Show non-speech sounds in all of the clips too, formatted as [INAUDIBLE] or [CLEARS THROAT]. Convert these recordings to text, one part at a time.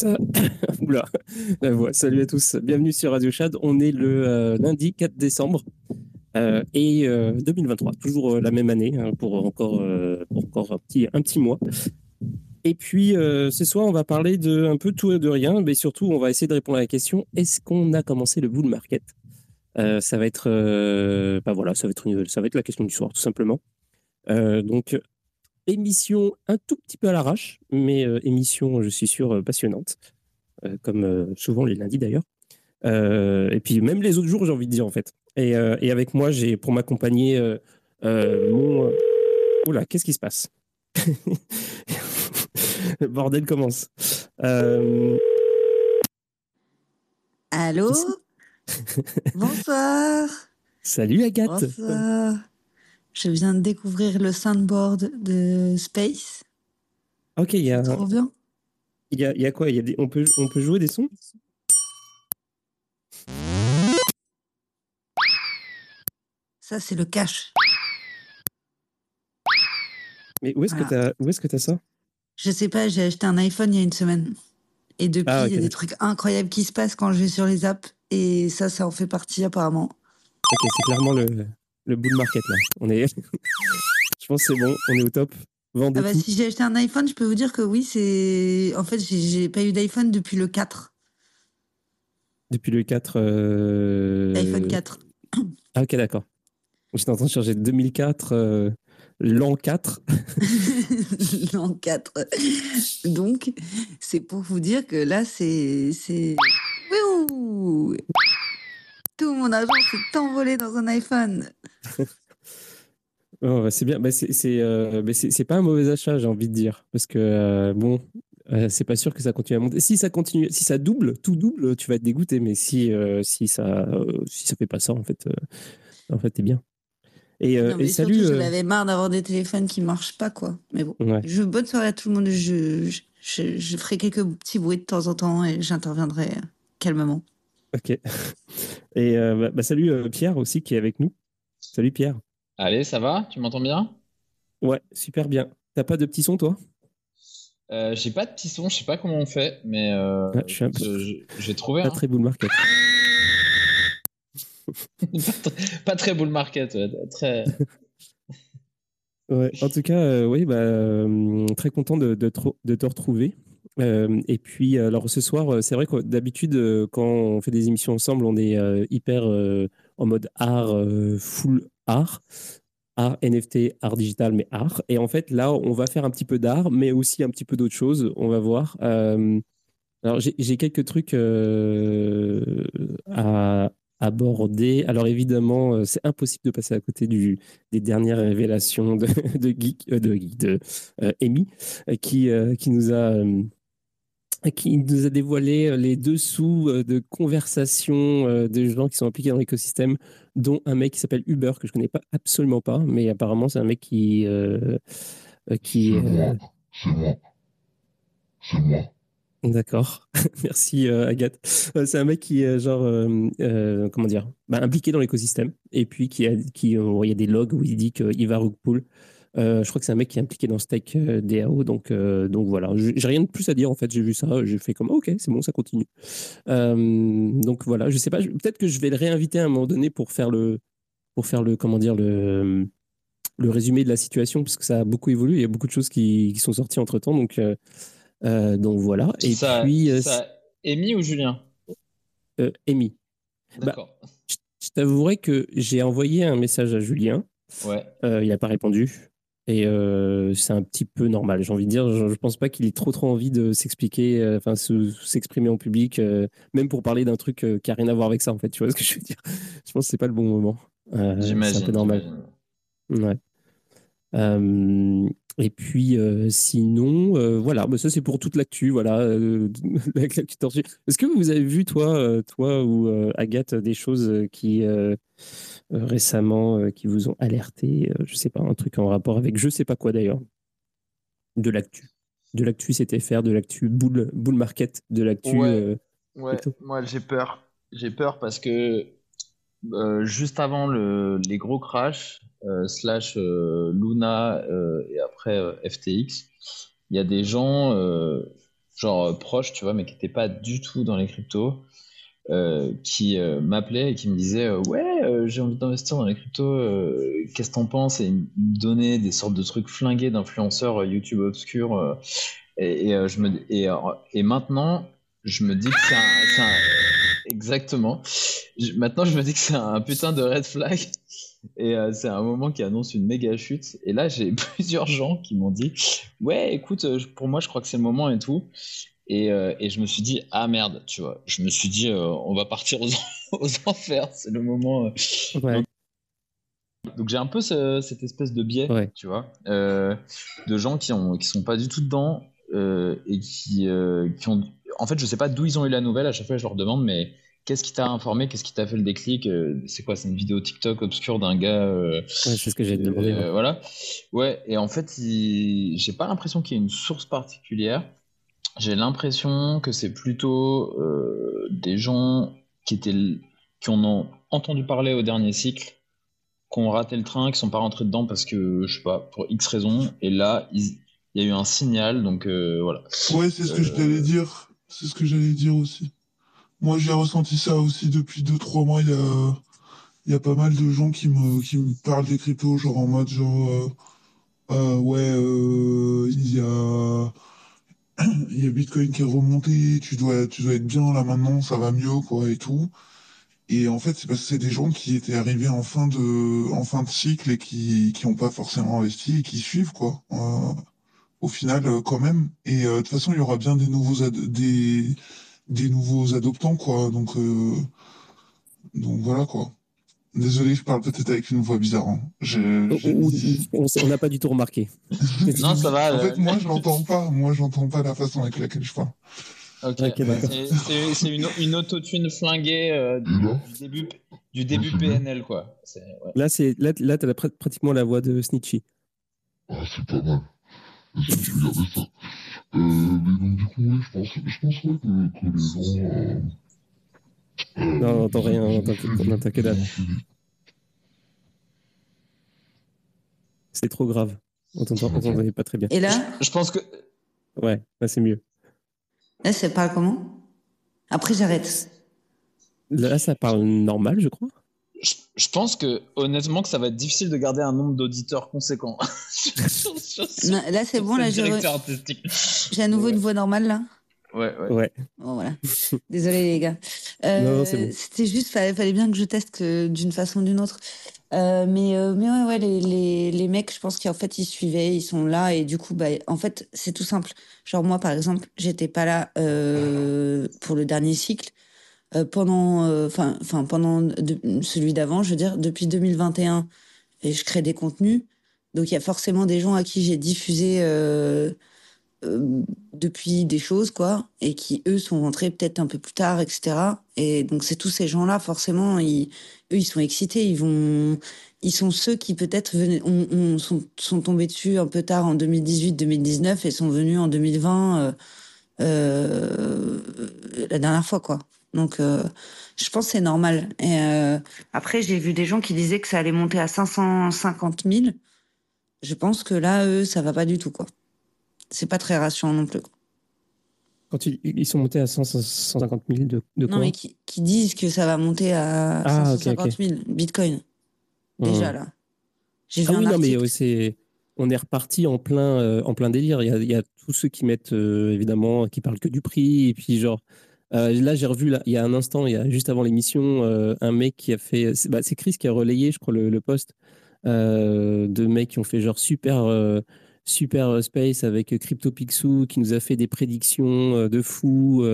[LAUGHS] Oula, la. Salut à tous. Bienvenue sur Radio Chad. On est le euh, lundi 4 décembre euh, et 2023. Toujours la même année hein, pour encore, encore un, petit, un petit mois. Et puis, ce soir, on va parler de un peu tout et de rien, mais surtout, on va essayer de répondre à la question est-ce qu'on a commencé le bull market? Ça va être, bah voilà, ça va être, ça va être la question du soir, tout simplement. donc, émission un tout petit peu à l'arrache, mais euh, émission, je suis sûr, euh, passionnante, euh, comme souvent les lundis d'ailleurs. et puis même les autres jours, j'ai envie de dire en fait. Et, et avec moi, j'ai pour m'accompagner mon. Oula, qu'est-ce qui se passe? Le [LAUGHS] bordel commence. Allô? Bonsoir. [LAUGHS] Salut Agathe. Bonsoir. Je viens de découvrir le soundboard de Space. Ok, il y a. Trop bien. Il y a, il y a quoi? Il y a des, on, peut, on peut jouer des sons? Ça, c'est le cache. Mais où est-ce que tu as, que as ça? Je sais pas, j'ai acheté un iPhone il y a une semaine. Et depuis, ah, il y a des trucs incroyables qui se passent quand je vais sur les apps. Et ça, ça en fait partie apparemment. Ok, c'est clairement le, le bull market là. On est, [LAUGHS] je pense que c'est bon, on est au top. ah bah, si j'ai acheté un iPhone, je peux vous dire que oui, c'est. En fait, j'ai pas eu d'iPhone depuis le 4. Depuis le 4. Euh... iPhone 4. Ah, ok, d'accord. J'étais en train de changer 2004, euh, l'an 4. [LAUGHS] l'an 4. Donc, c'est pour vous dire que là, c'est. Tout mon argent s'est envolé dans un iPhone. [LAUGHS] oh, bah, c'est bien. Bah, euh, bah, c'est pas un mauvais achat, j'ai envie de dire. Parce que, euh, bon, euh, c'est pas sûr que ça continue à monter. Si ça continue, si ça double, tout double, tu vas être dégoûté. Mais si, si, ça, si ça fait pas ça, en fait, en fait, t'es bien. Et, et salut. Surtout, j'avais marre d'avoir des téléphones qui marchent pas, quoi. Mais bon. Je, bonne soirée à tout le monde. Je, je, je ferai quelques petits bruits de temps en temps et j'interviendrai calmement. Ok. [LAUGHS] Et euh, bah, bah, salut euh, Pierre aussi qui est avec nous. Salut Pierre. Allez, ça va? Tu m'entends bien? Ouais, super bien. T'as pas de petits sons toi? Euh, J'ai pas de petits sons, je sais pas comment on fait, mais euh, j'ai trouvé. [LAUGHS] Pas très bull market. pas, très bull market, très. ouais, en tout cas, oui, bah, très content de, de, de te retrouver. Euh, et puis, alors ce soir, euh, c'est vrai que d'habitude, euh, quand on fait des émissions ensemble, on est hyper en mode art, full art, art NFT, art digital, mais art. Et en fait, là, on va faire un petit peu d'art, mais aussi un petit peu d'autres choses. On va voir. alors, j'ai quelques trucs à aborder. Alors évidemment, c'est impossible de passer à côté du, des dernières révélations de, [LAUGHS] Geek, de, de Amy, qui, qui nous a qui nous a dévoilé euh, les dessous euh, de conversations euh, de gens qui sont impliqués dans l'écosystème, dont un mec qui s'appelle Uber, que je connais pas absolument pas, mais apparemment c'est un mec qui... qui c'est moi, c'est moi, c'est moi. D'accord, [LAUGHS] merci Agathe. c'est un mec qui est genre, comment dire, bah, impliqué dans l'écosystème, et puis qui, a, qui il y a des logs où il dit qu'il va Rugpool euh, je crois que c'est un mec qui est impliqué dans Steak euh, DAO, donc, euh, donc voilà. J'ai rien de plus à dire en fait. J'ai vu ça, j'ai fait comme ok, c'est bon, ça continue. donc voilà, je sais pas, peut-être que je vais le réinviter à un moment donné pour faire le, pour faire le, comment dire, le, le résumé de la situation, parce que ça a beaucoup évolué. Il y a beaucoup de choses qui, qui sont sorties entre temps, donc, donc voilà. Et ça, puis, ça, Amy ou Julien? Amy. Bah, D'accord. je t'avouerai que j'ai envoyé un message à Julien. Ouais. il n'a pas répondu. Et euh, c'est un petit peu normal, j'ai envie de dire. Je, ne pense pas qu'il ait trop trop envie de s'expliquer, euh, enfin s'exprimer en public, euh, même pour parler d'un truc qui a rien à voir avec ça en fait. Tu vois ce que je veux dire [LAUGHS] Je pense que c'est pas le bon moment. c'est un peu normal. Ouais. Et puis sinon, voilà, bah, ça c'est pour toute l'actu, voilà, [LAUGHS] Est-ce que vous avez vu toi, toi ou Agathe, des choses qui euh, récemment euh, qui vous ont alerté euh, Je sais pas, un truc en rapport avec je sais pas quoi d'ailleurs? De l'actu. De l'actu faire de l'actu bull, bull market, de l'actu. Ouais, moi j'ai peur. J'ai peur parce que juste avant le, les gros crashs, slash Luna et après FTX, il y a des gens genre proches, tu vois, mais qui n'étaient pas du tout dans les cryptos. Euh, qui euh, m'appelait et qui me disait euh, ouais j'ai envie d'investir dans les cryptos qu'est-ce que t'en penses? Et il me donnait des sortes de trucs flingués d'influenceurs YouTube obscurs et, je me et, maintenant je me dis que c'est un, exactement maintenant je me dis que c'est un putain de red flag et c'est un moment qui annonce une méga chute et là j'ai [LAUGHS] plusieurs gens qui m'ont dit ouais écoute pour moi je crois que c'est le moment et tout euh, et, je me suis dit, ah merde, tu vois. Je me suis dit, euh, on va partir aux, [LAUGHS] enfers, c'est le moment. Euh. Donc, j'ai un peu cette espèce de biais, tu vois, de gens qui ont qui sont pas du tout dedans et qui, qui ont. En fait, je sais pas d'où ils ont eu la nouvelle. À chaque fois, je leur demande, mais qu'est-ce qui t'a informé? Qu'est-ce qui t'a fait le déclic? C'est quoi? C'est une vidéo TikTok obscure d'un gars C'est ce que j'ai demandé. Voilà. Ouais. Et en fait, j'ai pas l'impression qu'il y ait une source particulière. J'ai l'impression que c'est plutôt euh, des gens qui étaient qui en ont entendu parler au dernier cycle, qui ont raté le train, qui sont pas rentrés dedans parce que je sais pas pour X raisons. Et là, il y a eu un signal, donc euh, voilà. Ouais, c'est ce que je t'allais dire. C'est ce que j'allais dire aussi. Moi, j'ai ressenti ça aussi depuis 2-3 mois. Il y a, y a pas mal de gens qui me, qui me parlent des cryptos, genre en mode genre, euh, ouais, il y a [CLEARS THROAT] y a Bitcoin qui est remonté, tu dois, tu dois être bien là maintenant, ça va mieux, quoi, et tout. Et en fait, c'est parce que c'est des gens qui étaient arrivés en fin de, en fin de cycle et qui, qui ont pas forcément investi et qui suivent, quoi. Euh, au final, euh, quand même. Et euh, de toute façon, il y aura bien des nouveaux, des, des nouveaux adoptants, quoi. Donc, donc voilà, quoi. Désolé, je parle peut-être avec une voix bizarre. Hein. On n'a pas du tout remarqué. [LAUGHS] non, ça va. En fait, moi, je n'entends pas. Moi, j'entends pas la façon avec laquelle je parle. Ok, c'est une, une autotune flinguée euh, du, début, du début PNL, quoi. Là, c'est là, là tu as pratiquement la voix de Snitchy. Ah, c'est pas mal. J'ai regardé ça. Euh, mais donc, du coup, oui, je pense, je pense que, que les gens. Euh, non, on n'entend rien, on n'entend que dalle. C'est trop grave. On t'entendait pas très bien. Et là Je pense que. Ouais, là c'est mieux. Là, ça parle comment? Après, j'arrête. Là, ça parle normal, je crois. Je, pense que, honnêtement, que ça va être difficile de garder un nombre d'auditeurs conséquent. [LAUGHS] là, c'est bon, là, j'ai à nouveau une voix normale, là Ouais, ouais. Bon, voilà. [LAUGHS] Désolé, les gars. Euh, C'était juste, fallait, fallait bien que je teste d'une façon ou d'une autre. Euh, mais, euh, mais ouais, ouais les, les, les mecs, je pense qu'en fait, ils suivaient, ils sont là, et du coup, bah, en fait, c'est tout simple. Genre, moi, par exemple, j'étais pas là euh, pour le dernier cycle. Euh, pendant, euh, enfin, enfin, pendant celui d'avant, je veux dire, depuis 2021, et je crée des contenus. Donc, il y a forcément des gens à qui j'ai diffusé euh, euh, depuis des choses, quoi, et qui, eux, sont rentrés peut-être un peu plus tard, etc. Et donc, c'est tous ces gens-là, forcément, ils, eux, ils sont excités, ils vont, ils sont ceux qui peut-être on, on, sont, sont tombés dessus un peu tard en 2018-2019 et sont venus en 2020 euh, euh, la dernière fois, quoi. Donc, euh, je pense que c'est normal. Et euh, après, j'ai vu des gens qui disaient que ça allait monter à 550 000. Je pense que là, eux, ça va pas du tout, quoi c'est pas très rassurant non plus. Quand ils, sont montés à 150 000 de, de Non, mais qui, disent que ça va monter à 150 000 bitcoin. Déjà, là. J'ai ah oui, non, mais c'est on est reparti en plein, euh, en plein délire. Il y, a, tous ceux qui mettent, euh, évidemment, qui parlent que du prix. Et puis, genre, euh, là, j'ai revu, il y a un instant, il y a, juste avant l'émission, un mec qui a fait. C'est bah, Chris qui a relayé, je crois, le, le post de mecs qui ont fait genre super Super euh, Space avec euh, CryptoPixou qui nous a fait des prédictions euh, de fou.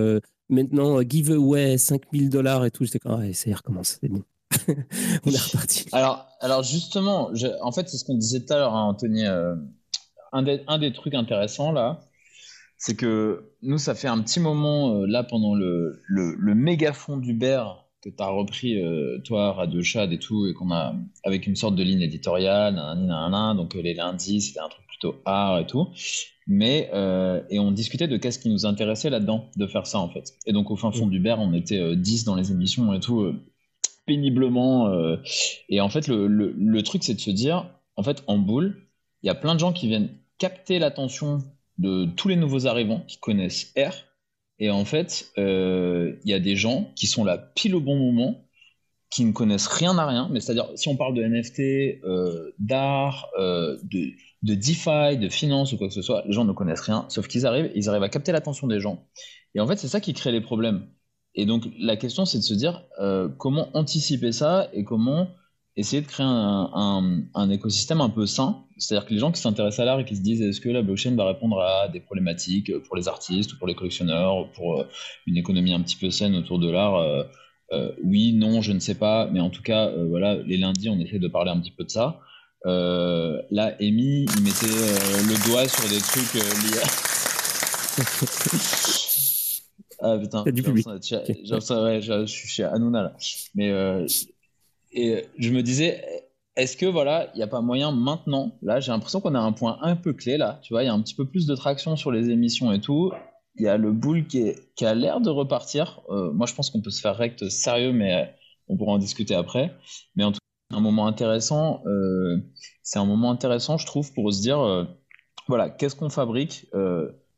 Maintenant, giveaway 5000 dollars et tout. J'étais comme, ah, ça recommence, c'est bon. [LAUGHS] On est reparti. Alors, alors justement, en fait, c'est ce qu'on disait tout à l'heure, hein, Anthony. un, des, un, des, trucs intéressants là, c'est que nous, ça fait un petit moment, là, pendant le, le, le méga fond d'Uber que tu as repris, toi, Radio Chad et tout, et qu'on a, avec une sorte de ligne éditoriale, donc les lundis, c'était un truc plutôt art et tout. Mais, euh, et on discutait de qu'est-ce qui nous intéressait là-dedans, de faire ça en fait. Et donc au fin fond du Ber, on était 10 euh, dans les émissions et tout, euh, péniblement. et en fait, le, le, truc, c'est de se dire, en fait, en boule, il y a plein de gens qui viennent capter l'attention de tous les nouveaux arrivants qui connaissent R. Et en fait, il y a des gens qui sont là pile au bon moment, qui ne connaissent rien à rien. Mais c'est-à-dire, si on parle de NFT, d'art, de, de DeFi, de finance ou quoi que ce soit, les gens ne connaissent rien, sauf qu'ils arrivent, ils arrivent à capter l'attention des gens. Et en fait, c'est ça qui crée les problèmes. Et donc, la question, c'est de se dire euh, comment anticiper ça et comment essayer de créer un, écosystème un peu sain. C'est-à-dire que les gens qui s'intéressent à l'art et qui se disent est-ce que la blockchain va répondre à des problématiques pour les artistes ou pour les collectionneurs, pour euh, une économie un petit peu saine autour de l'art euh, Oui, non, je ne sais pas. Mais en tout cas, voilà, les lundis, on essaie de parler un petit peu de ça. là, Amy, il mettait le doigt sur des trucs liés. [LAUGHS] Ah putain, du public. je suis chez Hanouna là. Mais euh, et je me disais, est-ce que voilà, il n'y a pas moyen maintenant Là, j'ai l'impression qu'on a un point un peu clé là. Tu vois, il y a un petit peu plus de traction sur les émissions et tout. Il y a le boule qui, a l'air de repartir. Euh, moi, je pense qu'on peut se faire rect sérieux, mais euh, on pourra en discuter après. Mais en tout cas, un moment intéressant. c'est un moment intéressant, je trouve, pour se dire, voilà, qu'est-ce qu'on fabrique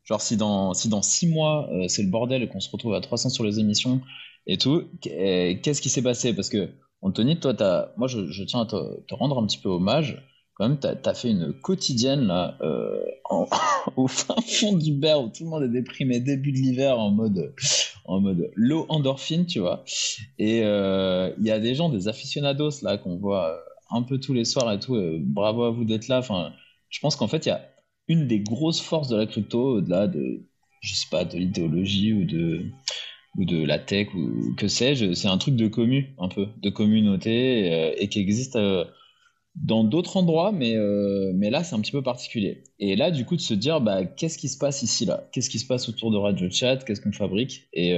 Genre, si dans, si dans six mois, euh, c'est le bordel et qu'on se retrouve à 300 sur les émissions et tout, qu'est-ce qui s'est passé? Parce que, Anthony, toi, as, moi, je, tiens à te, rendre un petit peu hommage. Quand même, tu as, fait une quotidienne là, euh, [LAUGHS] au fin fond du beurre où tout le monde est déprimé début de l'hiver en mode, en mode low endorphine, tu vois. Et euh, il y a des gens, des aficionados là, qu'on voit un peu tous les soirs et tout. bravo à vous d'être là. Enfin, je pense qu'en fait, il y a une des grosses forces de la crypto, au-delà de, je sais pas, de l'idéologie ou de, ou de la tech ou que sais-je, c'est un truc de commu, un peu, de communauté euh, et qui existe euh, dans d'autres endroits, mais, euh, mais là, c'est un petit peu particulier. Et là, du coup, de se dire, bah, qu'est-ce qui se passe ici, là? Qu'est-ce qui se passe autour de Radio Chat? Qu'est-ce qu'on fabrique? Et,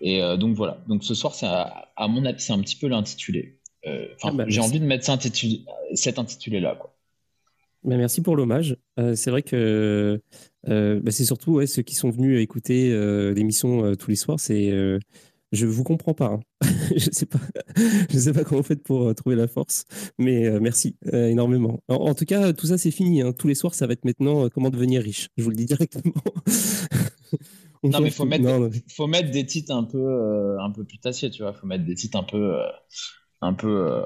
et donc, voilà. Donc, ce soir, c'est à, mon avis, c'est un petit peu l'intitulé. Enfin, ah bah, j'ai envie de mettre cet intitulé-là, quoi. Bah, merci pour l'hommage. Euh, c'est vrai que euh, bah, c'est surtout ouais, ceux qui sont venus écouter euh, l'émission tous les soirs. C'est, je vous comprends pas. Hein. [LAUGHS] je sais pas, [LAUGHS] je sais pas comment vous faites pour trouver la force, mais merci énormément. En, tout cas, tout ça c'est fini. Hein. Tous les soirs, ça va être maintenant comment devenir riche. Je vous le dis directement. [LAUGHS] non mais faut mettre, faut mettre des titres un peu, un peu putassiers, tu vois. Faut mettre des titres un peu, un peu,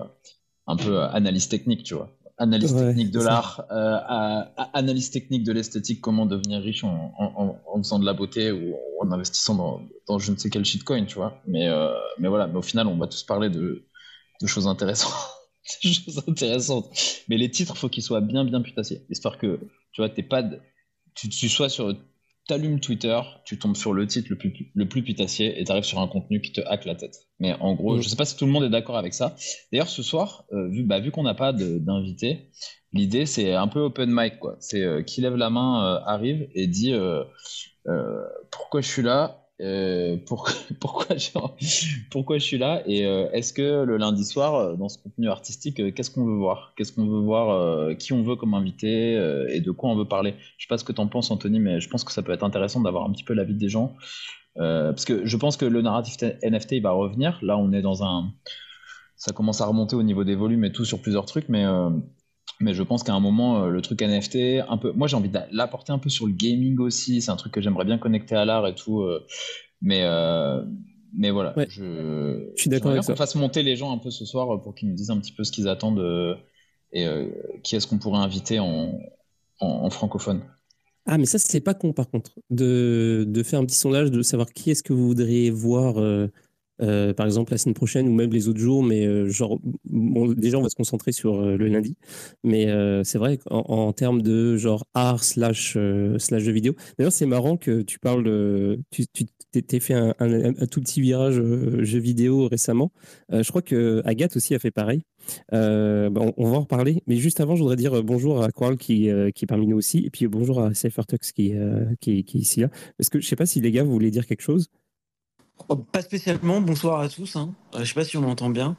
un peu analyse technique, tu vois analyse technique de l'art, euh, analyse technique de l'esthétique, comment devenir riche en, faisant de la beauté ou en investissant dans, je ne sais quel shitcoin, tu vois. Mais, euh, mais voilà, mais au final, on va tous parler de, choses intéressantes. [LAUGHS] choses intéressantes. Mais les titres, faut qu'ils soient bien, bien putassiers. Histoire que, tu vois, t'es pas tu, tu sois sur t'allumes Twitter, tu tombes sur le titre le plus, le plus putassier et t'arrives sur un contenu qui te hack la tête. Mais en gros, je mm. je sais pas si tout le monde est d'accord avec ça. D'ailleurs, ce soir, euh, vu, bah, vu qu'on n'a pas d'invité, l'idée c'est un peu open mic, quoi. C'est euh, qui lève la main, euh, arrive et dit pourquoi je suis là, euh, [LAUGHS] pourquoi, je, pourquoi je suis là et euh, est-ce que le lundi soir, euh, dans ce contenu artistique, qu'est-ce qu'on veut voir? Qu'est-ce qu'on veut voir Qui on veut comme invité et de quoi on veut parler? Je sais pas ce que tu en penses, Anthony, mais je pense que ça peut être intéressant d'avoir un petit peu l'avis des gens. parce que je pense que le narratif NFT il va revenir. Là, on est dans un. Ça commence à remonter au niveau des volumes et tout sur plusieurs trucs, mais mais je pense qu'à un moment, le truc NFT, un peu, moi j'ai envie de l'apporter un peu sur le gaming aussi. C'est un truc que j'aimerais bien connecter à l'art et tout. mais, mais voilà, je, je suis d'accord avec ça. qu'on fasse monter les gens un peu ce soir pour qu'ils nous disent un petit peu ce qu'ils attendent et qui est-ce qu'on pourrait inviter en, en, francophone. Ah, mais ça, c'est pas con par contre, de, de, faire un petit sondage, de savoir qui est-ce que vous voudriez voir euh, par exemple la semaine prochaine ou même les autres jours, mais euh, genre déjà on va se concentrer sur euh, le lundi, mais c'est vrai qu'en en termes de genre art slash slash jeu vidéo. D'ailleurs c'est marrant que tu parles, de, tu t'es fait un, tout petit virage jeu vidéo récemment. je crois que Agathe aussi a fait pareil. Bah, on, va en reparler, mais juste avant je voudrais dire bonjour à Coral qui, est parmi nous aussi, et puis bonjour à Cyphertux qui, qui, est ici là. Parce que je sais pas si les gars vous voulez dire quelque chose. Oh, pas spécialement. Bonsoir à tous. Hein. Euh, je sais pas si on m'entend bien.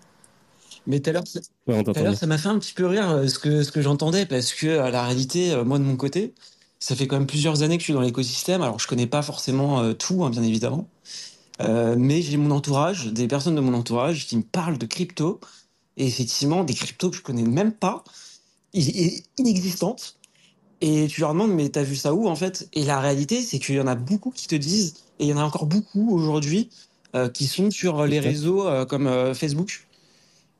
Mais tout à l'heure, ça m'a fait un petit peu rire euh, ce que, ce que j'entendais parce que à la réalité, euh, moi de mon côté, ça fait quand même plusieurs années que je suis dans l'écosystème. Alors je connais pas forcément tout, hein, bien évidemment, mais j'ai mon entourage, des personnes de mon entourage qui me parlent de crypto et effectivement des cryptos que je connais même pas, inexistantes. Et tu leur demandes, mais t'as vu ça où en fait? Et la réalité, c'est qu'il y en a beaucoup qui te disent, et il y en a encore beaucoup aujourd'hui, euh, qui sont sur les réseaux euh, comme euh, Facebook.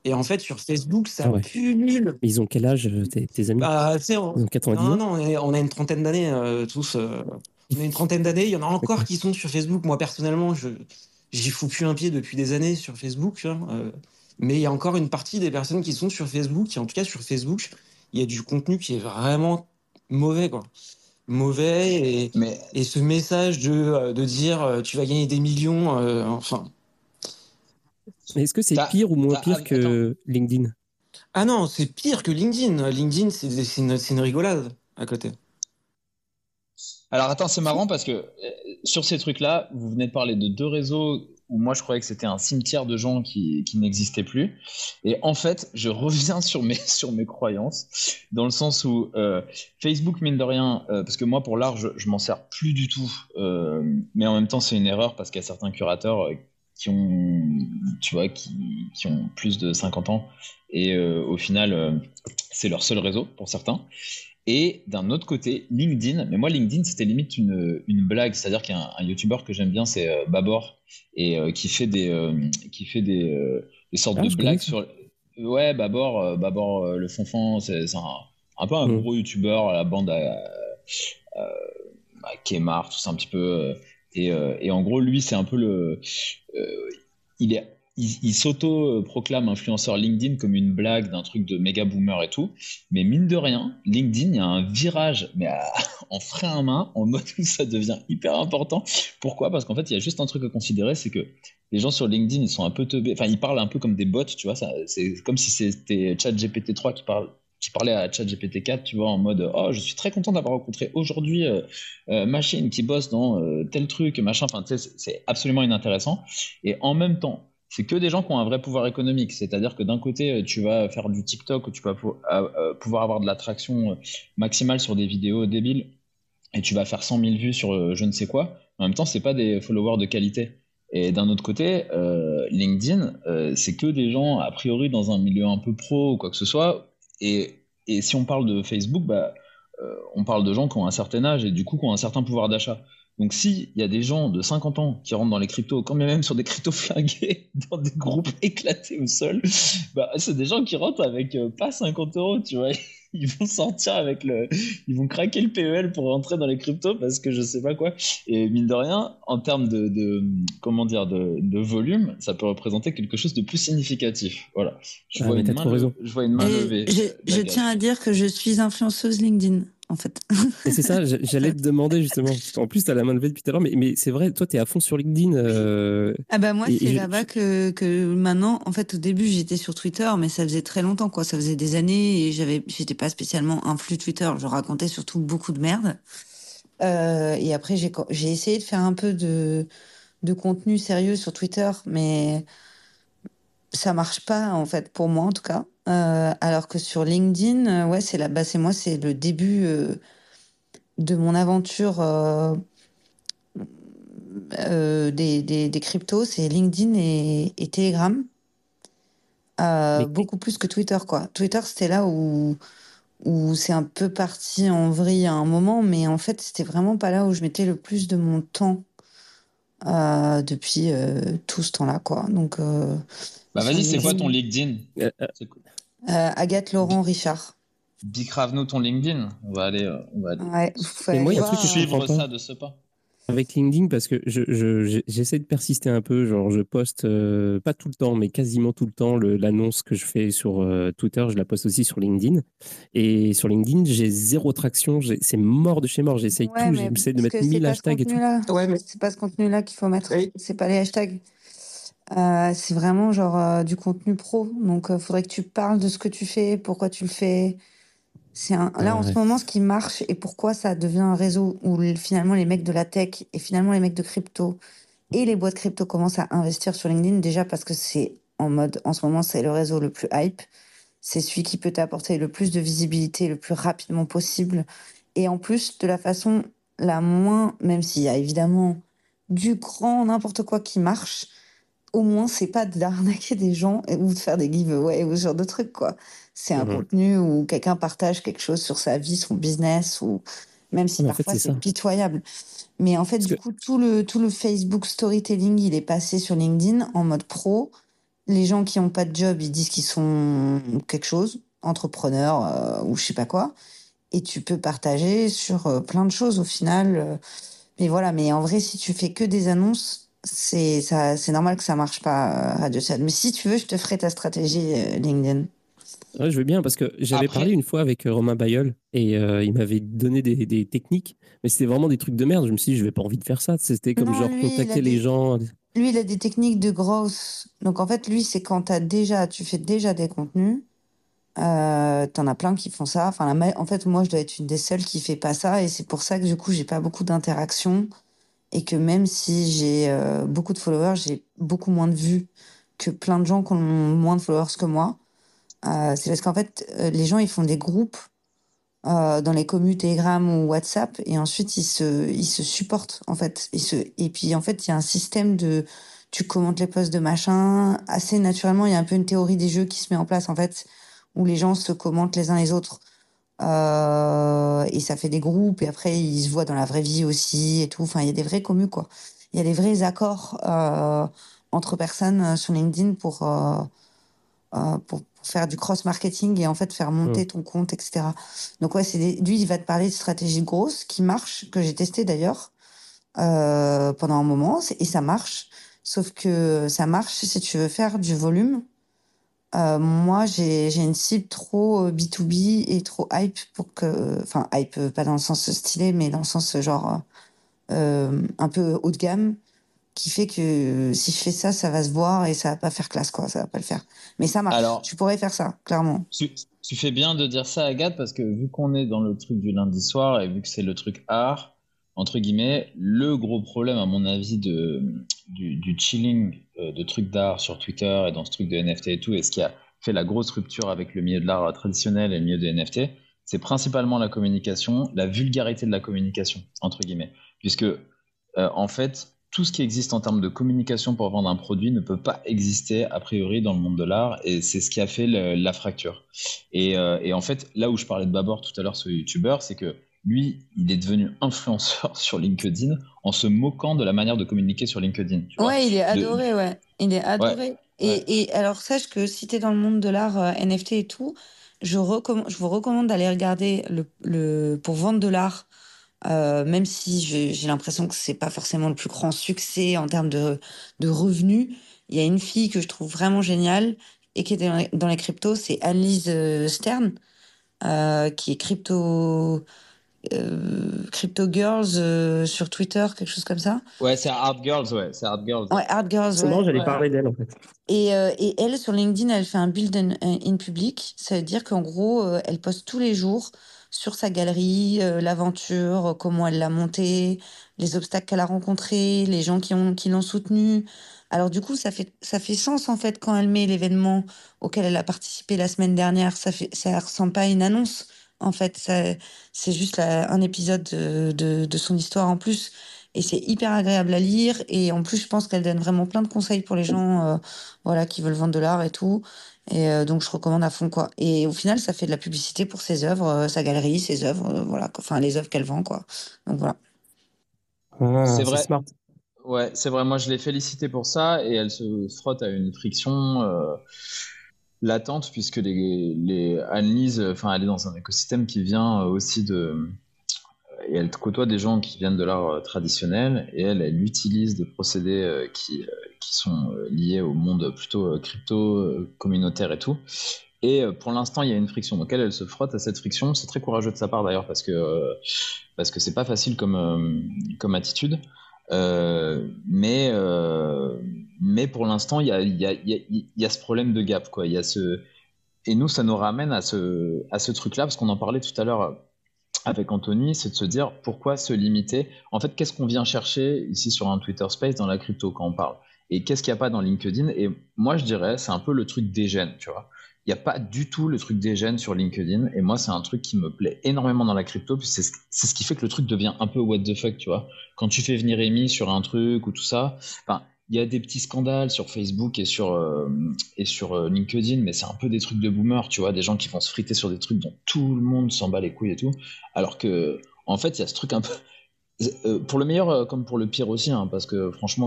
Et en fait, sur Facebook, ça ah Mais ils ont quel âge, tes, amis? Bah, on... 90 Non, non, on, a une trentaine d'années tous. on a une trentaine d'années. Il y en a encore qui sont sur Facebook. Moi, personnellement, je j'y fous plus un pied depuis des années sur Facebook. Hein, mais il y a encore une partie des personnes qui sont sur Facebook, qui en tout cas sur Facebook, il y a du contenu qui est vraiment mauvais, quoi. Mauvais et, et ce message de, euh, de dire euh, tu vas gagner des millions, euh, enfin. Est-ce que c'est pire ou moins pire que LinkedIn? Ah non, c'est pire que LinkedIn. LinkedIn, c'est une, une rigolade à côté. Alors attends, c'est marrant parce que sur ces trucs-là, vous venez de parler de deux réseaux où moi je croyais que c'était un cimetière de gens qui, qui n'existaient plus. Et en fait, je [LAUGHS] reviens sur mes, sur mes croyances, dans le sens où euh, Facebook, mine de rien, euh, parce que moi pour l'art, je, je m'en sers plus du tout, euh, mais en même temps c'est une erreur parce qu'il y a certains curateurs qui ont, tu vois, qui, qui, ont plus de 50 ans, et au final, c'est leur seul réseau pour certains. Et d'un autre côté, LinkedIn. Mais moi, LinkedIn, c'était limite une, une blague. C'est-à-dire qu'il y a un, YouTuber que j'aime bien, c'est euh, Babor, et euh, qui fait des, euh, qui fait des, des sortes ah, de blagues sur. Ouais, Babor, Babor le fonfon, c'est un, un, peu un mm. gros YouTuber la bande à, à Kemar, tout ça un petit peu. Et, et en gros, lui, c'est un peu le. il est il, s'auto-proclame influenceur LinkedIn comme une blague d'un truc de méga boomer et tout. Mais mine de rien, LinkedIn, il y a un virage, mais [LAUGHS] en frein à main, en mode où ça devient hyper important. Pourquoi? Parce qu'en fait, il y a juste un truc à considérer, c'est que les gens sur LinkedIn, ils sont un peu teubés. Enfin, ils parlent un peu comme des bots, tu vois. C'est comme si c'était ChatGPT 3 qui parle qui parlait à ChatGPT 4, tu vois, en mode oh je suis très content d'avoir rencontré aujourd'hui euh, euh, machine qui bosse dans euh, tel truc, machin. Enfin, tu sais, c'est absolument inintéressant. Et en même temps, c'est que des gens qui ont un vrai pouvoir économique. C'est-à-dire que d'un côté, euh, tu vas faire du TikTok tu vas euh, pouvoir avoir de l'attraction euh, maximale sur des vidéos débiles et tu vas faire 100 000 vues sur je ne sais quoi. En même temps, c'est pas des followers de qualité. Et d'un autre côté, LinkedIn, c'est que des gens a priori dans un milieu un peu pro ou quoi que ce soit. Et, et si on parle de Facebook, bah, on parle de gens qui ont un certain âge et du coup qui ont un certain pouvoir d'achat. Donc, s'il y a des gens de 50 ans qui rentrent dans les cryptos, quand même sur des cryptos flingués, [LAUGHS] dans des groupes [LAUGHS] éclatés au sol, bah, c'est des gens qui rentrent avec euh, pas 50 euros, tu vois. Ils vont sortir avec le. Ils vont craquer le PEL pour rentrer dans les cryptos parce que je sais pas quoi. Et mine de rien, en termes de, comment dire, de, volume, ça peut représenter quelque chose de plus significatif. Voilà. Je, ah, vois, une main, je vois une main levée. je tiens à dire que je suis influenceuse LinkedIn en fait. Et c'est ça, [LAUGHS] j'allais te demander justement. En plus, tu as la main levée depuis tout à l'heure, mais, mais c'est vrai, toi, tu es à fond sur LinkedIn. Euh, ah bah moi, c'est là-bas que, que maintenant, en fait, au début, j'étais sur Twitter, mais ça faisait très longtemps, quoi. Ça faisait des années et j'avais, j'étais pas spécialement un flux Twitter. Je racontais surtout beaucoup de merde. Euh, et après, j'ai, j'ai essayé de faire un peu de, de contenu sérieux sur Twitter, mais ça marche pas, en fait, pour moi, en tout cas. Euh, alors que sur LinkedIn, euh, ouais, c'est la base. C'est moi, c'est le début euh, de mon aventure des, des, cryptos, c'est LinkedIn et, Telegram. beaucoup plus que Twitter, quoi. Twitter, c'était là où, où c'est un peu parti en vrille à un moment, mais en fait, c'était vraiment pas là où je mettais le plus de mon temps depuis tout ce temps-là, quoi. Donc. Bah vas-y, c'est quoi ton LinkedIn euh, Agathe Laurent Richard. Bicrave-nous ton LinkedIn. On va aller. Euh, on va aller. Ouais, Et moi, il y a un truc que je suivre ça de ce pas. Avec LinkedIn, parce que j'essaie je, de persister un peu, genre je poste, euh, pas tout le temps, mais quasiment tout le temps, l'annonce que je fais sur Twitter, je la poste aussi sur LinkedIn. Et sur LinkedIn, j'ai zéro traction, c'est mort de chez mort, j'essaye tout, j'essaie de mettre 1000 hashtags et tout. Ouais, mais c'est pas ce contenu-là qu'il faut mettre, c'est pas les hashtags. Euh, c'est vraiment genre euh, du contenu pro. Donc, il euh, faudrait que tu parles de ce que tu fais, pourquoi tu le fais. C'est un... là en ce moment ce qui marche et pourquoi ça devient un réseau où finalement les mecs de la tech et finalement les mecs de crypto et les boîtes crypto commencent à investir sur LinkedIn déjà parce que c'est en mode en ce moment c'est le réseau le plus hype. C'est celui qui peut t'apporter le plus de visibilité le plus rapidement possible et en plus de la façon la moins même s'il y a évidemment du grand n'importe quoi qui marche au moins, c'est pas d'arnaquer des gens ou de faire des giveaways ou ce genre de trucs, quoi. C'est un mmh contenu où quelqu'un partage quelque chose sur sa vie, son business, ou même si parfois c'est pitoyable. Mais en fait, du coup, tout le, tout le Facebook storytelling, il est passé sur LinkedIn en mode pro. Les gens qui n'ont pas de job, ils disent qu'ils sont quelque chose, entrepreneurs euh, ou je sais pas quoi. Et tu peux partager sur euh, plein de choses au final. Euh. mais voilà, mais en vrai, si tu fais que des annonces, c'est ça, c'est normal que ça marche pas Radio Chat. Mais si tu veux, je te ferai ta stratégie LinkedIn. Ouais, je veux bien parce que j'avais parlé une fois avec euh, Romain Bayol et euh, il m'avait donné des, des, techniques, mais c'était vraiment des trucs de merde. Je me suis dit, je vais pas envie de faire ça. C'était comme genre contacter les gens. Lui, il a des techniques de grosse. Donc en fait, lui, c'est quand as déjà, tu fais déjà des contenus. Euh, T'en as plein qui font ça. Enfin, en fait, moi, je dois être une des seules qui fait pas ça et c'est pour ça que du coup, j'ai pas beaucoup d'interactions et que même si j'ai euh, beaucoup de followers, j'ai beaucoup moins de vues que plein de gens qui ont moins de followers que moi. Euh, c'est parce qu'en fait, euh, les gens, ils font des groupes dans les communes Telegram ou WhatsApp et ensuite ils se, ils se supportent en fait. Et puis en fait, il y a un système de tu commentes les posts de machin. Assez naturellement, il y a un peu une théorie des jeux qui se met en place en fait, où les gens se commentent les uns les autres. Euh, et ça fait des groupes et après ils se voient dans la vraie vie aussi et tout. Enfin, il y a des vrais communs quoi. Il y a des vrais accords euh, entre personnes sur LinkedIn pour, euh, pour faire du cross-marketing et en fait faire monter mm. ton compte, etc. Donc ouais, c'est lui, il va te parler de stratégie grosse qui marche, que j'ai testé d'ailleurs euh, pendant un moment, et ça marche. Sauf que ça marche si tu veux faire du volume. Euh, moi, j'ai une cible trop B2B et trop hype pour que... Enfin, hype, pas dans le sens stylé, mais dans le sens genre euh, un peu haut de gamme qui fait que si je fais ça, ça va se voir et ça va pas faire classe, quoi. Ça va pas le faire. Mais ça marche. Alors, tu pourrais faire ça, clairement. Tu, fais bien de dire ça, Agathe, parce que vu qu'on est dans le truc du lundi soir et vu que c'est le truc art, entre guillemets, le gros problème, à mon avis, de, du, chilling euh, de trucs d'art sur Twitter et dans ce truc de NFT et tout, et ce qui a fait la grosse rupture avec le milieu de l'art traditionnel et le milieu des NFT, c'est principalement la communication, la vulgarité de la communication, entre guillemets. Puisque, euh, en fait, tout ce qui existe en termes de communication pour vendre un produit ne peut pas exister a priori dans le monde de l'art et c'est ce qui a fait la fracture. Euh, et, en fait, là où je parlais de Babor tout à l'heure, ce youtubeur, c'est que lui, il est devenu [LAUGHS] influenceur sur LinkedIn en se moquant de la manière de communiquer sur LinkedIn. ouais, il est adoré, ouais. Il est adoré. et, alors, sache que si tu es dans le monde de l'art euh, NFT et tout, je, je vous recommande d'aller regarder le, le, pour vendre de l'art euh, même si j'ai l'impression que c'est pas forcément le plus grand succès en termes de, de revenus, il y a une fille que je trouve vraiment géniale et qui est dans les cryptos, c'est Alice euh, Stern, euh, qui est crypto Crypto Girls euh, sur Twitter, quelque chose comme ça. Ouais, c'est Art Girls, ouais, c'est Art Girls. Ouais, Art Girls. Ouais. j'allais parler d'elle en fait. Et, et, elle, sur LinkedIn, elle fait un build in, in public. Ça veut dire qu'en gros, elle poste tous les jours sur sa galerie, euh, l'aventure, comment elle l'a montée, les obstacles qu'elle a rencontrés, les gens qui ont qui l'ont soutenue. Alors du coup, ça fait ça fait sens en fait quand elle met l'événement auquel elle a participé la semaine dernière. Ça fait ça ressemble pas à une annonce. En fait, c'est juste un épisode de, de, de, son histoire en plus. Et c'est hyper agréable à lire. Et en plus, je pense qu'elle donne vraiment plein de conseils pour les gens euh, voilà, qui veulent vendre de l'art et tout. Et euh, donc, je recommande à fond, quoi. Et au final, ça fait de la publicité pour ses œuvres, euh, sa galerie, ses œuvres, euh, voilà. Enfin, les œuvres qu'elle vend, quoi. Donc, voilà. Ah, c'est vrai. Smart. Ouais, c'est vrai. Moi, je l'ai félicité pour ça et elle se frotte à une friction latente puisque les, les Annelise, enfin, elle est dans un écosystème qui vient aussi de. Et elle côtoie des gens qui viennent de l'art traditionnel et elle, elle utilise des procédés qui qui sont euh, liés au monde plutôt euh, crypto, euh, communautaire et tout. Et pour l'instant, il y a une friction. Donc elle, elle se frotte à cette friction. C'est très courageux de sa part d'ailleurs parce que parce que c'est pas facile comme comme attitude. Mais mais pour l'instant, il y a, y, a, y a ce problème de gap quoi. Y a ce et nous, ça nous ramène à ce à ce truc-là parce qu'on en parlait tout à l'heure avec Anthony, c'est de se dire pourquoi se limiter. En fait, qu'est-ce qu'on vient chercher ici sur un Twitter Space dans la crypto quand on parle? Et qu'est-ce qu'il n'y a pas dans LinkedIn? Et moi, je dirais, c'est un peu le truc des gènes, tu vois. Il n'y a pas du tout le truc des gènes sur LinkedIn. Et moi, c'est un truc qui me plaît énormément dans la crypto. Puis c'est ce qui fait que le truc devient un peu what the fuck, tu vois. Quand tu fais venir Amy sur un truc ou tout ça, il y a des petits scandales sur Facebook et sur, euh, et sur euh, LinkedIn, mais c'est un peu des trucs de boomer, tu vois, des gens qui vont se friter sur des trucs dont tout le monde s'en bat les couilles et tout. Alors que, en fait, il y a ce truc un peu. [LAUGHS] Euh, pour le meilleur comme pour le pire aussi, hein, parce que franchement,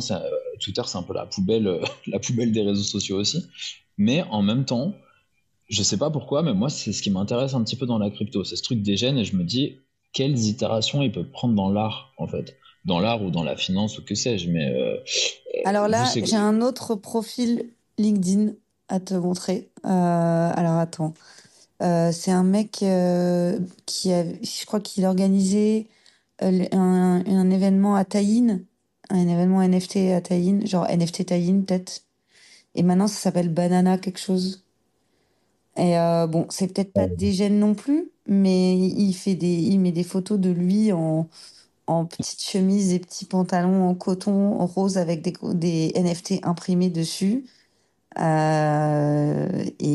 Twitter, c'est un peu la poubelle, [LAUGHS] la poubelle des réseaux sociaux aussi. Mais en même temps, je sais pas pourquoi, mais moi, c'est ce qui m'intéresse un petit peu dans la crypto. C'est ce truc des gènes et je me dis, quelles itérations ils peuvent prendre dans l'art, en fait? Dans l'art ou dans la finance ou que sais-je. Mais euh, alors là, j'ai un autre profil LinkedIn à te montrer. Euh, alors attends, euh, c'est un mec qui a, je crois qu'il organisait un, un, événement à Taïn, un événement NFT à Taïn, genre NFT Taïn peut-être. Et maintenant, ça s'appelle Banana quelque chose. Et bon, c'est peut-être pas des gènes non plus, mais il fait des, il met des photos de lui en en petite chemise et petits pantalons en coton rose avec des, des NFT imprimés dessus. Euh, et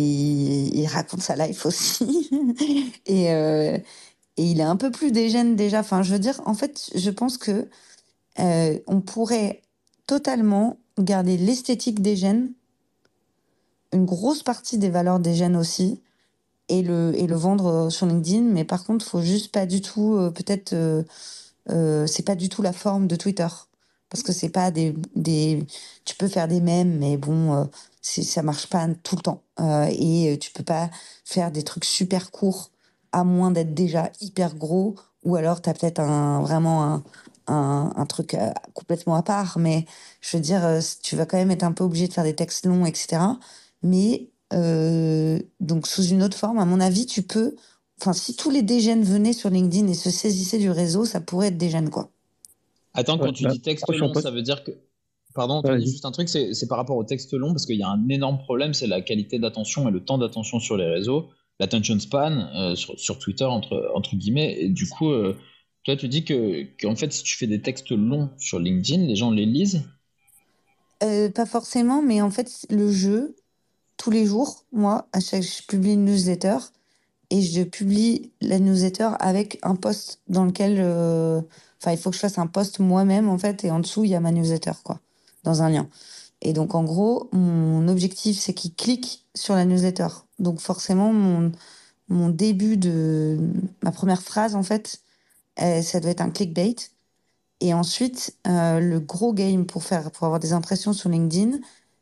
il raconte sa life aussi. [LAUGHS] et, euh, et il est un peu plus dégène déjà. Enfin, je veux dire, en fait, je pense que euh, on pourrait totalement garder l'esthétique des gènes, une grosse partie des valeurs des gènes aussi, et le, et le vendre sur LinkedIn. Mais par contre, faut juste pas du tout, peut-être euh, c'est pas du tout la forme de Twitter. Parce que c'est pas des, des tu peux faire des mèmes mais bon euh, ça marche pas tout le temps. Euh, et tu peux pas faire des trucs super courts à moins d'être déjà hyper gros. Ou alors tu as peut-être un vraiment un, un, un truc euh, complètement à part. Mais je veux dire euh, tu vas quand même être un peu obligé de faire des textes longs etc mais donc sous une autre forme à mon avis tu peux Enfin, si tous les dégènes venaient sur LinkedIn et se saisissaient du réseau, ça pourrait être dégène, quoi. Attends, quand tu bah, dis texte long, ça veut dire que. Pardon, juste un truc, c'est par rapport au texte long, parce qu'il y a un énorme problème, c'est la qualité d'attention et le temps d'attention sur les réseaux, l'attention span euh, sur, Twitter, entre, entre guillemets. Et du coup, euh, toi, tu dis que, qu'en fait, si tu fais des textes longs sur LinkedIn, les gens les lisent? Euh, Pas forcément, mais en fait, le jeu, tous les jours, moi, à chaque je publie une newsletter, et je publie la newsletter avec un post dans lequel, euh, enfin, il faut que je fasse un post moi-même en fait, et en dessous il y a ma newsletter quoi, dans un lien. Et donc en gros, mon objectif c'est qu'il clique sur la newsletter. Donc forcément, mon mon début de ma première phrase en fait, ça doit être un clickbait. Et ensuite, euh, le gros game pour faire pour avoir des impressions sur LinkedIn,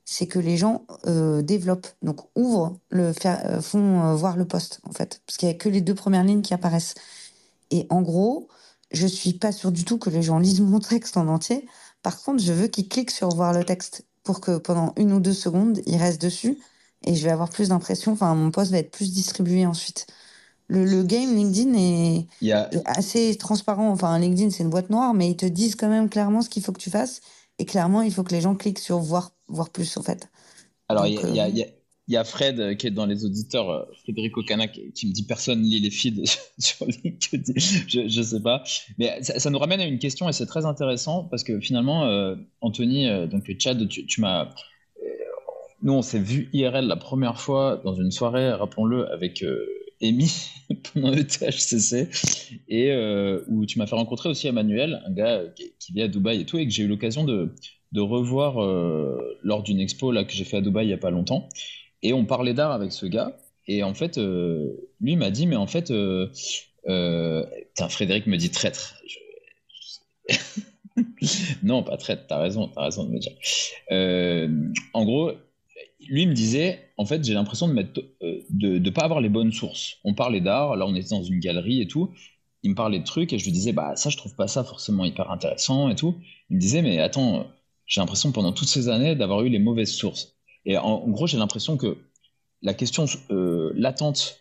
c'est que les gens euh, développent, donc ouvrent, le, euh, font euh, voir le poste, en fait, parce qu'il n'y a que les deux premières lignes qui apparaissent. Et en gros, je suis pas sûre du tout que les gens lisent mon texte en entier. Par contre, je veux qu'ils cliquent sur voir le texte pour que pendant une ou deux secondes, ils restent dessus et je vais avoir plus d'impression. Enfin, mon poste va être plus distribué ensuite. Le, game LinkedIn est, est, assez transparent. Enfin, LinkedIn, c'est une boîte noire, mais ils te disent quand même clairement ce qu'il faut que tu fasses. Et clairement, il faut que les gens cliquent sur voir, voir plus, en fait. Alors, il y, a, y, a, Fred euh, qui est dans les auditeurs, euh, Frédéric Ocanac, qui me dit personne lit les feeds [LAUGHS] sur LinkedIn. je, je sais pas. Mais ça, nous ramène à une question et c'est très intéressant parce que finalement, euh, Anthony, donc Chad, tu, tu m'as. nous, on s'est vu IRL la première fois dans une soirée, rappelons-le, avec Amy [LAUGHS] pendant le THCC et euh, où tu m'as fait rencontrer aussi Emmanuel, un gars qui, vit à Dubaï et tout, et que j'ai eu l'occasion de, revoir euh, lors d'une expo là que j'ai fait à Dubaï il y a pas longtemps. Et on parlait d'art avec ce gars, et en fait, euh, lui m'a dit, mais en fait, Frédéric me dit traître. [LAUGHS] non, pas traître, t'as raison, t'as raison de me dire. en gros, lui me disait, en fait, j'ai l'impression de mettre, euh, de, pas avoir les bonnes sources. On parlait d'art, là on était dans une galerie et tout. Il me parlait de trucs et je lui disais, bah ça je trouve pas ça forcément hyper intéressant et tout. Il me disait, mais attends, j'ai l'impression pendant toutes ces années d'avoir eu les mauvaises sources. Et en, gros, j'ai l'impression que la question euh, latente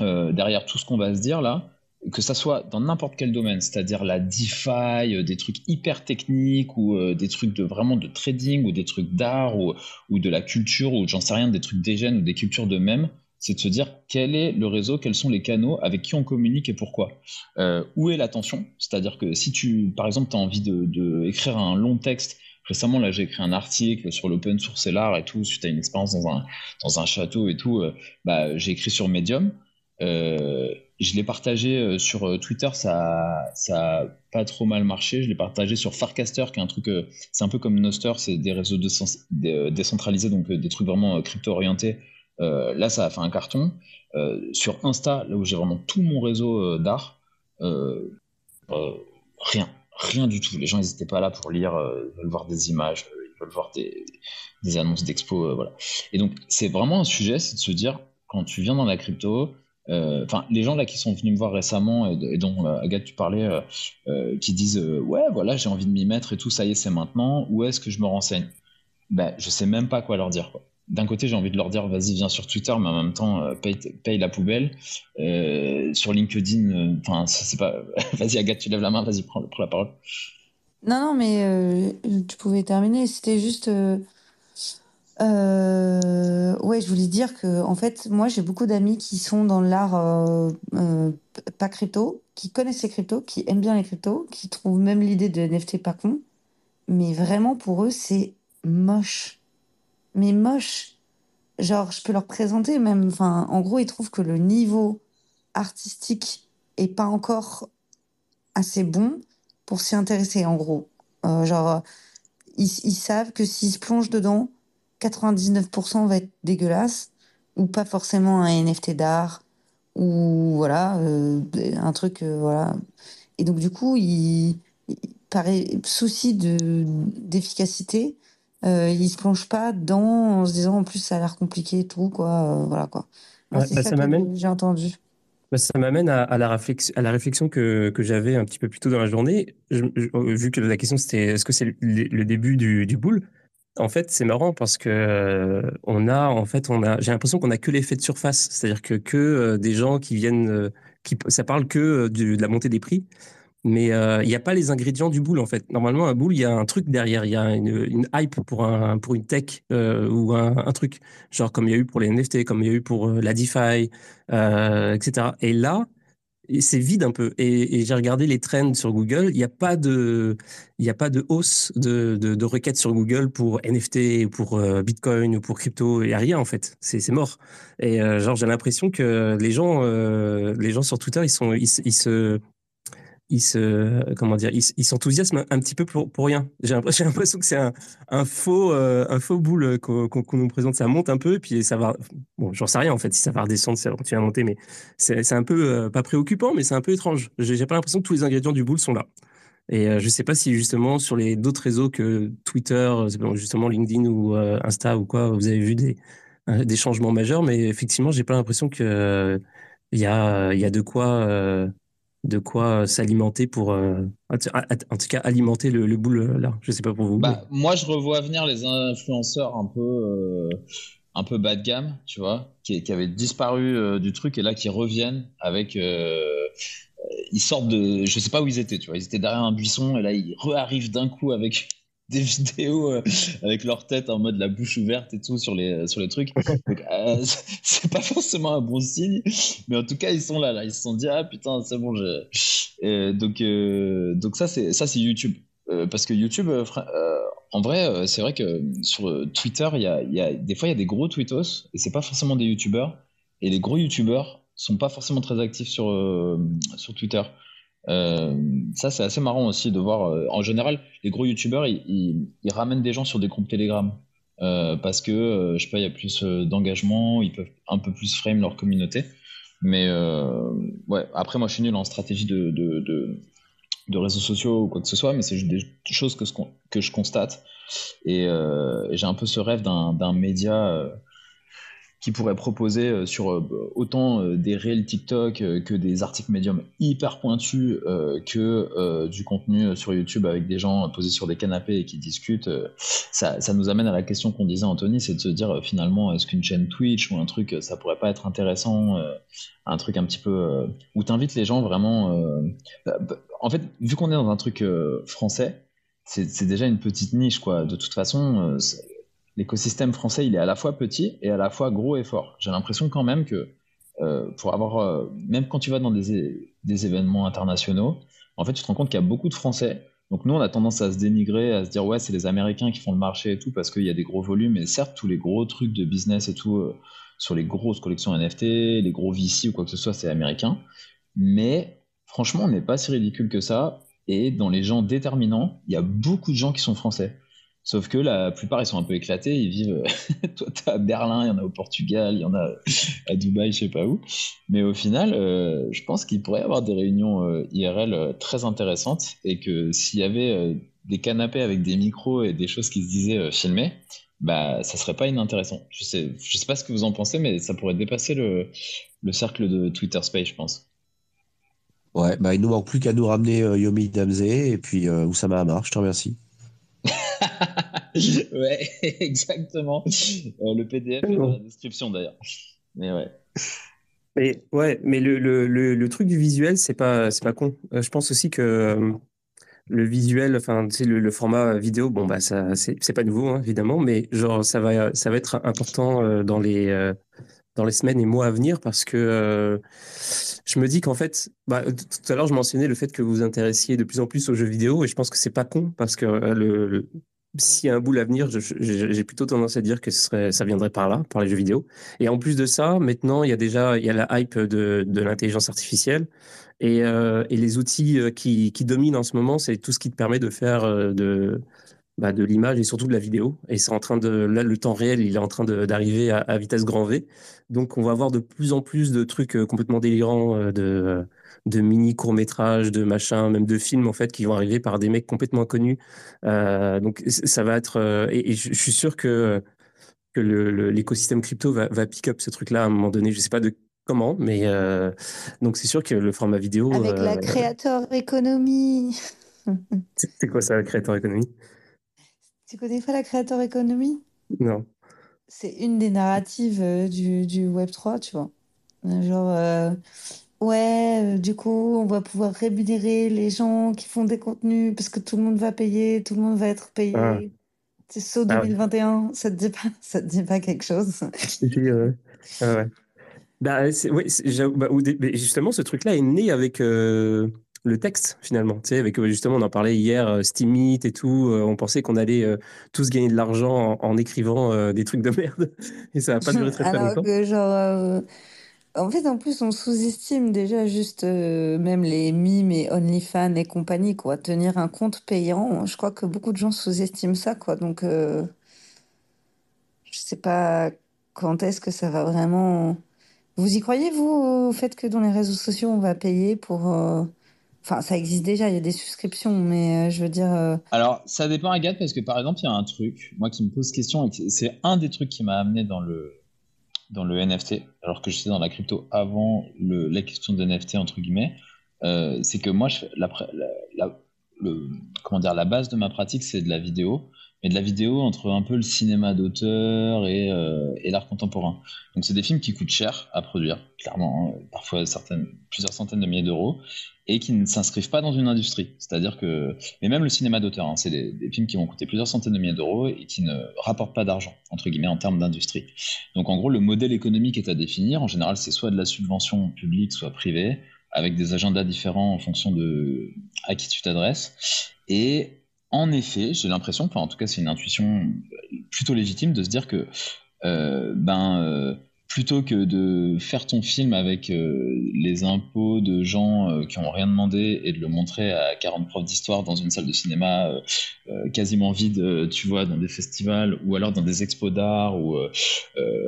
euh, derrière tout ce qu'on va se dire là, que ça soit dans n'importe quel domaine, c'est-à-dire la DeFi, euh, des trucs hyper techniques ou euh, des trucs de vraiment de trading ou des trucs d'art ou, de la culture ou j'en sais rien, des trucs des ou des cultures de même, c'est de se dire quel est le réseau, quels sont les canaux, avec qui on communique et pourquoi. Euh, où est l'attention? C'est-à-dire que si tu, par exemple, tu as envie de, de, écrire un long texte, récemment là j'ai écrit un article sur l'open source et l'art et tout, suite à une expérience dans un, dans un château et tout, bah, j'ai écrit sur Medium. Je l'ai partagé sur Twitter, ça, ça a pas trop mal marché. Je l'ai partagé sur Farcaster, qui est un truc, c'est un peu comme Noster, c'est des réseaux décentralisés, donc des trucs vraiment crypto orientés. là, ça a fait un carton. sur Insta, là où j'ai vraiment tout mon réseau d'art, rien, rien du tout. Les gens n'étaient pas là pour lire, ils veulent voir des images, ils veulent voir des, annonces d'expo. Et donc, c'est vraiment un sujet, c'est de se dire, quand tu viens dans la crypto, euh, enfin, les gens là qui sont venus me voir récemment et, dont euh, Agathe tu parlais, euh, qui disent ouais voilà j'ai envie de m'y mettre et tout, ça y est c'est maintenant. Où est-ce que je me renseigne? Ben je sais même pas quoi leur dire. D'un côté j'ai envie de leur dire vas-y viens sur Twitter, mais en même temps paye, paye, la poubelle. sur LinkedIn, enfin c'est pas. [LAUGHS] vas-y Agathe tu lèves la main, vas-y prends, prends, la parole. Non non mais tu pouvais terminer. C'était juste euh, ouais, je voulais dire que, en fait, moi, j'ai beaucoup d'amis qui sont dans l'art euh, euh, pas crypto, qui connaissent les cryptos, qui aiment bien les cryptos, qui trouvent même l'idée de NFT pas con. Mais vraiment, pour eux, c'est moche. Mais moche. Genre, je peux leur présenter même. Enfin, en gros, ils trouvent que le niveau artistique est pas encore assez bon pour s'y intéresser, en gros. genre, ils, ils savent que s'ils se plongent dedans, 99% va être dégueulasse ou pas forcément un NFT d'art ou voilà euh, un truc euh, voilà. Et donc du coup il, paraît souci de d'efficacité euh, il se plonge pas dans en se disant en plus ça a l'air compliqué et tout quoi euh, voilà quoi. Bah, ça, m'amène j'ai entendu. Bah, ça m'amène à, la réflexion, à la réflexion que, que j'avais un petit peu plus tôt dans la journée. vu que la question c'était est-ce que c'est le, début du, du boule? En fait, c'est marrant parce que on a, en fait, on a, j'ai l'impression qu'on a que l'effet de surface, c'est-à-dire que que des gens qui viennent, qui, ça parle que de la montée des prix, mais il n'y a pas les ingrédients du boule en fait. Normalement, un boule, il y a un truc derrière, il y a une, hype pour un, pour une tech ou un, truc, genre comme il y a eu pour les NFT, comme il y a eu pour la DeFi, etc. Et là, c'est vide un peu. Et, j'ai regardé les trends sur Google. Il n'y a pas de, il y a pas de hausse de, de, requêtes sur Google pour NFT, pour euh, Bitcoin ou pour crypto. Il n'y a rien en fait. C'est mort. Et euh, genre j'ai l'impression que les gens, euh, les gens sur Twitter, ils sont, ils se, il se comment dire il, s'enthousiasme un petit peu pour, pour rien. [LAUGHS] J'ai l'impression que c'est un, un, faux euh, un faux boule qu'on nous présente. Ça monte un peu et puis ça va bon j'en sais rien en fait si ça va redescendre ça continue à monter mais c'est un peu euh, pas préoccupant mais c'est un peu étrange. J'ai pas l'impression que tous les ingrédients du boule sont là. Et euh, je sais pas si justement sur les d'autres réseaux que Twitter justement LinkedIn ou Insta ou quoi vous avez vu des des changements majeurs mais effectivement j'ai pas l'impression que il y a il y a de quoi de quoi s'alimenter pour, euh, en tout cas, alimenter le, le boule euh, là. Je sais pas pour vous. Bah, moi, je revois venir les influenceurs un peu, euh, un peu bas de gamme, tu vois, qui, qui avaient disparu du truc et là qui reviennent avec. ils sortent de. Je sais pas où ils étaient, tu vois. Ils étaient derrière un buisson et là, ils re-arrivent d'un coup avec des vidéos euh, avec leur tête en mode la bouche ouverte et tout sur les, sur les trucs. [LAUGHS] Euh, [LAUGHS] c'est pas forcément un bon signe, mais en tout cas, ils sont là, là. Ils se sont dit, ah putain, c'est bon. Je... donc, euh, donc, ça, c'est ça, c'est YouTube. parce que YouTube, en vrai, c'est vrai que sur Twitter, y a, y a, des fois, il y a des gros tweetos et c'est pas forcément des YouTubeurs. Et les gros YouTubeurs sont pas forcément très actifs sur, sur Twitter. Euh, ça, c'est assez marrant aussi de voir. Euh, en général, les gros youtubeurs, ils, ramènent des gens sur des groupes Telegram. Euh, parce que, je sais pas, il y a plus d'engagement, ils peuvent un peu plus frame leur communauté. Mais ouais, après, moi, je suis nul en stratégie de, de, de, réseaux sociaux ou quoi que ce soit, mais c'est juste des choses que, que je constate. Et, et j'ai un peu ce rêve d'un média qui pourrait proposer euh, sur euh, autant euh, des réels TikTok que des articles médiums hyper pointus que du contenu sur YouTube avec des gens posés sur des canapés et qui discutent. Ça, ça nous amène à la question qu'on disait Anthony, c'est de se dire finalement est-ce qu'une chaîne Twitch ou un truc ça pourrait pas être intéressant, un truc un petit peu où t'invites les gens vraiment. Bah, bah, en fait, vu qu'on est dans un truc français, c'est déjà une petite niche quoi. De toute façon, l'écosystème français, il est à la fois petit et à la fois gros et fort. J'ai l'impression quand même que euh, pour avoir, euh, même quand tu vas dans des, événements internationaux, en fait, tu te rends compte qu'il y a beaucoup de Français. Donc nous, on a tendance à se dénigrer, à se dire ouais, c'est les Américains qui font le marché et tout parce qu'il y a des gros volumes. Et certes, tous les gros trucs de business et tout euh, sur les grosses collections NFT, les gros VC ou quoi que ce soit, c'est américain. Mais franchement, on n'est pas si ridicule que ça. Et dans les gens déterminants, il y a beaucoup de gens qui sont français. Sauf que la plupart, ils sont un peu éclatés. Ils vivent. [LAUGHS] Toi, t'es à Berlin, il y en a au Portugal, il y en a à Dubaï, je sais pas où. Mais au final, euh, je pense qu'il pourrait y avoir des réunions euh, IRL euh, très intéressantes et que s'il y avait des canapés avec des micros et des choses qui se disaient filmées, bah, ça serait pas inintéressant. Je sais, je sais pas ce que vous en pensez, mais ça pourrait dépasser le, le cercle de Twitter Space, je pense. Ouais, bah, il nous manque plus qu'à nous ramener Yomi Damze et puis Oussama Hamar. Je te remercie. [LAUGHS] ouais, [LAUGHS] exactement. Euh, le PDF est dans la description d'ailleurs. Mais ouais. Mais ouais, mais le, le, le, truc du visuel, c'est pas c'est pas con. Euh, je pense aussi que euh, le visuel, enfin, le, format vidéo, bon bah ça c'est pas nouveau hein, évidemment, mais genre ça va ça va être important dans les dans les semaines et mois à venir parce que je me dis qu'en fait, bah, tout à l'heure je mentionnais le fait que vous vous intéressiez de plus en plus aux jeux vidéo et je pense que c'est pas con parce que le, s'il y a un bout à venir, j'ai plutôt tendance à dire que ça viendrait par là, par les jeux vidéo. Et en plus de ça, maintenant, il y a déjà il y a la hype de, de l'intelligence artificielle. Et, euh, et, les outils euh, qui, qui, dominent en ce moment, c'est tout ce qui te permet de faire euh, de, bah, de l'image et surtout de la vidéo. Et c'est en train de, là, le temps réel, il est en train d'arriver à, à, vitesse grand V. Donc, on va avoir de plus en plus de trucs complètement délirants, de, de mini courts-métrages, de machins, même de films en fait qui vont arriver par des mecs complètement inconnus. Euh, donc ça va être euh, et, je, suis sûr que que l'écosystème crypto va, va pick up ce truc-là à un moment donné. Je sais pas de comment, mais euh, donc c'est sûr que le format vidéo avec la créateur économie. c'est quoi ça, la créateur économie Tu connais pas la créateur économie Non. C'est une des narratives du, du Web 3, tu vois. Genre, Ouais, euh, du coup, on va pouvoir rémunérer les gens qui font des contenus parce que tout le monde va payer, tout le monde va être payé. Ah. C'est saut Ah 2021, ça te dit pas, [LAUGHS] ça te dit pas quelque chose? ouais. ouais. Bah, bah justement, ce truc-là est né avec euh, le texte, finalement. Tu sais, avec, euh, justement, on en parlait hier, Steamit et tout. on pensait qu'on allait tous gagner de l'argent en, en écrivant des trucs de [LAUGHS] merde. Et ça va pas duré très très Alors que, genre, en fait, en plus, on sous-estime déjà juste euh, même les mimes et OnlyFans et compagnie, quoi. Tenir un compte payant, je crois que beaucoup de gens sous-estiment ça, quoi. Donc, euh, je sais pas quand est-ce que ça va vraiment. Vous y croyez, vous, au fait que dans les réseaux sociaux, on va payer pour. Euh, enfin, ça existe déjà, il y a des souscriptions, mais je veux dire. Alors, ça dépend, Agathe, parce que par exemple, il y a un truc, moi, qui me pose question, et c'est un des trucs qui m'a amené dans le dans le NFT, alors que j'étais dans la crypto avant la question de NFT, entre guillemets, euh, c'est que moi, je, la, comment dire, la base de ma pratique, c'est de la vidéo, mais de la vidéo entre un peu le cinéma d'auteur et, euh, et l'art contemporain. Donc, c'est des films qui coûtent cher à produire, clairement, hein, parfois certaines, plusieurs centaines de milliers d'euros, et qui ne s'inscrivent pas dans une industrie. C'est-à-dire que, mais même le cinéma d'auteur, hein, c'est des, films qui vont coûter plusieurs centaines de milliers d'euros et qui ne rapportent pas d'argent, entre guillemets, en termes d'industrie. Donc en gros, le modèle économique est à définir. En général, c'est soit de la subvention publique, soit privée, avec des agendas différents en fonction de à qui tu t'adresses. Et en effet, j'ai l'impression, enfin en tout cas c'est une intuition plutôt légitime de se dire que euh, ben euh, plutôt que de faire ton film avec euh, les impôts de gens qui ont rien demandé et de le montrer à 40 profs d'histoire dans une salle de cinéma quasiment vide, tu vois, dans des festivals ou alors dans des expos d'art ou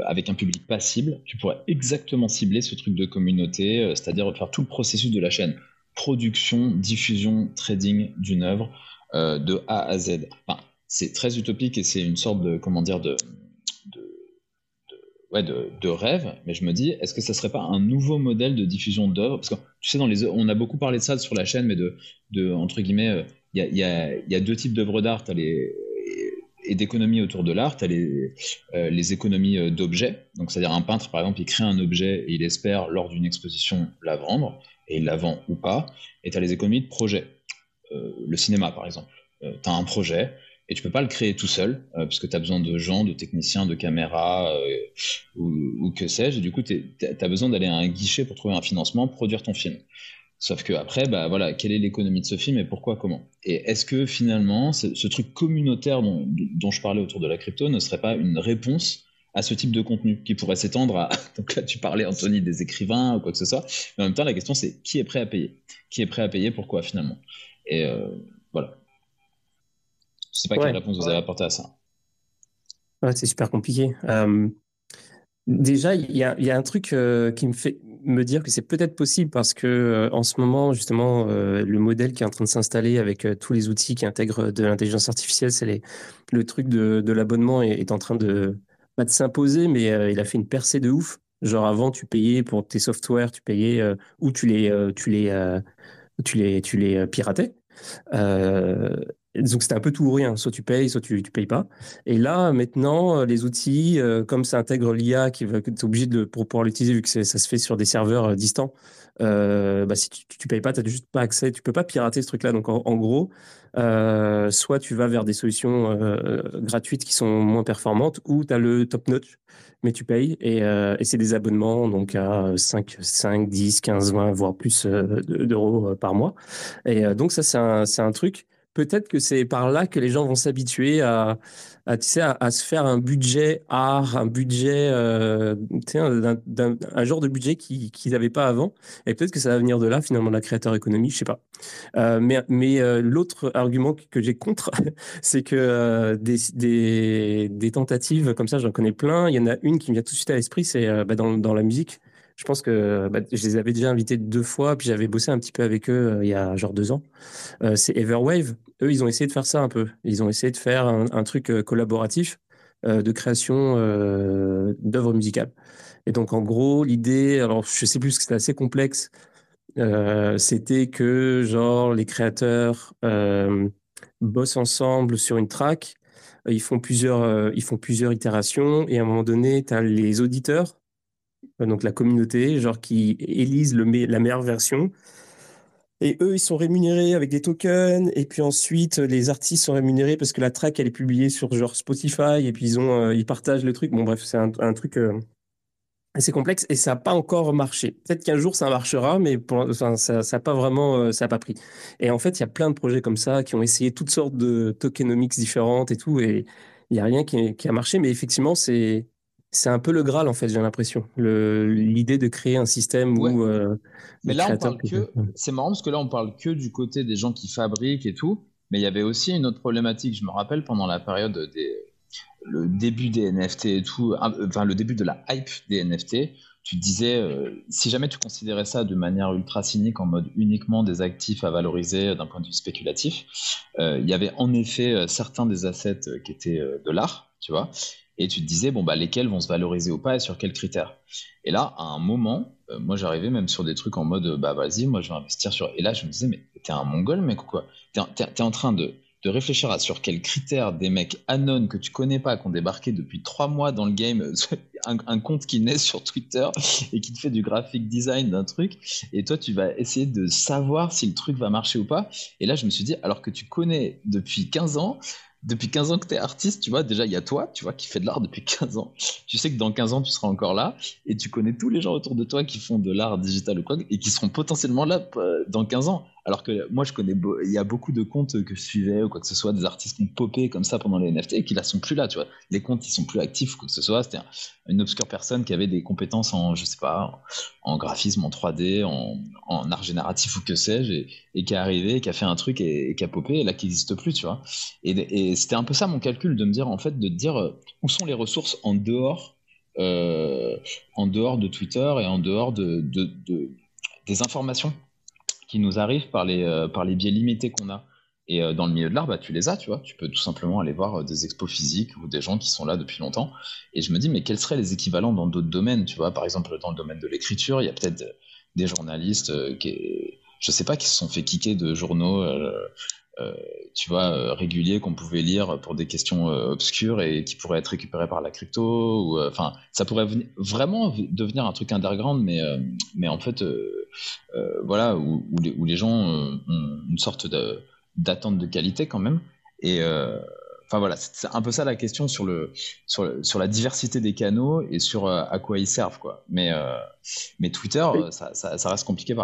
avec un public pas cible, tu pourrais exactement cibler ce truc de communauté, c'est-à-dire faire tout le processus de la chaîne. Production, diffusion, trading d'une œuvre de A à Z. Enfin, c'est très utopique et c'est une sorte de comment dire de de, de, rêve, mais je me dis, est-ce que ça serait pas un nouveau modèle de diffusion d'œuvres? Parce que tu sais, dans les, on a beaucoup parlé de ça sur la chaîne, mais de, entre guillemets, euh, il y, a, y, a, deux types d'œuvres d'art les, et d'économies autour de l'art. Tu as les, euh, les économies euh, d'objets. Donc, c'est-à-dire un peintre, par exemple, il crée un objet et il espère, lors d'une exposition, la vendre, et il la vend ou pas. Et tu as les économies de projet. Le cinéma, par exemple. tu as un projet, et tu peux pas le créer tout seul, euh, puisque tu as besoin de gens, de techniciens, de caméras, euh, ou, que sais-je. Du coup, tu as besoin d'aller à un guichet pour trouver un financement, produire ton film. Sauf que après, bah voilà, quelle est l'économie de ce film et pourquoi, comment? Et est-ce que finalement, ce, truc communautaire dont, je parlais autour de la crypto ne serait pas une réponse à ce type de contenu qui pourrait s'étendre à. [LAUGHS] Donc là, tu parlais, Anthony, des écrivains ou quoi que ce soit. Mais en même temps, la question, c'est qui est prêt à payer? Qui est prêt à payer? Pourquoi finalement? Et euh, voilà. Je sais pas quelle réponse vous avez apporté à ça. Ouais, c'est super compliqué. Euh, déjà, il y a, y a, un truc euh, qui me fait me dire que c'est peut-être possible parce que en ce moment, justement, le modèle qui est en train de s'installer avec tous les outils qui intègrent de l'intelligence artificielle, c'est le truc de, de l'abonnement est, en train de, pas de s'imposer, mais il a fait une percée de ouf. Genre avant, tu payais pour tes softwares, tu payais ou tu les, tu les, tu les, tu les piratais. donc c'était un peu tout ou rien. Soit tu payes, soit tu, tu payes pas. Et là, maintenant, les outils, comme ça intègre l'IA, qui va, tu es obligé de pour pouvoir l'utiliser vu que ça se fait sur des serveurs distants. bah, si tu, tu payes pas, tu n'as juste pas accès. Tu peux pas pirater ce truc-là. Donc en gros, euh, soit tu vas vers des solutions euh, gratuites qui sont moins performantes, ou tu as le top notch, mais tu payes, et, euh, et c'est des abonnements donc à 5, 5, 10, 15, 20, voire plus d'euros par mois. Et donc ça, c'est un, un truc peut-être que c'est par là que les gens vont s'habituer à, à, tu sais, à, se faire un budget art, un budget, euh, un, un, genre de budget qu'ils n'avaient pas avant. Et peut-être que ça va venir de là, finalement, la créateur économie, je sais pas. Euh, mais mais euh, l'autre argument que j'ai contre, [LAUGHS] c'est que euh, des, des, tentatives comme ça, j'en connais plein. Il y en a une qui me vient tout de suite à l'esprit, c'est bah, dans, dans la musique. Je pense que bah, je les avais déjà invités deux fois, puis j'avais bossé un petit peu avec eux il y a genre deux ans. c'est Everwave eux, ils ont essayé de faire ça un peu. Ils ont essayé de faire un, truc euh, collaboratif euh, de création euh, d'œuvres musicales. Et donc, en gros, l'idée, alors je sais plus c'était assez complexe, c'était que genre les créateurs bossent ensemble sur une track, ils font plusieurs, ils font plusieurs itérations, et à un moment donné, tu as les auditeurs, donc la communauté, genre qui élisent le, la meilleure version, et eux, ils sont rémunérés avec des tokens. Et puis ensuite, les artistes sont rémunérés parce que la track, elle est publiée sur genre Spotify. Et puis ils, ont, euh, ils partagent le truc. Bon, bref, c'est un, truc euh, assez complexe. Et ça n'a pas encore marché. Peut-être qu'un jour, ça marchera, mais ça n'a pas vraiment euh, ça a pas pris. Et en fait, il y a plein de projets comme ça qui ont essayé toutes sortes de tokenomics différentes et tout. Et il n'y a rien qui, a marché. Mais effectivement, c'est c'est un peu le Graal, en fait, j'ai l'impression. L'idée de créer un système où. Euh, mais là, on parle que. C'est marrant parce que là, on parle que du côté des gens qui fabriquent et tout. Mais il y avait aussi une autre problématique. Je me rappelle pendant la période des. Le début des NFT et tout, enfin le début de la hype des NFT, tu disais, euh, si jamais tu considérais ça de manière ultra cynique, en mode uniquement des actifs à valoriser d'un point de vue spéculatif, euh, il y avait en effet certains des assets qui étaient de l'art, tu vois, et tu te disais, bon, bah, lesquels vont se valoriser ou pas et sur quels critères? Et là, à un moment, euh, moi, j'arrivais même sur des trucs en mode, bah, vas-y, moi, je vais investir sur. Et là, je me disais, mais t'es un mongol, mec, ou quoi? T'es es, en train de, de réfléchir à sur quels critères des mecs anonymes que tu connais pas, qui ont débarqué depuis trois mois dans le game, [LAUGHS] un, compte qui naît sur Twitter et qui te fait du graphic design d'un truc, et toi, tu vas essayer de savoir si le truc va marcher ou pas. Et là, je me suis dit, alors que tu connais depuis 15 ans, depuis 15 ans que tu es artiste, tu vois, déjà il y a toi, tu vois, qui fait de l'art depuis 15 ans. Tu sais que dans 15 ans, tu seras encore là et tu connais tous les gens autour de toi qui font de l'art digital ou quoi et qui seront potentiellement là euh, dans 15 ans. Alors que moi, je connais, il y a beaucoup de comptes que je suivais ou quoi que ce soit, des artistes qui ont popé comme ça pendant les NFT et qui là sont plus là, tu vois. Les comptes, ils sont plus actifs ou quoi que ce soit. C'était une obscure personne qui avait des compétences en, je sais pas, en graphisme, en 3D, en, art génératif ou que sais-je, et, qui est arrivé, qui a fait un truc et, qui a popé et là qui n'existe plus, tu vois. Et, c'était un peu ça mon calcul de me dire, en fait, de dire euh, où sont les ressources en dehors, euh, en dehors de Twitter et en dehors de, de des informations nous arrivent par les, euh, par les biais limités qu'on a. Et euh, dans le milieu de l'art, bah, tu les as, tu vois. Tu peux tout simplement aller voir euh, des expos physiques ou des gens qui sont là depuis longtemps. Et je me dis, mais quels seraient les équivalents dans d'autres domaines, tu vois? Par exemple, dans le domaine de l'écriture, il y a peut-être des journalistes qui, je sais pas, qui se sont fait kicker de journaux, tu vois, réguliers qu'on pouvait lire pour des questions obscures et qui pourraient être récupérés par la crypto. Enfin, ça pourrait vraiment devenir un truc underground, mais, mais en fait euh, voilà, où, les, gens euh, ont une sorte d'attente de qualité quand même. Et euh, enfin voilà, c'est un peu ça la question sur, le, sur, la diversité des canaux et sur à quoi ils servent. Quoi. Mais, mais Twitter, ça, reste compliqué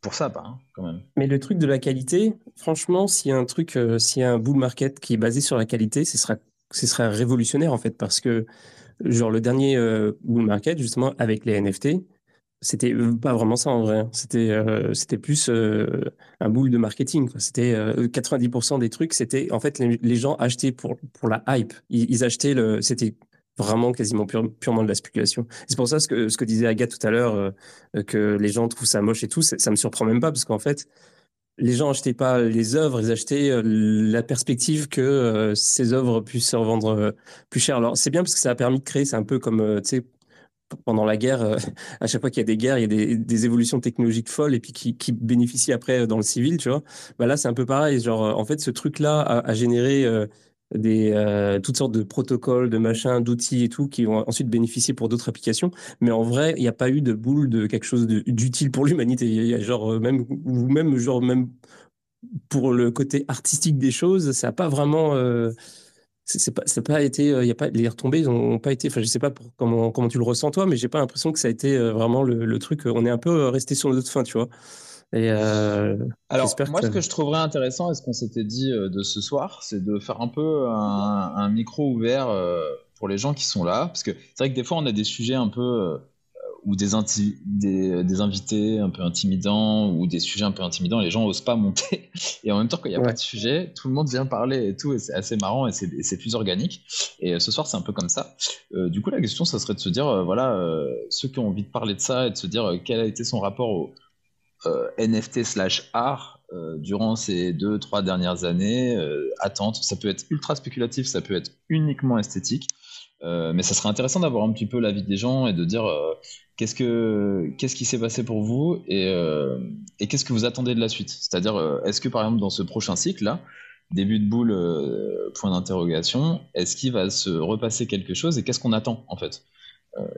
pour ça, pas, hein, quand même. Mais le truc de la qualité, franchement, s'il y a un truc, s'il y a un bull market qui est basé sur la qualité, ce sera, ce serait révolutionnaire en fait, parce que genre le dernier bull market, justement, avec les NFT, c'était pas vraiment ça en vrai. Hein. C'était c'était plus un boule de marketing. C'était 90% des trucs, c'était en fait les, gens achetaient pour pour la hype. Ils, achetaient le, c'était vraiment quasiment purement de la spéculation. C'est pour ça ce que ce que disait Agathe tout à l'heure que les gens trouvent ça moche et tout. Ça me surprend même pas parce qu'en fait les gens achetaient pas les œuvres, ils achetaient euh, la perspective que euh, ces œuvres puissent se revendre euh, plus cher. Alors c'est bien parce que ça a permis de créer, c'est un peu comme pendant la guerre, [LAUGHS] à chaque fois qu'il y a des guerres, il y a des, évolutions technologiques folles et puis qui, bénéficient après dans le civil, tu vois. Bah là, c'est un peu pareil. Genre, en fait, ce truc-là a, généré euh, toutes sortes de protocoles, de machins, d'outils et tout qui vont ensuite bénéficier pour d'autres applications. Mais en vrai, il n'y a pas eu de boule de quelque chose d'utile pour l'humanité. Genre euh, même ou même genre même pour le côté artistique des choses, ça n'a pas vraiment. Euh, c'est pas, ça pas été. Il y a pas les retombées, ils ont pas été. Enfin, je sais pas pour, comment comment tu le ressens toi, mais j'ai pas l'impression que ça a été vraiment le, le, truc. On est un peu resté sur notre fin, tu vois. Et euh, Alors, moi, ce que je trouverais intéressant, et ce qu'on s'était dit euh, de ce soir, c'est de faire un peu un, micro ouvert euh, pour les gens qui sont là. Parce que c'est vrai que des fois, on a des sujets un peu. Ou des, des, invités un peu intimidants, ou des sujets un peu intimidants, les gens n'osent pas monter. [LAUGHS] Et en même temps, quand il n'y a pas de sujet, tout le monde vient parler et tout, et c'est assez marrant, et c'est plus organique. Et ce soir, c'est un peu comme ça. du coup, la question, ça serait de se dire, voilà, ceux qui ont envie de parler de ça, et de se dire quel a été son rapport au euh, NFT slash art euh, durant ces deux, trois dernières années, euh, attente. Ça peut être ultra spéculatif, ça peut être uniquement esthétique. Mais ça serait intéressant d'avoir un petit peu l'avis des gens et de dire qu'est-ce que qu'est-ce qui s'est passé pour vous et, et qu'est-ce que vous attendez de la suite? C'est-à-dire, est-ce que par exemple dans ce prochain cycle là, début de boule, point d'interrogation, est-ce qu'il va se repasser quelque chose et qu'est-ce qu'on attend en fait?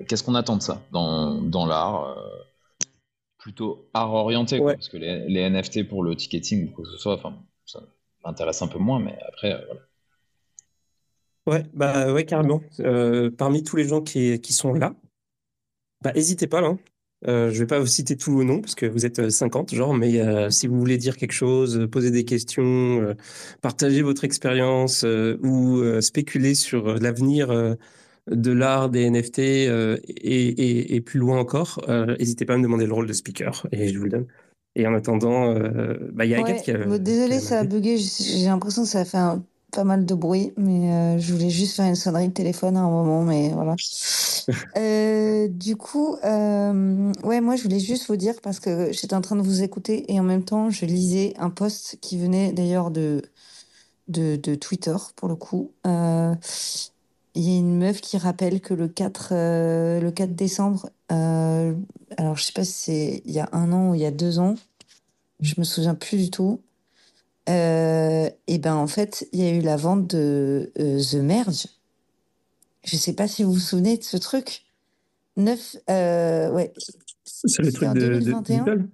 Qu'est-ce qu'on attend de ça dans, dans l'art plutôt art orienté, parce que les, NFT pour le ticketing ou quoi que ce soit, enfin, ça m'intéresse un peu moins, mais après, euh, voilà. Ouais, bah ouais, carrément. Euh, parmi tous les gens qui, qui sont là, bah n'hésitez pas là. Hein. Euh, je vais pas vous citer tous vos noms parce que vous êtes 50 genre, mais si vous voulez dire quelque chose, poser des questions, partager votre expérience ou spéculer sur l'avenir de l'art, des NFT euh, et, plus loin encore, euh, n'hésitez pas à me demander le rôle de speaker et je vous le donne. Et en attendant, euh, bah, il y a Agathe qui a. Désolé, ça a bugué. J'ai l'impression que ça a fait pas mal de bruit, mais je voulais juste faire une sonnerie de téléphone à un moment, mais voilà. [LAUGHS] du coup, ouais, moi je voulais juste vous dire parce que j'étais en train de vous écouter et en même temps je lisais un post qui venait d'ailleurs de, de, de Twitter pour le coup. Il y a une meuf qui rappelle que le 4, euh, le 4 décembre, euh, alors je sais pas si c'est il y a un an ou il y a deux ans, je me souviens plus du tout. Euh, et ben en fait, il y a eu la vente de The Merge. Je sais pas si vous vous souvenez de ce truc. 9, ouais. C'est le truc de, 2021.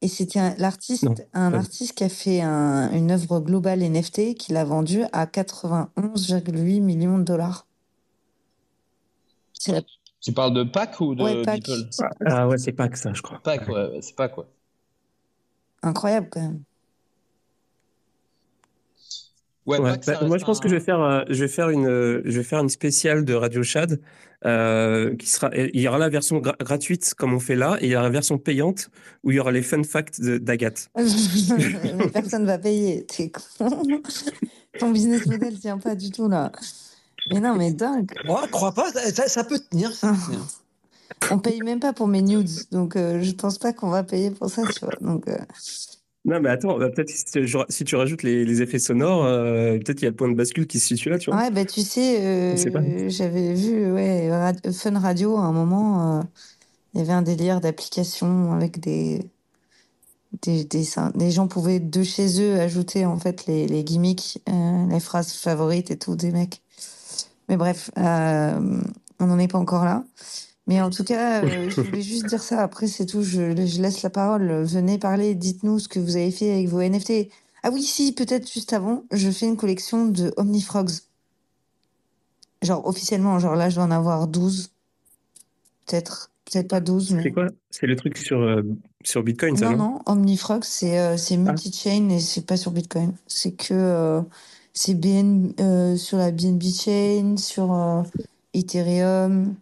Et c'était l'artiste, un, artiste qui a fait une œuvre globale NFT qui l'a vendue à 91,8 millions de dollars. Tu parles de Pac ou de ouais, People Ah ouais, c'est Pac ça, je crois. Pac, ouais, c'est Pac, ouais. Incroyable quand même. Ouais, bah, moi, je pense que je vais faire, euh, je vais faire une, je vais faire une spéciale de Radio Shad euh, qui sera, il y aura la version gratuite comme on fait là, et il y aura la version payante où il y aura les fun facts d'Agathe. [LAUGHS] [LAUGHS] personne va payer, t'es con. [LAUGHS] Ton business model tient pas du tout là. Mais non, mais dingue. Moi, je crois pas, ça, peut tenir. Ça on paye même pas pour mes nudes, donc euh, je pense pas qu'on va payer pour ça, tu vois. Donc, non, mais attends, bah, peut-être si, tu rajoutes les, effets sonores, euh, peut-être qu'il y a le point de bascule qui se situe là, tu vois. Ouais, bah tu sais, euh, j'avais vu ouais, Fun Radio à un moment, euh, il y avait un délire d'application avec des, des, des, gens pouvaient de chez eux ajouter en fait les, les gimmicks, les phrases favorites et tout des mecs. Mais bref, on n'en est pas encore là. Mais en tout cas, euh, je voulais juste dire ça. Après, c'est tout. Je, laisse la parole. Venez parler. Dites-nous ce que vous avez fait avec vos NFT. Ah oui, si, peut-être juste avant, je fais une collection de Omnifrogs. Genre, officiellement, genre là, je dois en avoir 12. Peut-être. Peut-être pas 12. C'est quoi? C'est le truc sur, euh, sur Bitcoin, ça Non, non? Omnifrog, c'est euh, ah. multi-chain et c'est pas sur Bitcoin. C'est que. c'est BN, sur la BNB chain, sur Ethereum,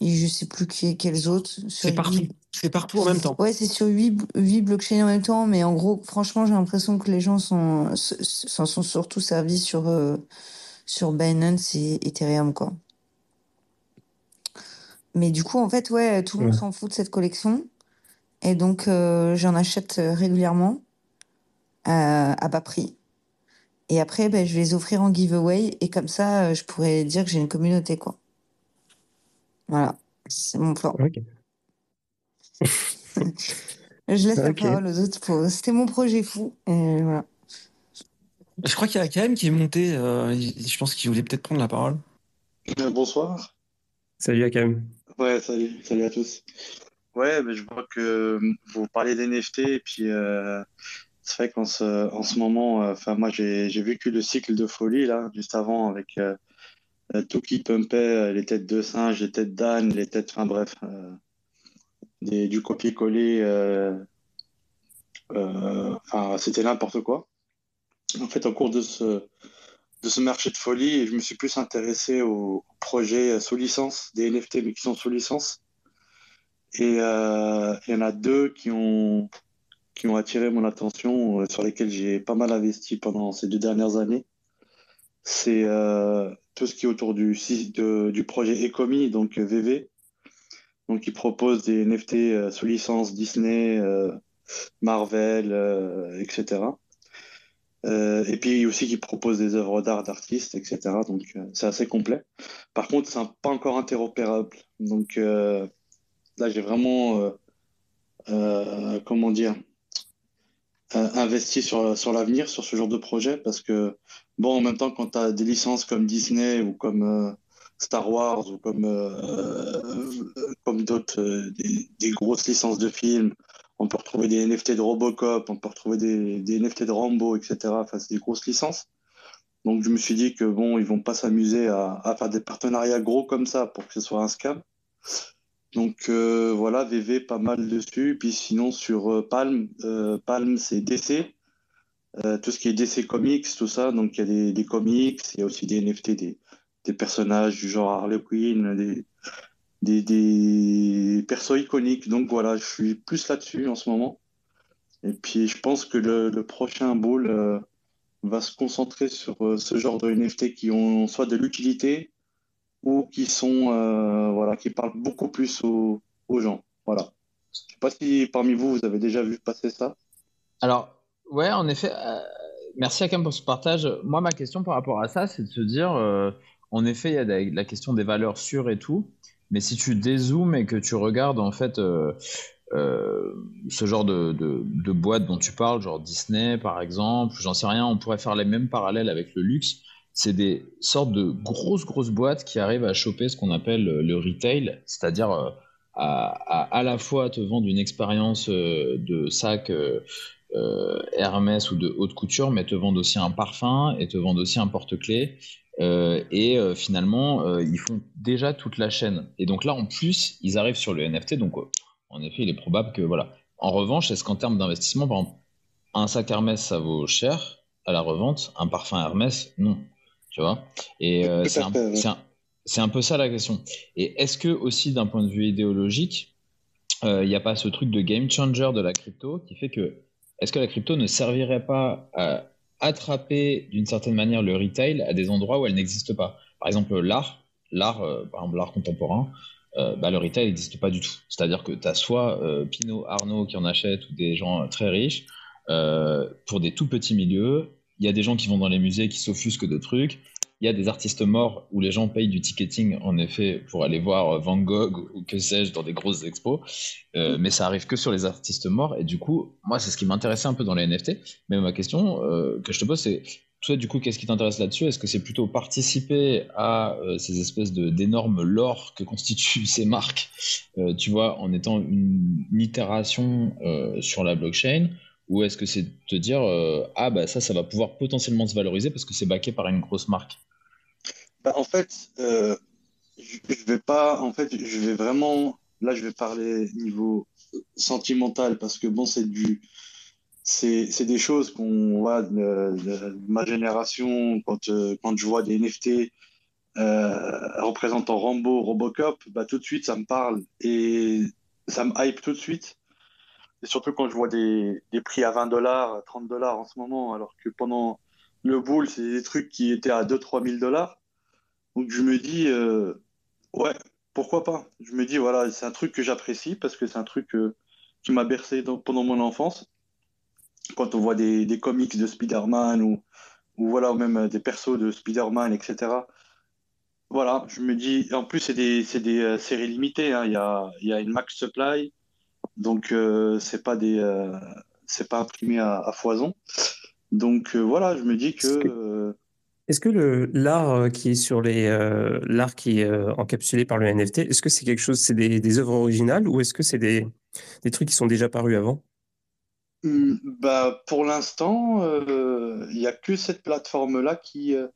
et je sais plus qui, quels autres. C'est partout. C'est partout en même temps. Ouais, c'est sur 8, 8 blockchains en même temps, mais en gros, franchement, j'ai l'impression que les gens s'en sont, sont surtout servis sur, euh, sur Binance et Ethereum, quoi. Mais du coup, en fait, ouais, tout le monde s'en fout de cette collection. Et donc, euh, j'en achète régulièrement euh, à bas prix. Et après, ben, je vais les offrir en giveaway. Et comme ça, je pourrais dire que j'ai une communauté, quoi. Voilà, c'est mon plan. [LAUGHS] je laisse la parole aux autres. C'était mon projet fou. Et voilà. Je crois qu'il y a Karim qui est monté. Euh, je pense qu'il voulait peut-être prendre la parole. Euh, bonsoir. Salut Karim. Ouais, salut, salut à tous. Ouais, mais je vois que vous parlez d'NFT et puis euh, c'est vrai qu'en ce, en ce moment, enfin moi j'ai vécu le cycle de folie là juste avant avec tout qui pumpait les têtes de singe, les têtes d'âne, les têtes, enfin bref, du copier-coller. C'était n'importe quoi en fait, au cours de ce, de ce marché de folie, je me suis plus intéressé aux projets sous licence, des NFT mais qui sont sous licence. Et euh, il y en a deux qui ont, qui ont attiré mon attention, euh, sur lesquels j'ai pas mal investi pendant ces deux dernières années. C'est euh, tout ce qui est autour du, du projet Ecomi, donc VV, donc qui propose des NFT sous licence Disney, Marvel, etc. Euh, et puis aussi qui propose des œuvres d'art d'artistes, etc. Donc euh, c'est assez complet. Par contre, c'est pas encore interopérable. Donc euh, là, j'ai vraiment, comment dire, investi sur, sur l'avenir, sur ce genre de projet, parce que, bon, en même temps, quand tu as des licences comme Disney ou comme Star Wars ou comme, comme d'autres, des, grosses licences de films, on peut retrouver des NFT de Robocop, on peut retrouver des, des NFT de Rambo, etc. Enfin, c'est des grosses licences. Donc, je me suis dit que bon, ils vont pas s'amuser à, faire des partenariats gros comme ça pour que ce soit un scam. Donc euh, voilà, VV pas mal dessus. Puis sinon sur euh, Palm, euh, Palm c'est DC, tout ce qui est DC Comics, tout ça. Donc il y a des, comics, il y a aussi des NFT, des, personnages du genre Harley Quinn, des, des, persos iconiques. Donc voilà, je suis plus là-dessus en ce moment. Et puis je pense que le, prochain euh, va se concentrer sur euh, ce genre de NFT qui ont soit de l'utilité ou qui sont euh, voilà qui parlent beaucoup plus aux, gens. Voilà. Je sais pas si parmi vous vous avez déjà vu passer ça. Alors ouais, en effet. merci à Cam pour ce partage. Moi, ma question par rapport à ça, c'est de se dire, en effet, il y a la question des valeurs sûres et tout. Mais si tu dézoomes et que tu regardes en fait euh, euh, ce genre de, de, boîte dont tu parles, genre Disney par exemple, j'en sais rien, on pourrait faire les mêmes parallèles avec le luxe. C'est des sortes de grosses grosses boîtes qui arrivent à choper ce qu'on appelle le retail, c'est-à-dire euh, à, à, la fois te vendre une expérience de sac Hermès ou de haute couture, mais te vendent aussi un parfum et te vendent aussi un porte-clés euh, et euh, finalement, euh, ils font déjà toute la chaîne. Et donc là, en plus, ils arrivent sur le NFT. Donc, en effet, il est probable que voilà. En revanche, est-ce qu'en termes d'investissement, par exemple, un sac Hermès, ça vaut cher à la revente, un parfum Hermès, non. Tu vois Et c'est un, un, peu ça la question. Et est-ce que aussi, d'un point de vue idéologique, il n'y a pas ce truc de game changer de la crypto qui fait que est-ce que la crypto ne servirait pas à attraper d'une certaine manière le retail à des endroits où elle n'existe pas? Par exemple, l'art, l'art, euh, par exemple l'art contemporain, euh, bah, le retail n'existe pas du tout. C'est-à-dire que tu as soit euh, Pinot, Arnaud qui en achètent ou des gens très riches pour des tout petits milieux. Il y a des gens qui vont dans les musées qui s'offusquent de trucs. Il y a des artistes morts où les gens payent du ticketing, en effet, pour aller voir Van Gogh ou que sais-je dans des grosses expos. Euh, mais ça arrive que sur les artistes morts. Et du coup, moi, c'est ce qui m'intéressait un peu dans les NFT. Mais ma question euh, que je te pose, c'est toi, du coup, qu'est-ce qui t'intéresse là-dessus? Est-ce que c'est plutôt participer à euh, ces espèces d'énormes lore que constituent ces marques, tu vois, en étant une, une itération sur la blockchain ou est-ce que c'est te dire ah bah ça ça va pouvoir potentiellement se valoriser parce que c'est backé par une grosse marque? Bah, en fait, euh, je vais pas, en fait, je vais vraiment, là, je vais parler niveau sentimental parce que bon, c'est du, c'est des choses qu'on voit de, ma génération quand, euh, quand je vois des NFT représentant Rambo, Robocop, bah, tout de suite, ça me parle et ça me hype tout de suite. Et surtout quand je vois des, prix à 20 dollars, 30 dollars en ce moment, alors que pendant le bull, c'est des trucs qui étaient à 2-3 000 dollars. Donc je me dis, euh, ouais, pourquoi pas? Je me dis, voilà, c'est un truc que j'apprécie parce que c'est un truc euh, qui m'a bercé pendant mon enfance. Quand on voit des, comics de Spider-Man ou, voilà, même des persos de Spider-Man, etc. Voilà, je me dis, en plus, c'est des, euh, séries limitées. hein. Il a, y a une max supply, donc euh, c'est pas des, euh, c'est pas imprimé à, à foison. Donc euh, voilà, je me dis que. Est-ce que, euh, que l'art qui est sur les l'art qui est encapsulé par le NFT, est-ce que c'est quelque chose, c'est des, des œuvres originales ou est-ce que c'est des, des trucs qui sont déjà parus avant? hum, bah, pour l'instant, il y a que cette plateforme-là qui, euh,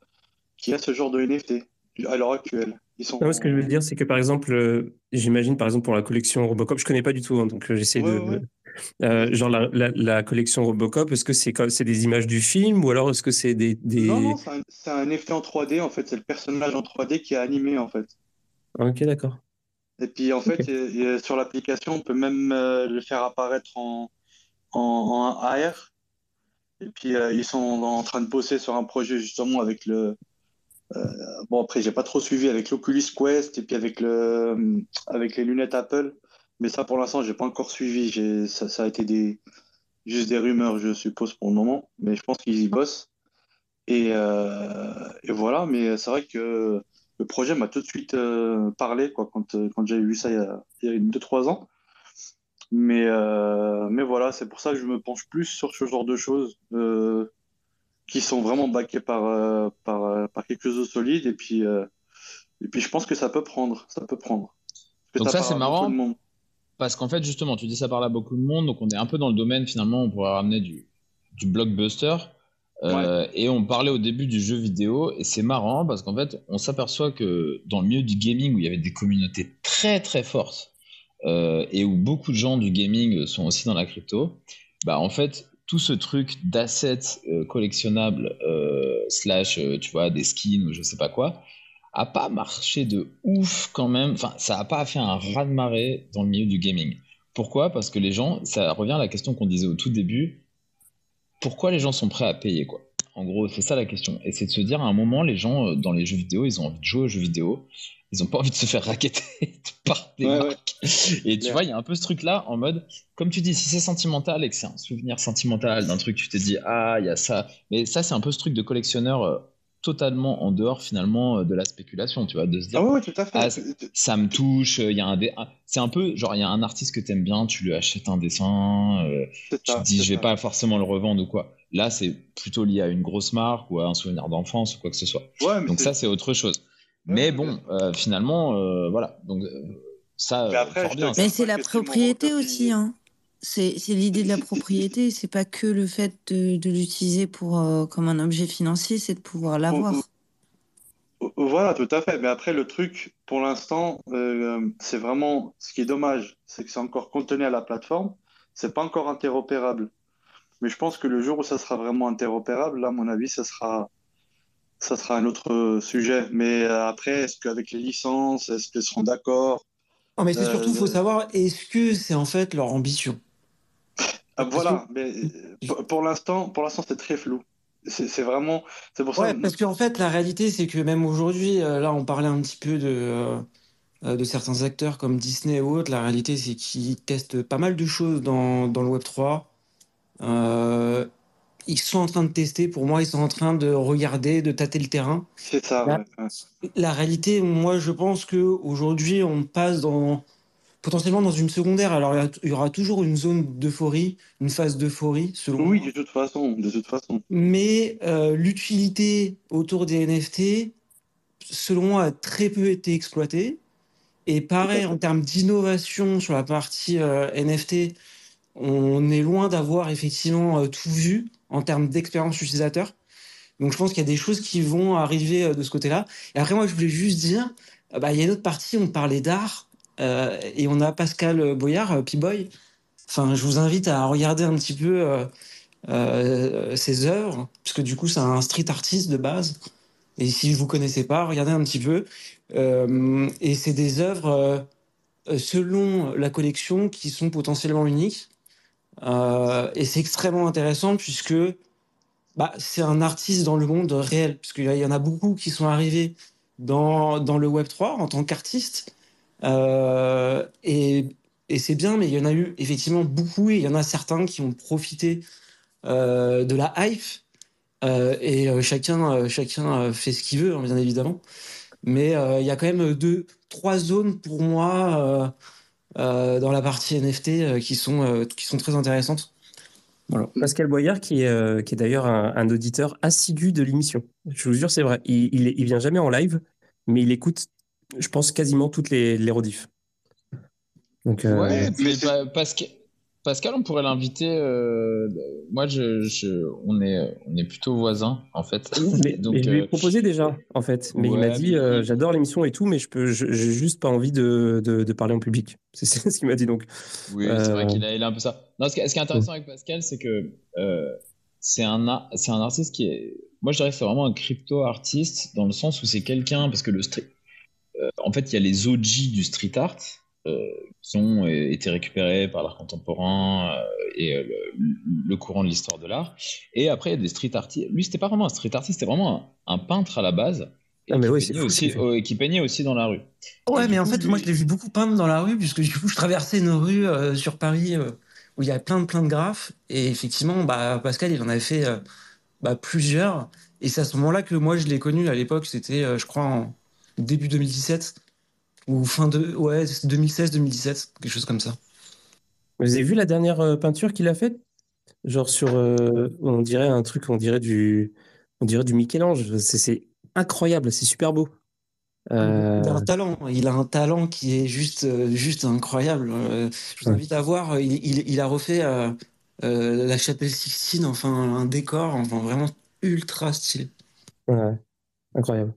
qui a ce genre de NFT à l'heure actuelle. Ils sont. Non, ce que je veux dire, c'est que par exemple, euh, j'imagine par exemple pour la collection Robocop, je connais pas du tout, hein, donc euh, j'essaie Ouais, de, ouais. euh, genre la, la, la collection Robocop, est-ce que c'est comme- c'est des images du film ou alors est-ce que c'est des, des... Non, non, c'est un, NFT en 3D en fait. C'est le personnage en 3D qui est animé en fait. Ok, d'accord. Et puis en fait, Ok. et- et sur l'application, on peut même euh, le faire apparaître en, en, en AR. Et puis euh, ils sont en train de bosser sur un projet justement avec le. Euh, bon après, j'ai pas trop suivi avec l'Oculus Quest et puis avec le avec les lunettes Apple. Mais ça, pour l'instant, j'ai pas encore suivi. J'ai ça, ça a été des juste des rumeurs, je suppose pour le moment. Mais je pense qu'ils y bossent. Et, euh, voilà. Mais c'est vrai que le projet m'a tout de suite euh, parlé quoi quand quand j'avais vu ça il y a, il y a ans. Mais, mais voilà, c'est pour ça que je me penche plus sur ce genre de choses qui sont vraiment backées par, euh, par, euh, par quelque chose de solide. Et puis, euh, et puis je pense que ça peut prendre. Ça peut prendre. Donc ça c'est marrant. Parce qu'en fait, justement, tu dis ça parle à beaucoup de monde, donc on est un peu dans le domaine, finalement, on pourrait ramener du, du blockbuster. Euh, et on parlait au début du jeu vidéo, et c'est marrant parce qu'en fait, on s'aperçoit que dans le milieu du gaming, où il y avait des communautés très très fortes, euh, et où beaucoup de gens du gaming sont aussi dans la crypto, bah en fait, tout ce truc d'assets euh, collectionnables, euh, slash, euh, tu vois, des skins ou je sais pas quoi, a pas marché de ouf quand même. Enfin, ça a pas fait un raz-de-marée dans le milieu du gaming. Pourquoi? Parce que les gens, ça revient à la question qu'on disait au tout début, pourquoi les gens sont prêts à payer, quoi? En gros, c'est ça la question. Et c'est de se dire, à un moment, les gens, dans les jeux vidéo, ils ont envie de jouer aux jeux vidéo. Ils ont pas envie de se faire racketter [LAUGHS] par des Ouais, ouais. marques. Et tu vois, il y a un peu ce truc-là en mode, comme tu dis, si c'est sentimental et que c'est un souvenir sentimental d'un truc, tu te dis, ah, il y a ça. Mais ça, c'est un peu ce truc de collectionneur euh, totalement en dehors, finalement, euh, de la spéculation, tu vois, de se dire, Ah ouais, ouais, tout à fait. ah, ça me touche, il y a un dé... ah, c'est un peu genre il y a un artiste que t'aimes bien, tu lui achètes un dessin, euh, tu ça, te dis je vais ça. pas forcément le revendre ou quoi. Là, c'est plutôt lié à une grosse marque ou à un souvenir d'enfance ou quoi que ce soit. Ouais, mais Donc ça, c'est autre chose. Mais bon, euh, finalement, euh, voilà. Donc euh, ça, Mais après, bien. c'est la propriété aussi, hein. C'est c'est l'idée de la propriété, c'est pas que le fait de, de l'utiliser pour euh, comme un objet financier, c'est de pouvoir l'avoir. Voilà, tout à fait. Mais après, le truc, pour l'instant, euh, c'est vraiment ce qui est dommage, c'est que c'est encore contenu à la plateforme, c'est pas encore interopérable. Mais je pense que le jour où ça sera vraiment interopérable, là, à mon avis, ça sera, ça sera un autre sujet. Mais euh, après, est-ce qu'avec les licences, est-ce qu'ils seront d'accord? Non, mais c'est Euh, surtout, faut savoir, est-ce que c'est en fait leur ambition? Ah, voilà. que- Mais euh, pour, l'instant, pour l'instant, c'est très flou. C'est vraiment, c'est pour ça. Ouais, parce qu'en fait, la réalité, c'est que même aujourd'hui, euh, là, on parlait un petit peu de, euh, euh, de certains acteurs comme Disney ou autres. La réalité, c'est qu'ils testent pas mal de choses dans, dans le Web3. Euh, ils sont en train de tester. Pour moi, ils sont en train de regarder, de tâter le terrain. C'est ça, Là, ouais, ouais. La réalité, moi, je pense que aujourd'hui, on passe dans potentiellement dans une secondaire. Alors, il y a- il y aura toujours une zone d'euphorie, une phase d'euphorie, selon Oui, moi. de toute façon, de toute façon. Mais euh, l'utilité autour des NFT, selon moi, a très peu été exploitée. Et pareil, en termes d'innovation sur la partie euh, NFT, on est loin d'avoir effectivement euh, tout vu en termes d'expérience utilisateur. Donc je pense qu'il y a des choses qui vont arriver euh, de ce côté-là. Et après, moi, je voulais juste dire, euh, bah, il y a une autre partie, on parlait d'art, et on a Pascal Boyard, P-Boy. Enfin, je vous invite à regarder un petit peu ses œuvres, puisque du coup, c'est un street artiste de base. Et si vous connaissez pas, regardez un petit peu. et c'est des œuvres selon la collection qui sont potentiellement uniques. Et c'est extrêmement intéressant puisque bah, c'est un artiste dans le monde réel, puisqu'il y en a beaucoup qui sont arrivés dans, dans le Web 3 en tant qu'artistes. Euh, et, et c'est bien, mais il y en a eu effectivement beaucoup, et il y en a certains qui ont profité euh, de la hype. Euh, et chacun, chacun fait ce qu'il veut, hein, bien évidemment. Mais il y a quand même deux, trois zones pour moi dans la partie NFT qui, sont, qui sont très intéressantes. Pascal Boyard, qui est, euh, qui est d'ailleurs un, auditeur assidu de l'émission. Je vous jure, c'est vrai. Il, il, vient jamais en live, mais il écoute, je pense, quasiment toutes les, les rediffs. Donc, euh, ouais, mais Pascal, Pascal, on pourrait l'inviter. Euh, moi, je, on, est, on est plutôt voisins, en fait. Mais, [LAUGHS] Donc, je lui ai proposé déjà, en fait. Mais il m'a dit j'adore l'émission et tout, mais je peux, j'ai juste pas envie de, de, parler en public. [LAUGHS] C'est ce qu'il m'a dit. Donc, oui, c'est vrai qu'il a, il a un peu ça. Non, ce, qui, est intéressant avec Pascal, c'est que c'est un, c'est un artiste qui est. Moi, je dirais que c'est vraiment un crypto-artiste dans le sens où c'est quelqu'un, parce que le street. en fait, il y a les OG du street art qui ont été récupérés par l'art contemporain euh, et euh, le, courant de l'histoire de l'art. Et après, il y a des street artistes. Lui, c'était pas vraiment un street artiste, c'était vraiment un, peintre à la base. Ah, mais qui, peignait aussi, qui peignait aussi dans la rue. Ouais, mais en fait, moi, je l'ai vu beaucoup peindre dans la rue, puisque du coup, je traversais une rue euh, sur Paris où il y a plein de, plein de graphes. Et effectivement, bah, Pascal, il en avait fait bah, plusieurs. Et c'est à ce moment-là que moi, je l'ai connu à l'époque. C'était, je crois, en début 2017. Ou fin de. Ouais, 2016-2017, quelque chose comme ça. Vous avez vu la dernière euh, peinture qu'il a faite? Genre sur. Euh, on dirait un truc, on dirait du. On dirait du Michel-Ange. C'est incroyable, c'est super beau. Il a un euh, talent, il a un talent qui est juste, juste incroyable. Je vous invite à voir, il, il, a refait la chapelle Sixtine, enfin un décor, enfin vraiment ultra stylé. Ouais, incroyable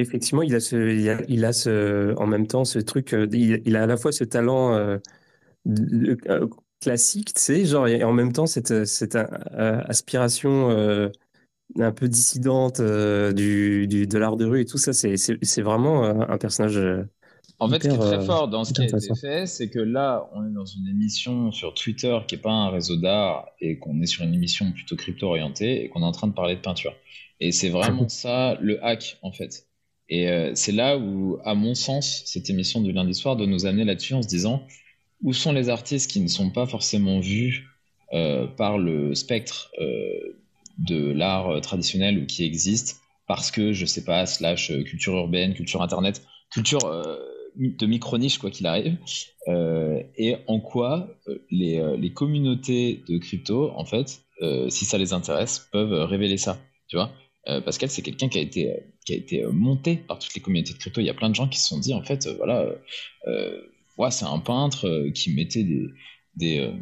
effectivement, il a, ce, il a, ce, en même temps ce truc, euh, il, a à la fois ce talent euh, euh, classique, tu sais, genre, et en même temps cette, cette aspiration un peu dissidente du, du, de l'art de rue et tout ça, c'est vraiment un personnage. En fait, ce qui est très fort dans ce qui a été fait, c'est que là, on est dans une émission sur Twitter qui n'est pas un réseau d'art et qu'on est sur une émission plutôt crypto-orientée et qu'on est en train de parler de peinture. Et c'est vraiment [LAUGHS] ça le hack, en fait. Et euh, c'est là où, à mon sens, cette émission du lundi soir doit nous amener là-dessus en se disant où sont les artistes qui ne sont pas forcément vus euh, par le spectre euh, de l'art traditionnel ou qui existent parce que, je sais pas, slash culture urbaine, culture internet, culture de micro-niche, quoi qu'il arrive, et en quoi les, les, communautés de crypto, en fait, si ça les intéresse, peuvent révéler ça, tu vois euh, Pascal, c'est quelqu'un qui a été, euh, qui a été euh, monté par toutes les communautés de crypto. Il y a plein de gens qui se sont dit, en fait, voilà, ouais, c'est un peintre qui mettait des,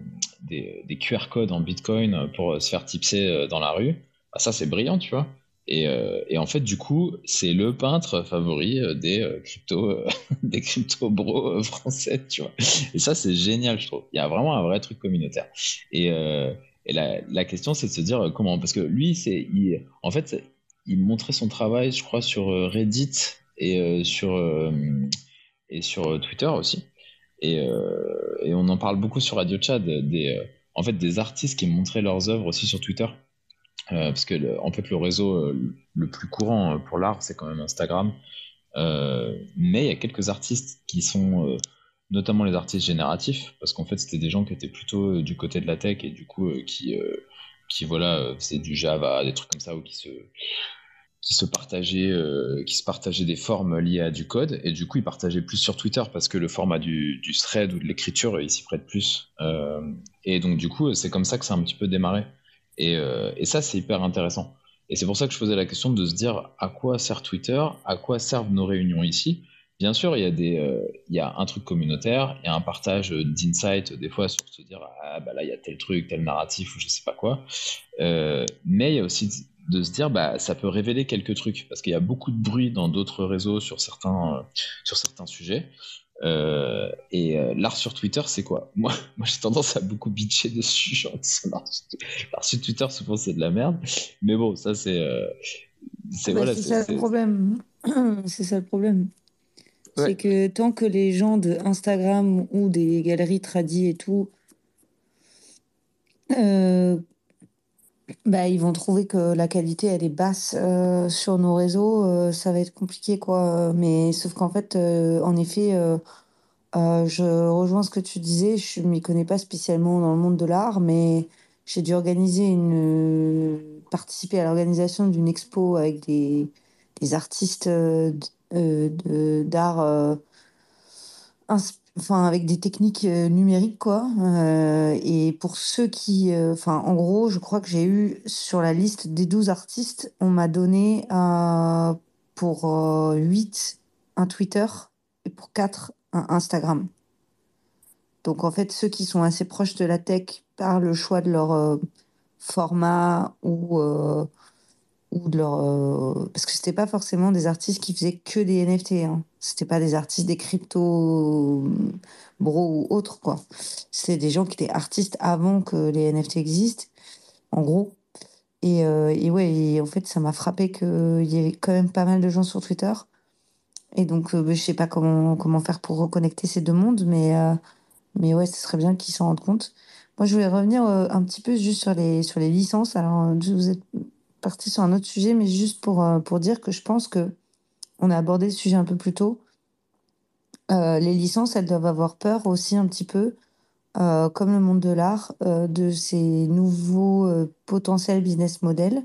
des, des, QR codes en Bitcoin pour se faire tipser dans la rue. Bah, ça, c'est brillant, tu vois. Et, et, en fait, du coup, c'est le peintre favori des crypto, [LAUGHS] des crypto bros français, tu vois. Et ça, c'est génial, je trouve. Il y a vraiment un vrai truc communautaire. Et, et la, question, c'est de se dire comment? Parce que lui, c'est, en fait, il montrait son travail, je crois, sur euh, Reddit et euh, sur, euh, et sur Twitter aussi. Et, on en parle beaucoup sur Radio Chat, des, en fait, des artistes qui montraient leurs œuvres aussi sur Twitter. parce que, le, en fait, le réseau le plus courant pour l'art, c'est quand même Instagram. mais il y a quelques artistes qui sont notamment les artistes génératifs, parce qu'en fait, c'était des gens qui étaient plutôt euh, du côté de la tech et du coup, euh, qui, euh, qui voilà, c'est du Java, des trucs comme ça, ou qui se, qui se partageaient, qui se des formes liées à du code, et du coup, ils partageaient plus sur Twitter parce que le format du, du thread ou de l'écriture, il s'y prête plus. et donc, du coup, c'est comme ça que ça a un petit peu démarré. Et, et ça, c'est hyper intéressant. Et c'est pour ça que je posais la question de se dire à quoi sert Twitter, à quoi servent nos réunions ici, Bien sûr, il y, a des, euh, il y a un truc communautaire, il y a un partage d'insight des fois sur se dire ah bah là il y a tel truc, tel narratif ou je sais pas quoi. Euh, mais il y a aussi de se dire bah ça peut révéler quelques trucs parce qu'il y a beaucoup de bruit dans d'autres réseaux sur certains euh, sur certains sujets. et l'art sur Twitter, c'est quoi? [LAUGHS] Moi, moi j'ai tendance à beaucoup bitcher dessus. Genre, [LAUGHS] l'art sur Twitter, souvent c'est de la merde. Mais bon, ça c'est C'est bah, ça le problème. [CLEARS THROAT] c'est ça le problème. C'est que tant que les gens de Instagram ou des galeries tradies et tout, euh, bah, ils vont trouver que la qualité elle est basse euh, sur nos réseaux, euh, ça va être compliqué quoi. Mais sauf qu'en fait, en effet, je rejoins ce que tu disais. Je m'y connais pas spécialement dans le monde de l'art, mais j'ai dû organiser une participer à l'organisation d'une expo avec des, des artistes d'art euh, enfin avec des techniques euh, numériques quoi. Et pour ceux qui en gros je crois que j'ai eu sur la liste des 12 artistes on m'a donné pour 8 un Twitter et pour 4 un Instagram. Donc en fait ceux qui sont assez proches de la tech par le choix de leur format ou ou de leur euh, parce que c'était pas forcément des artistes qui faisaient que des NFT hein. c'était pas des artistes des crypto bro ou autres quoi. C'est des gens qui étaient artistes avant que les NFT existent en gros. Et, euh, et ouais en fait ça m'a frappé qu'il y avait quand même pas mal de gens sur Twitter. Et donc euh, je sais pas comment comment faire pour reconnecter ces deux mondes mais mais ouais ce serait bien qu'ils s'en rendent compte. Moi je voulais revenir un petit peu juste sur les sur les licences. Alors vous êtes parti sur un autre sujet, mais juste pour, euh, pour dire que je pense que on a abordé le sujet un peu plus tôt. Euh, les licences, elles doivent avoir peur aussi un petit peu, euh, comme le monde de l'art, de ces nouveaux potentiels business models.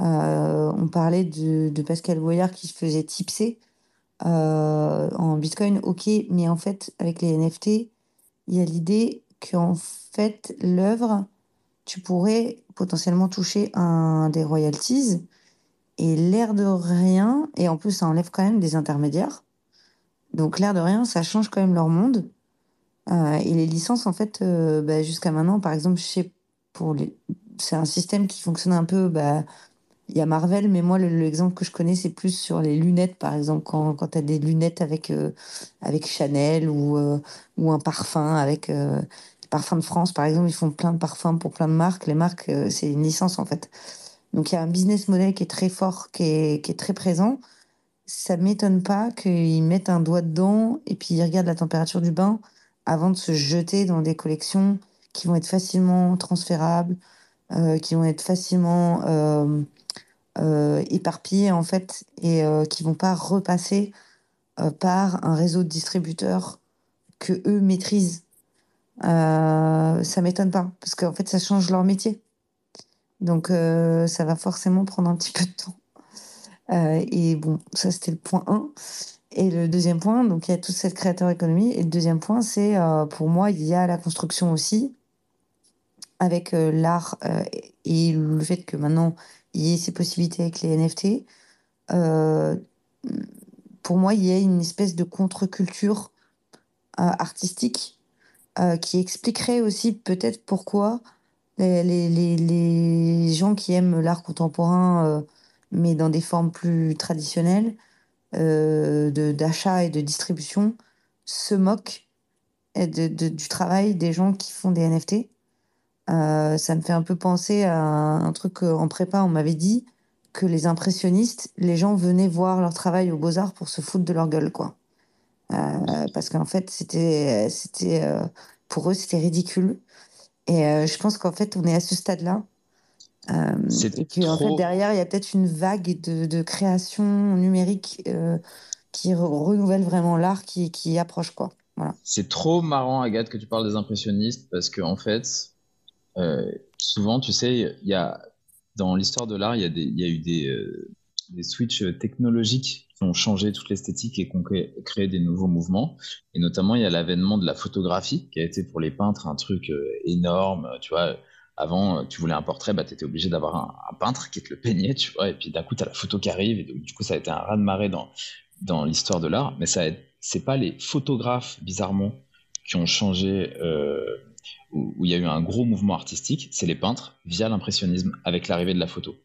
on parlait de, de, Pascal Boyard qui se faisait tipser en Bitcoin, ok, mais en fait, avec les NFT, il y a l'idée qu'en fait, l'œuvre, tu pourrais potentiellement toucher un des royalties. Et l'air de rien, et en plus ça enlève quand même des intermédiaires. Donc l'air de rien, ça change quand même leur monde. Euh, et les licences, en fait, euh, bah, jusqu'à maintenant, par exemple, sais, pour les... c'est un système qui fonctionne un peu. Bah, il y a Marvel, mais moi, l'exemple que je connais, c'est plus sur les lunettes, par exemple, quand, quand tu as des lunettes avec, euh, avec Chanel ou, ou un parfum avec Parfums de France, par exemple, ils font plein de parfums pour plein de marques. Les marques, euh, c'est une licence en fait. Donc il y a un business model qui est très fort, qui est, qui est très présent. Ça m'étonne pas qu'ils mettent un doigt dedans et puis ils regardent la température du bain avant de se jeter dans des collections qui vont être facilement transférables, euh, qui vont être facilement euh, éparpillées en fait et qui vont pas repasser par un réseau de distributeurs que eux maîtrisent euh, ça m'étonne pas, parce qu'en fait, ça change leur métier. Donc, euh, ça va forcément prendre un petit peu de temps. Euh, et bon, ça, c'était le point 1. Et le deuxième point, donc il y a toute cette créateur économie. Et le deuxième point, c'est pour moi, il y a la construction aussi, avec l'art et le fait que maintenant, il y ait ces possibilités avec les NFT. pour moi, il y a une espèce de contre-culture artistique euh, qui expliquerait aussi peut-être pourquoi les, les, les, gens qui aiment l'art contemporain, euh, mais dans des formes plus traditionnelles, euh, d'achat et de distribution, se moquent de, du travail des gens qui font des NFT. Euh, ça me fait un peu penser à un truc en prépa, on m'avait dit que les impressionnistes, les gens venaient voir leur travail aux beaux-arts pour se foutre de leur gueule, quoi. Euh, parce qu'en fait, c'était, c'était, euh, pour eux, c'était ridicule. Et euh, je pense qu'en fait, on est à ce stade-là. et qu'en fait, derrière, il y a peut-être une vague de, de création numérique qui renouvelle vraiment l'art, qui, qui approche, quoi. Voilà. C'est trop marrant, Agathe, que tu parles des impressionnistes, parce qu'en en fait, souvent, tu sais, il y a dans l'histoire de l'art, il y, y, a eu des, des switches technologiques ont changé toute l'esthétique et qui ont créé des nouveaux mouvements. Et notamment, il y a l'avènement de la photographie, qui a été pour les peintres un truc euh, énorme. Tu vois, avant, tu voulais un portrait, bah, tu étais obligé d'avoir un, peintre qui te le peignait, tu vois, et puis d'un coup, tu as la photo qui arrive, et du coup, ça a été un raz-de-marée dans, dans l'histoire de l'art. Mais ça c'est pas les photographes, bizarrement, qui ont changé, euh, où il y a eu un gros mouvement artistique, c'est les peintres via l'impressionnisme avec l'arrivée de la photo.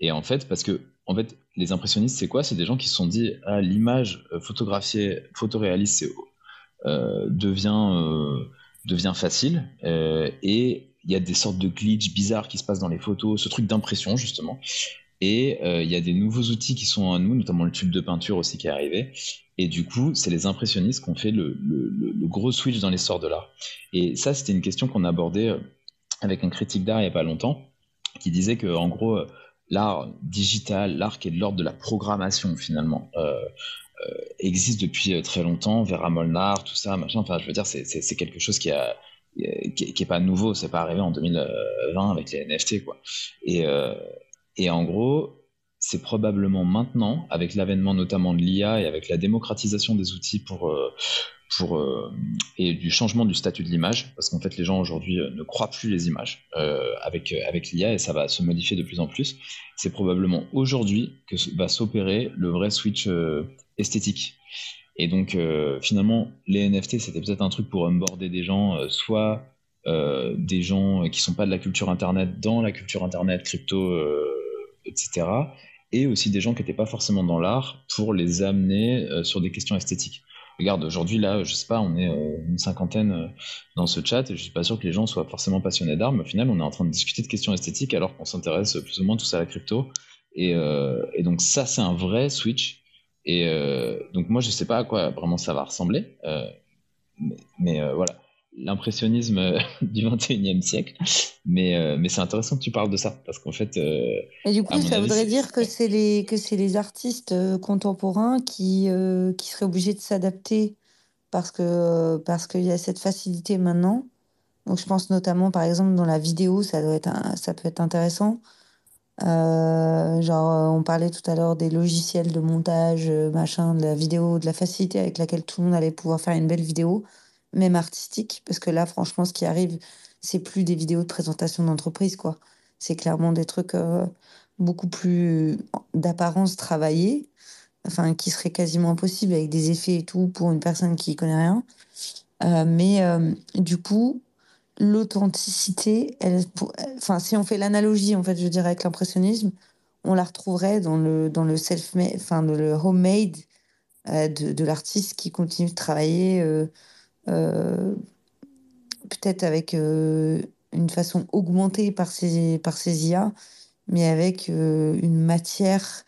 Et en fait, parce que en fait, les impressionnistes, c'est quoi? C'est des gens qui se sont dit ah, l'image euh, photographiée, photoréaliste, euh, devient, euh, devient facile. et il y a des sortes de glitches bizarres qui se passent dans les photos, ce truc d'impression, justement. Et il y a des nouveaux outils qui sont à nous, notamment le tube de peinture aussi qui est arrivé. Et du coup, c'est les impressionnistes qui ont fait le, gros switch dans l'histoire de l'art. Et ça, c'était une question qu'on abordait avec un critique d'art il n'y a pas longtemps, qui disait que en gros, l'art digital, l'art qui est de l'ordre de la programmation finalement, euh, existe depuis euh, très longtemps, Vera Molnar, tout ça, machin. Enfin, je veux dire, c'est quelque chose qui a est pas nouveau, c'est pas arrivé en 2020 avec les NFT, quoi. Euh, et en gros, c'est probablement maintenant, avec l'avènement notamment de l'IA et avec la démocratisation des outils pour, pour, et du changement du statut de l'image, parce qu'en fait les gens aujourd'hui ne croient plus les images avec, avec l'IA et ça va se modifier de plus en plus. C'est probablement aujourd'hui que va s'opérer le vrai switch esthétique. Et donc, euh, finalement, les NFT, c'était peut-être un truc pour onboarder des gens, euh, soit euh, des gens qui sont pas de la culture Internet dans la culture Internet, crypto, etc. Et aussi des gens qui n'étaient pas forcément dans l'art pour les amener sur des questions esthétiques. Regarde, aujourd'hui, là, je sais pas, on est une cinquantaine dans ce chat et je suis pas sûr que les gens soient forcément passionnés d'art, mais au final, on est en train de discuter de questions esthétiques alors qu'on s'intéresse plus ou moins tous à la crypto. Et, et donc, ça, c'est un vrai switch et euh, donc moi, je sais pas à quoi vraiment ça va ressembler, euh, mais, euh, voilà, l'impressionnisme [LAUGHS] du 21e siècle. Mais, mais c'est intéressant que tu parles de ça, parce qu'en fait... Et du coup, ça voudrait dire que c'est les, que c'est les artistes contemporains qui, qui seraient obligés de s'adapter parce que parce qu'il y a cette facilité maintenant. Donc je pense notamment, par exemple, dans la vidéo, ça, doit être ça peut être intéressant. Euh, genre, euh, on parlait tout à l'heure des logiciels de montage, euh, machin, de la vidéo, de la facilité avec laquelle tout le monde allait pouvoir faire une belle vidéo, même artistique, parce que là, franchement, ce qui arrive, c'est plus des vidéos de présentation d'entreprise, quoi. C'est clairement des trucs beaucoup plus d'apparence travaillée, enfin, qui serait quasiment impossible avec des effets et tout pour une personne qui connaît rien. mais du coup, l'authenticité, enfin, si on fait l'analogie, en fait, je dirais, avec l'impressionnisme, on la retrouverait dans le, dans le self-made, le homemade euh, de, l'artiste qui continue de travailler, euh, euh, peut-être avec une façon augmentée par ses, par ses IA, mais avec une matière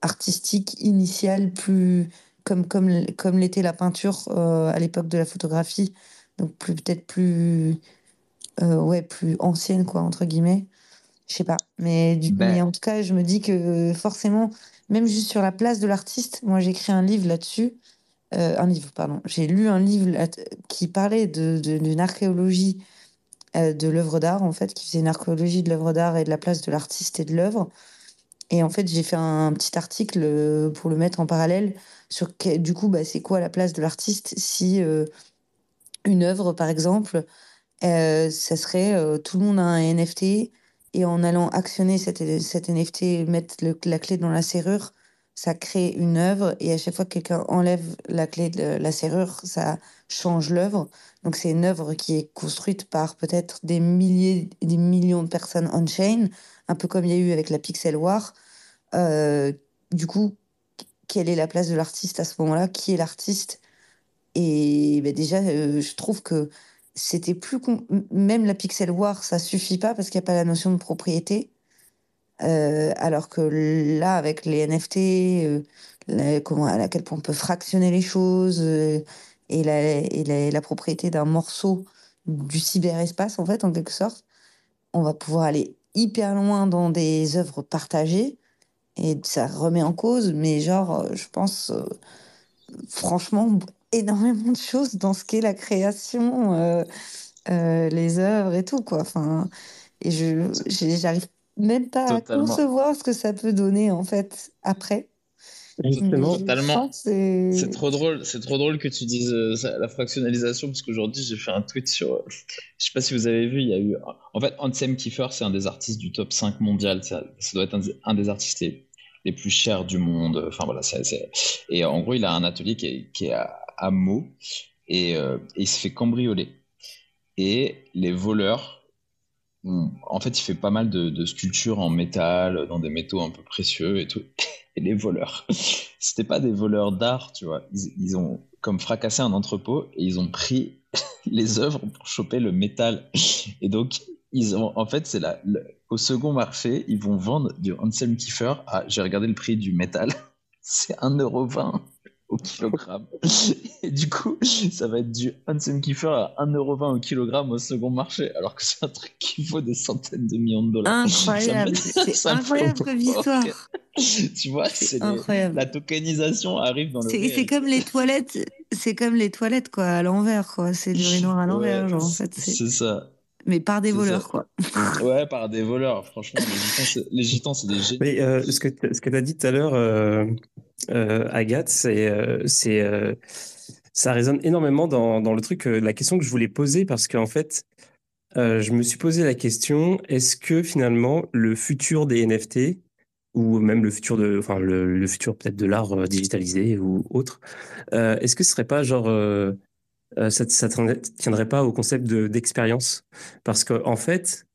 artistique initiale plus comme, comme, comme l'était la peinture à l'époque de la photographie. Donc plus peut-être plus euh, ouais plus ancienne quoi entre guillemets. Je sais pas. Mais du ben mais en tout cas je me dis que forcément même juste sur la place de l'artiste moi j'ai écrit un livre là-dessus euh, un livre pardon. J'ai lu un livre qui parlait d'une archéologie euh, de l'œuvre d'art en fait qui faisait une archéologie de l'œuvre d'art et de la place de l'artiste et de l'œuvre. Et en fait j'ai fait un, petit article pour le mettre en parallèle sur du coup bah, c'est quoi la place de l'artiste si une œuvre, par exemple, euh, ça serait euh, tout le monde a un NFT et en allant actionner cet, NFT, mettre la clé dans la serrure, ça crée une œuvre et à chaque fois que quelqu'un enlève la clé de la serrure, ça change l'œuvre. Donc c'est une œuvre qui est construite par peut-être des milliers, des millions de personnes on-chain, un peu comme il y a eu avec la Pixel War. Euh, du coup, quelle est la place de l'artiste à ce moment-là? Qui est l'artiste? Et ben déjà, euh, je trouve que c'était plus même la pixel war, ça suffit pas parce qu'il n'y a pas la notion de propriété. Euh, alors que là, avec les NFT, euh, comment, à quel point on peut fractionner les choses et, la, et la, propriété d'un morceau du cyberespace, en fait, en quelque sorte, on va pouvoir aller hyper loin dans des œuvres partagées et ça remet en cause, mais genre, je pense, franchement, énormément de choses dans ce qu'est la création, euh, euh, les œuvres et tout, quoi. Enfin, et je, j'arrive même pas à concevoir ce que ça peut donner, en fait, après. Totalement. C'est trop drôle, c'est trop drôle que tu dises euh, la fractionnalisation parce qu'aujourd'hui j'ai fait un tweet sur, je sais pas si vous avez vu, il y a eu, en fait, Ansem Kiefer c'est un des artistes du top 5 mondial, ça, doit être un, des artistes les, plus chers du monde. Enfin voilà, et en gros il a un atelier qui est, qui est à, à Meaux et, euh, il se fait cambrioler. Et les voleurs, en fait, il fait pas mal de, sculptures en métal, dans des métaux un peu précieux et tout. [LAUGHS] Et les voleurs, [LAUGHS] c'était pas des voleurs d'art, tu vois. Ils, ont comme fracassé un entrepôt et ils ont pris [LAUGHS] les œuvres pour choper le métal. Et donc, ils ont, en fait, c'est là, au second marché, ils vont vendre du Anselm Kiefer à, j'ai regardé le prix du métal, c'est 1,20€ au kilogramme. Et du coup, ça va être du Hansen Kiefer à 1,20€ au kilogramme au second marché, alors que c'est un truc qui vaut des centaines de millions de dollars. Incroyable, [LAUGHS] c'est incroyable comme histoire. tu vois, c'est la tokenisation arrive dans le. C'est comme les toilettes, c'est comme les toilettes quoi, à l'envers quoi. C'est du noir à l'envers, genre en fait. C'est ça. Mais par des voleurs, quoi. [LAUGHS] ouais, par des voleurs. Franchement, les gitans, c'est des génies. Mais euh, ce que tu as dit tout à l'heure, euh, euh, Agathe, c'est, c'est, ça résonne énormément dans, le truc, la question que je voulais poser, parce qu'en fait, je me suis posé la question est-ce que finalement, le futur des NFT, ou même le futur de, enfin, le, futur peut-être de l'art digitalisé ou autre, est-ce que ce serait pas genre euh, ça ne tiendrait pas au concept d'expérience? Parce qu'en en fait,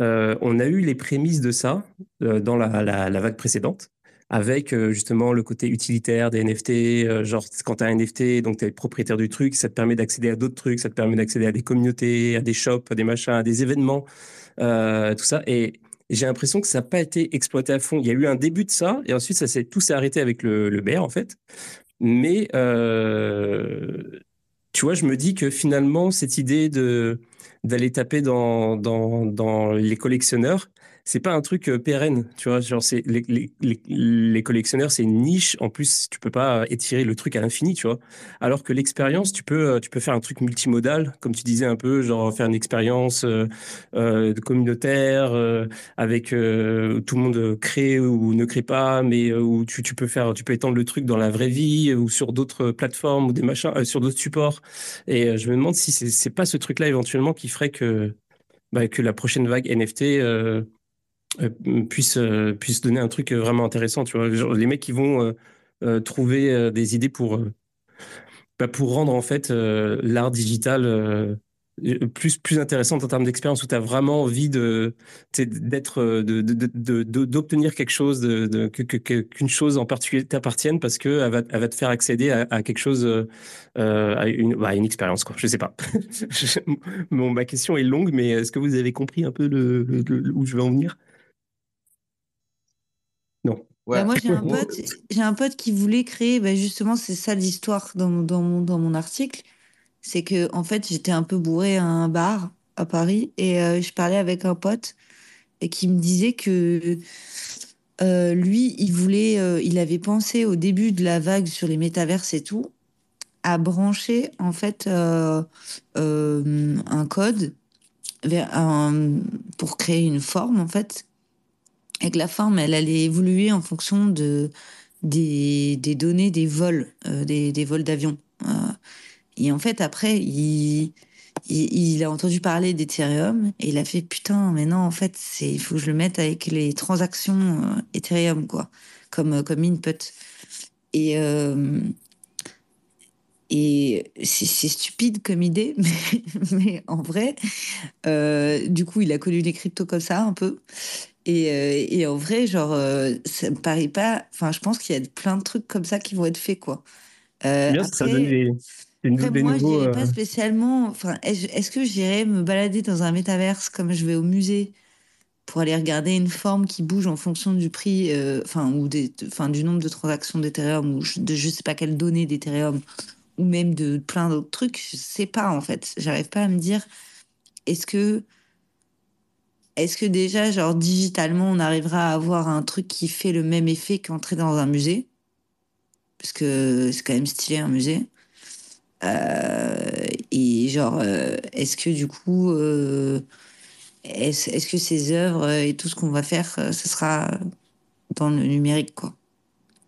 euh, on a eu les prémices de ça euh, dans la, vague précédente, avec justement le côté utilitaire des NFT. genre, quand tu as un NFT, donc tu es propriétaire du truc, ça te permet d'accéder à d'autres trucs, ça te permet d'accéder à des communautés, à des shops, à des machins, à des événements, tout ça. Et j'ai l'impression que ça n'a pas été exploité à fond. Il y a eu un début de ça, et ensuite, ça s'est tout s'est arrêté avec le, le BR, en fait. Mais tu vois, je me dis que finalement, cette idée de d'aller taper dans, dans les collectionneurs, c'est pas un truc euh, pérenne, tu vois. Genre, c'est les, collectionneurs, c'est une niche. En plus, tu peux pas étirer le truc à l'infini, tu vois. Alors que l'expérience, tu peux, euh, tu peux faire un truc multimodal, comme tu disais un peu, genre faire une expérience euh, communautaire avec tout le monde crée ou ne crée pas, mais où tu, tu peux faire, tu peux étendre le truc dans la vraie vie ou sur d'autres plateformes ou des machins, sur d'autres supports. Et je me demande si c'est pas ce truc-là éventuellement qui ferait que bah, que la prochaine vague NFT euh, puisse, euh, donner un truc vraiment intéressant. Tu vois, les mecs qui vont euh, trouver des idées pour, bah, pour rendre en fait l'art digital plus, plus intéressante en termes d'expérience où tu as vraiment envie de d'être d'obtenir quelque chose de, qu'une chose en particulier t'appartienne parce que elle va, va, te faire accéder à, quelque chose à une, bah, une expérience quoi. Je sais pas. [LAUGHS] Bon, ma question est longue mais est-ce que vous avez compris un peu le, où je vais en venir? Bah, moi, j'ai un, [LAUGHS] pote, j'ai un pote qui voulait créer, bah, justement, c'est ça l'histoire dans, dans, mon, dans mon article. C'est que, en fait, j'étais un peu bourré à un bar à Paris et euh, je parlais avec un pote et qui me disait que euh, lui, il voulait, euh, il avait pensé au début de la vague sur les métaverses et tout, à brancher, en fait, un code vers pour créer une forme, en fait, et que la forme, elle allait évoluer en fonction de, des, données des vols, euh, des, vols d'avion. Euh, et en fait, après, il, a entendu parler d'Ethereum et il a fait putain, mais non, en fait, il faut que je le mette avec les transactions euh, Ethereum, quoi, comme, comme input. Et, c'est stupide comme idée, [LAUGHS] mais, mais en vrai, du coup, il a connu les cryptos comme ça un peu. Et, euh, et, en vrai, genre, euh, ça me paraît pas. Enfin, je pense qu'il y a plein de trucs comme ça qui vont être faits, quoi. Euh, Bien, après, ça donne des, après, moi, je pas spécialement. Enfin, est-ce que j'irais me balader dans un métaverse comme je vais au musée pour aller regarder une forme qui bouge en fonction du prix, enfin, ou des, enfin, du nombre de transactions d'Ethereum ou de je sais pas quelles données d'Ethereum ou même de plein d'autres trucs? Je sais pas, en fait. J'arrive pas à me dire. Est-ce que est-ce que déjà, genre, digitalement, on arrivera à avoir un truc qui fait le même effet qu'entrer dans un musée? Parce que c'est quand même stylé, un musée. Euh, et genre, euh, est-ce que du coup, euh, est-ce que ces œuvres et tout ce qu'on va faire, ce sera dans le numérique, quoi?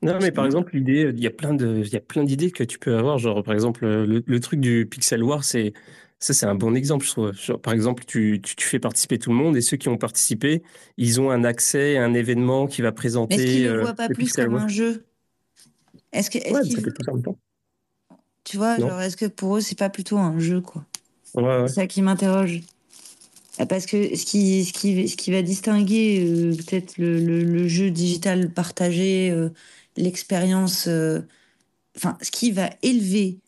Non, mais par exemple, l'idée, il y a plein de, il y a plein d'idées que tu peux avoir. Genre, par exemple, le, le truc du Pixel War, c'est, ça, c'est un bon exemple, je trouve. par exemple, tu, tu, fais participer tout le monde et ceux qui ont participé, ils ont un accès à un événement qui va présenter. Est-ce qu'ils ne le euh, voient pas plus comme un jeu? Est-ce que, est ouais, ça peut en même temps. Tu vois, est-ce que pour eux, c'est pas plutôt un jeu, quoi? Ouais, C'est ça qui m'interroge. Ah, parce que ce qui, ce qui, ce qui va distinguer euh, peut-être le, le, jeu digital partagé, euh, l'expérience, enfin, ce qui va élever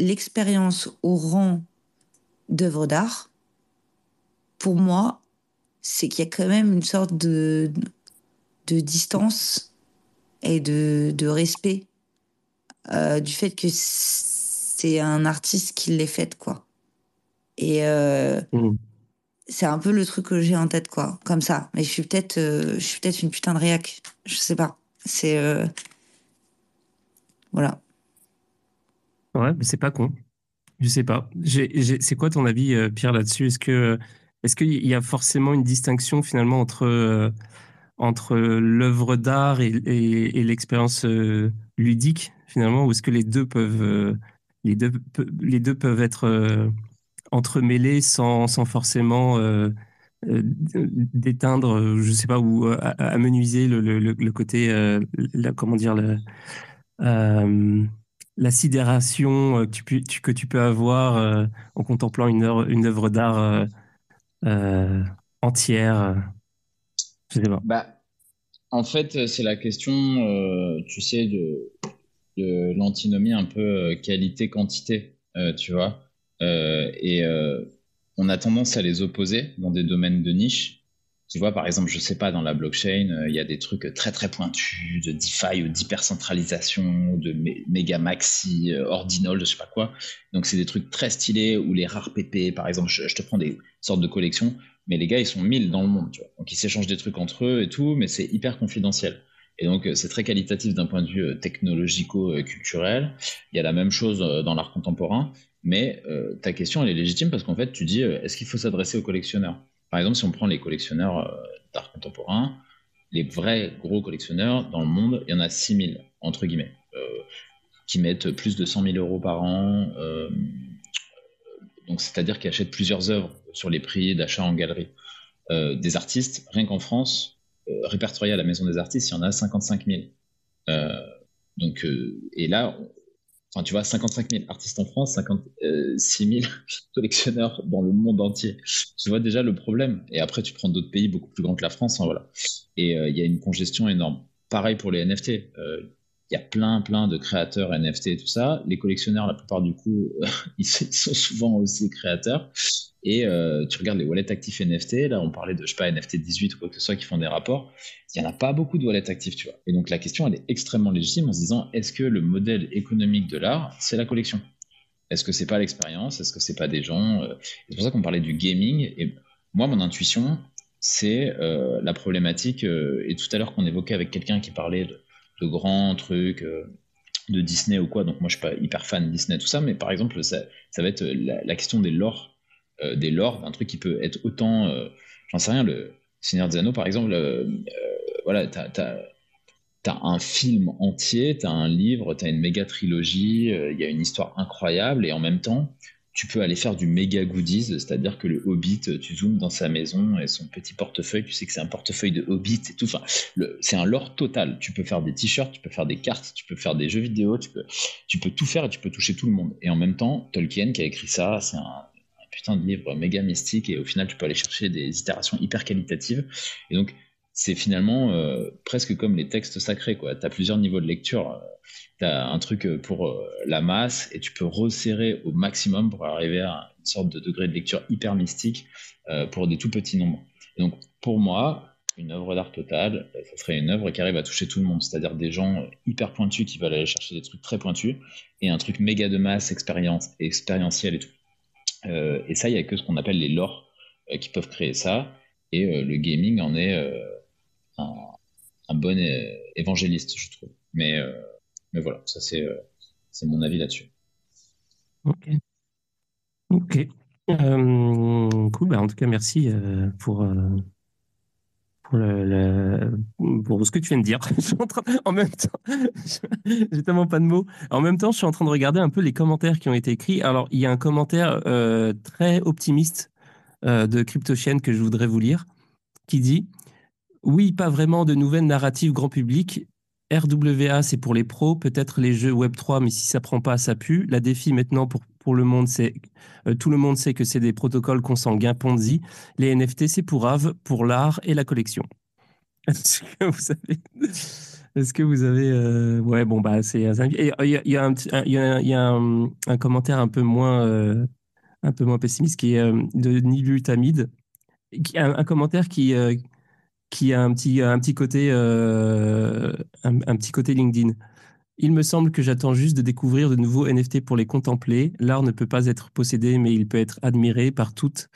l'expérience au rang d'œuvres d'art, pour moi, c'est qu'il y a quand même une sorte de, de distance et de, de respect euh, du fait que c'est un artiste qui l'ait fait, quoi. Et euh, mmh. c'est un peu le truc que j'ai en tête, quoi, comme ça. Mais je suis peut-être, euh, je suis peut-être une putain de réac. Je sais pas. C'est voilà. Ouais, mais c'est pas con. Je sais pas. C'est quoi ton avis, Pierre, là-dessus? Est-ce que est-ce qu'il y a forcément une distinction finalement entre entre l'œuvre d'art et, l'expérience ludique finalement, ou est-ce que les deux peuvent les deux les deux peuvent être entremêlés sans, sans forcément d'éteindre, je sais pas, ou amenuiser le, le, le, côté, la, comment dire, la sidération que tu, que tu peux avoir en contemplant une œuvre, d'art entière. Sais pas. Bah, en fait, c'est la question, tu sais, de, de l'antinomie un peu qualité-quantité, tu vois. et on a tendance à les opposer dans des domaines de niche. Tu vois, par exemple, je sais pas, dans la blockchain, euh, il y a des trucs très très pointus de DeFi ou d'hypercentralisation, de méga maxi, euh, ordinal, je sais pas quoi. Donc c'est des trucs très stylés ou les rares PP, par exemple, je, te prends des sortes de collections, mais les gars ils sont 1000 dans le monde. Donc ils s'échangent des trucs entre eux et tout, mais c'est hyper confidentiel. Et donc, euh, c'est très qualitatif d'un point de vue technologico-culturel. Il y a la même chose dans l'art contemporain. Mais ta question, elle est légitime parce qu'en fait, tu dis, est-ce qu'il faut s'adresser aux collectionneurs? Par exemple, si on prend les collectionneurs euh, d'art contemporain, les vrais gros collectionneurs dans le monde, il y en a 6000, entre guillemets, qui mettent plus de 100 000 euros par an. donc, c'est-à-dire qu'ils achètent plusieurs œuvres sur les prix d'achat en galerie. des artistes, rien qu'en France, répertoriés à la Maison des artistes, il y en a 55 000. donc, et là, Enfin, tu vois, 55 000 artistes en France, 56 000 [LAUGHS] collectionneurs dans le monde entier. Tu vois déjà le problème. Et après, tu prends d'autres pays beaucoup plus grands que la France. Hein, voilà. Et euh, il y a une congestion énorme. Pareil pour les NFT. Euh, il y a plein, plein de créateurs NFT et tout ça. Les collectionneurs, la plupart du coup, [LAUGHS] ils sont souvent aussi créateurs. Et euh, tu regardes les wallets actifs NFT, là on parlait de, je sais pas, NFT 18 ou quoi que ce soit qui font des rapports, il n'y en a pas beaucoup de wallets actifs, tu vois. Et donc la question, elle est extrêmement légitime en se disant, est-ce que le modèle économique de l'art, c'est la collection? Est-ce que c'est pas l'expérience? Est-ce que c'est pas des gens euh, C'est pour ça qu'on parlait du gaming. Et moi, mon intuition, c'est euh, la problématique, et tout à l'heure qu'on évoquait avec quelqu'un qui parlait de, grands trucs de Disney ou quoi, donc moi je suis pas hyper fan de Disney, tout ça, mais par exemple, ça, ça va être la, la question des lores euh, des lords, un truc qui peut être autant, euh, j'en sais rien, le Seigneur des Anneaux par exemple, euh, voilà, t'as as, un film entier, t'as un livre, t'as une méga trilogie, il y a une histoire incroyable et en même temps, tu peux aller faire du méga goodies, c'est-à-dire que le Hobbit, tu zoomes dans sa maison et son petit portefeuille, tu sais que c'est un portefeuille de Hobbit et tout. Enfin, c'est un lore total. Tu peux faire des t-shirts, tu peux faire des cartes, tu peux faire des jeux vidéo, tu peux, tu peux tout faire et tu peux toucher tout le monde. Et en même temps, Tolkien qui a écrit ça, c'est un, putain de livre méga mystique et au final tu peux aller chercher des itérations hyper qualitatives et donc c'est finalement euh, presque comme les textes sacrés tu as plusieurs niveaux de lecture tu as un truc euh, pour euh, la masse et tu peux resserrer au maximum pour arriver à une sorte de degré de lecture hyper mystique pour des tout petits nombres donc pour moi une œuvre d'art totale, ça serait une œuvre qui arrive à toucher tout le monde, c'est-à-dire des gens hyper pointus qui veulent aller chercher des trucs très pointus, et un truc méga de masse, expérience, expérientiel et tout. Et ça, il n'y a que ce qu'on appelle les lores qui peuvent créer ça. Et le gaming en est un, bon évangéliste, je trouve. Mais, mais voilà, ça c'est c'est mon avis là-dessus. Ok. Ok. cool. Bah, en tout cas, merci pour, pour, pour ce que tu viens de dire. [LAUGHS] en, même temps, [LAUGHS] j'ai tellement pas de mots. En même temps, je suis en train de regarder un peu les commentaires qui ont été écrits. Alors, il y a un commentaire euh, très optimiste euh, de CryptoChain que je voudrais vous lire, qui dit Oui, pas vraiment de nouvelles narratives grand public. RWA, c'est pour les pros, peut-être les jeux Web3, mais si ça prend pas, ça pue. La défi maintenant pour pour le monde, c'est euh, tout le monde sait que c'est des protocoles consanguins Ponzi. Les NFT, c'est pour Ave, pour l'art et la collection. [LAUGHS] Est-ce que vous avez, est-ce que vous avez, euh, ouais, bon bah c'est, il y a, un, il y a, un, commentaire un peu moins, euh, un peu moins pessimiste qui est de Nilu Tamid un, commentaire qui, qui a un petit, un petit côté, un, un, petit côté LinkedIn. Il me semble que j'attends juste de découvrir de nouveaux NFT pour les contempler. L'art ne peut pas être possédé, mais il peut être admiré par toutes,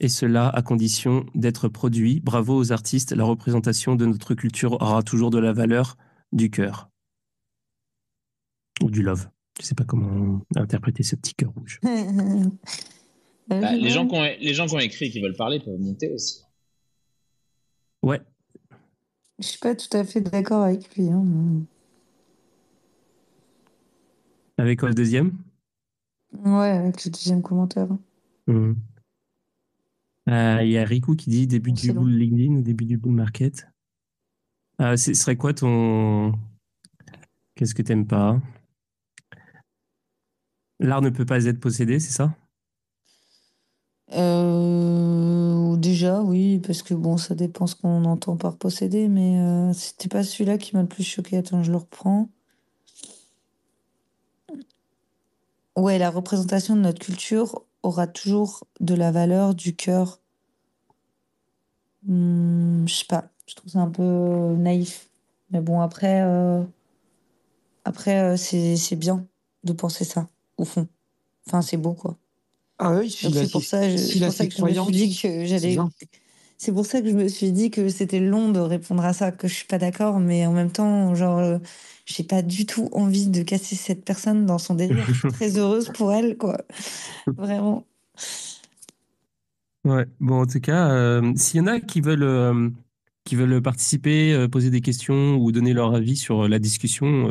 et cela à condition d'être produit. Bravo aux artistes, la représentation de notre culture aura toujours de la valeur du cœur. Ou du love. Je ne sais pas comment interpréter ce petit cœur rouge. [LAUGHS] Bah, les, gens qui ont, les gens qui ont écrit et qui veulent parler peuvent monter aussi. Ouais. Je suis pas tout à fait d'accord avec lui. Hein. Avec quoi le deuxième? Ouais, avec le deuxième commentaire. Mmh. Euh, il y a Riku qui dit début du bull LinkedIn ou début du bull market? Euh, ce serait quoi ton. Qu'est-ce que t'aimes pas? L'art ne peut pas être possédé, c'est ça? Euh, Déjà, oui, parce que bon, ça dépend ce qu'on entend par posséder, mais c'était pas celui-là qui m'a le plus choqué. Attends, je le reprends. Ouais, la représentation de notre culture aura toujours de la valeur du cœur. Hmm, je sais pas, je trouve ça un peu naïf. Mais bon, après, euh, après euh, c'est bien de penser ça, au fond. Enfin, c'est beau, quoi. Ah oui, c'est pour ça, je, pour ça que je me suis dit que j'allais. C'est pour ça que je me suis dit que c'était long de répondre à ça, que je suis pas d'accord, mais en même temps, genre, euh, j'ai pas du tout envie de casser cette personne dans son délire. Je suis très heureuse pour elle, quoi. [LAUGHS] Vraiment. Ouais, bon, en tout cas, euh, s'il y en a qui veulent, euh, qui veulent participer, euh, poser des questions ou donner leur avis sur la discussion,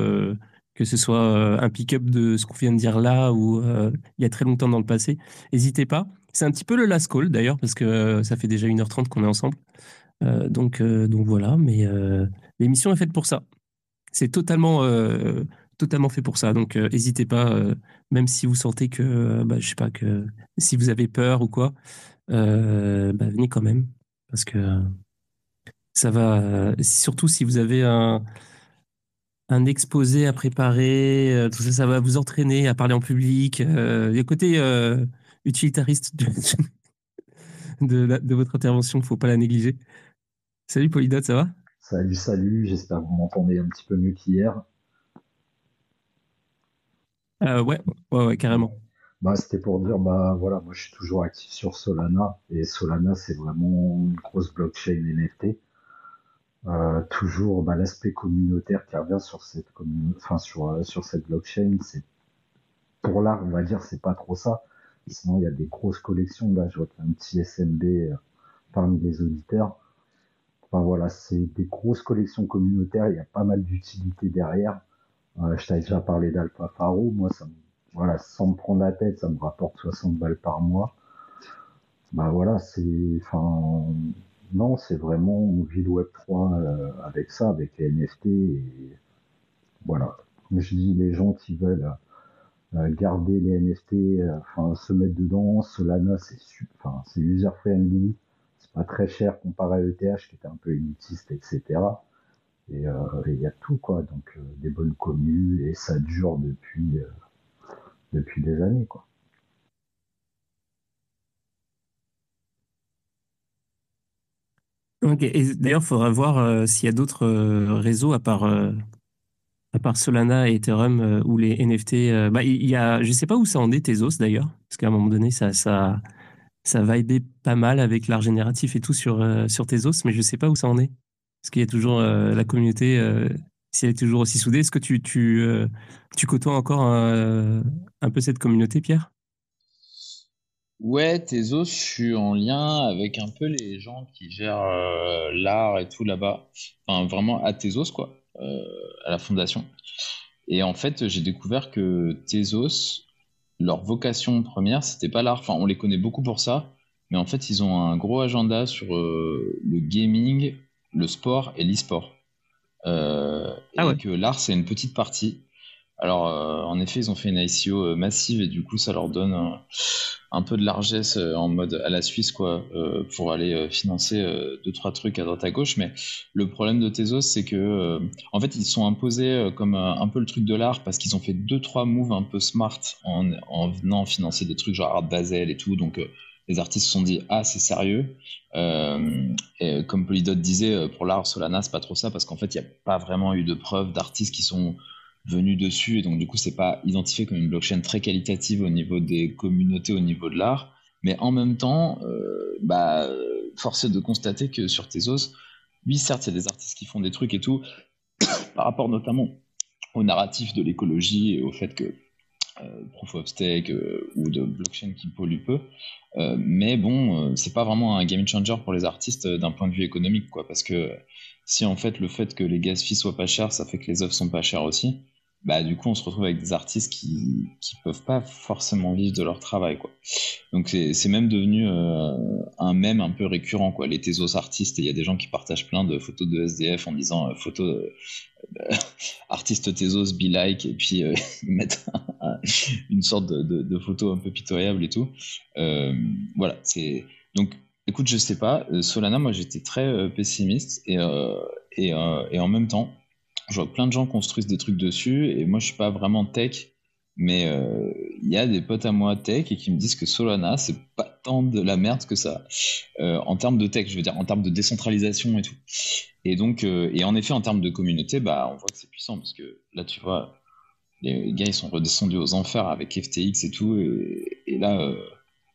que ce soit un pick-up de ce qu'on vient de dire là ou il y a très longtemps dans le passé, n'hésitez pas. C'est un petit peu le last call d'ailleurs, parce que ça fait déjà 1h30 qu'on est ensemble. donc, donc voilà, mais l'émission est faite pour ça c'est totalement, euh, totalement fait pour ça. Donc, euh, n'hésitez pas, euh, même si vous sentez que, bah, je sais pas, que si vous avez peur ou quoi, bah, venez quand même. Parce que ça va, surtout si vous avez un, un exposé à préparer, tout ça, ça va vous entraîner à parler en public. le côté utilitariste de, de, de, votre intervention, il ne faut pas la négliger. Salut Polydot, ça va? Salut, salut, j'espère que vous m'entendez un petit peu mieux qu'hier. Euh, ouais, ouais, carrément. Bah, c'était pour dire, bah voilà, moi je suis toujours actif sur Solana et Solana c'est vraiment une grosse blockchain NFT. Euh, toujours bah, l'aspect communautaire qui revient sur cette enfin sur euh, sur cette blockchain, pour l'art on va dire c'est pas trop ça. Sinon il y a des grosses collections là, je vois qu'il y a un petit SMB parmi les auditeurs. Enfin voilà, c'est des grosses collections communautaires, il y a pas mal d'utilité derrière. Euh, je t'avais déjà parlé d'Alpha Faro, moi ça me, voilà, sans me prendre la tête, ça me rapporte 60 balles par mois. Bah voilà, c'est non, c'est vraiment on vit le web 3 euh, avec ça, avec les NFT voilà. Comme je dis les gens qui veulent euh, garder les NFT, enfin se mettre dedans, Solana c'est enfin c'est user friendly pas très cher comparé à ETH qui était un peu élitiste, etc. Et euh, il y a tout quoi, donc euh, des bonnes communes et ça dure depuis euh, depuis des années quoi. D'ailleurs, il faudra voir s'il y a d'autres réseaux à part, à part Solana et Ethereum ou les NFT. bah, il y a, je ne sais pas où ça en est, Tezos d'ailleurs, parce qu'à un moment donné, ça, ça, ça va aider pas mal avec l'art génératif et tout sur, euh, sur tes os, mais je sais pas où ça en est. Est-ce qu'il y a toujours euh, la communauté, euh, si elle est toujours aussi soudée, est-ce que tu, tu, tu côtoies encore un, peu cette communauté, Pierre? Ouais, Tezos, je suis en lien avec un peu les gens qui gèrent l'art et tout là-bas. Enfin, vraiment à Tezos, quoi, à la fondation. Et en fait, j'ai découvert que Tezos, leur vocation première, c'était pas l'art. Enfin, on les connaît beaucoup pour ça, mais en fait, ils ont un gros agenda sur euh, le gaming, le sport et l'e-sport. Euh, ah et que l'art, c'est une petite partie. Alors, euh, en effet, ils ont fait une ICO massive et du coup, ça leur donne un peu de largesse euh, en mode à la Suisse, quoi, euh, pour aller euh, financer deux, trois trucs à droite à gauche. Mais le problème de Tezos, c'est que, en fait, ils sont imposés comme un peu le truc de l'art parce qu'ils ont fait deux, trois moves un peu smart en, en venant financer des trucs genre Art Basel et tout. Donc, les artistes se sont dit ah c'est sérieux. et comme Polydot disait, pour l'art Solana c'est pas trop ça parce qu'en fait il n'y a pas vraiment eu de preuves d'artistes qui sont venus dessus et donc du coup c'est pas identifié comme une blockchain très qualitative au niveau des communautés, au niveau de l'art. Mais en même temps, bah force est de constater que sur Tezos, oui certes il y a des artistes qui font des trucs et tout [COUGHS] par rapport notamment au narratif de l'écologie et au fait que euh, proof of stake euh, ou de blockchain qui pollue peu. Euh, mais bon, c'est pas vraiment un game changer pour les artistes d'un point de vue économique, quoi. Parce que si en fait le fait que les gas fees soient pas chers, ça fait que les œuvres sont pas chères aussi, bah du coup on se retrouve avec des artistes qui qui peuvent pas forcément vivre de leur travail quoi. Donc c'est même devenu un mème un peu récurrent quoi. Les Tezos artistes, il y a des gens qui partagent plein de photos de SDF en disant photos [LAUGHS] artiste Tezos be like et puis euh, [LAUGHS] mettre une sorte de, de, photo un peu pitoyable et tout. Euh, voilà, donc écoute, je sais pas, euh, Solana, moi j'étais très pessimiste et, et, en même temps, je vois plein de gens construisent des trucs dessus et moi je suis pas vraiment tech, mais il y a des potes à moi tech et qui me disent que Solana c'est pas tant de la merde que ça en termes de tech, je veux dire en termes de décentralisation et tout. Et donc, euh, et en effet, en termes de communauté, bah, on voit que c'est puissant parce que là, tu vois, les gars, ils sont redescendus aux enfers avec FTX et tout. Et, là, euh,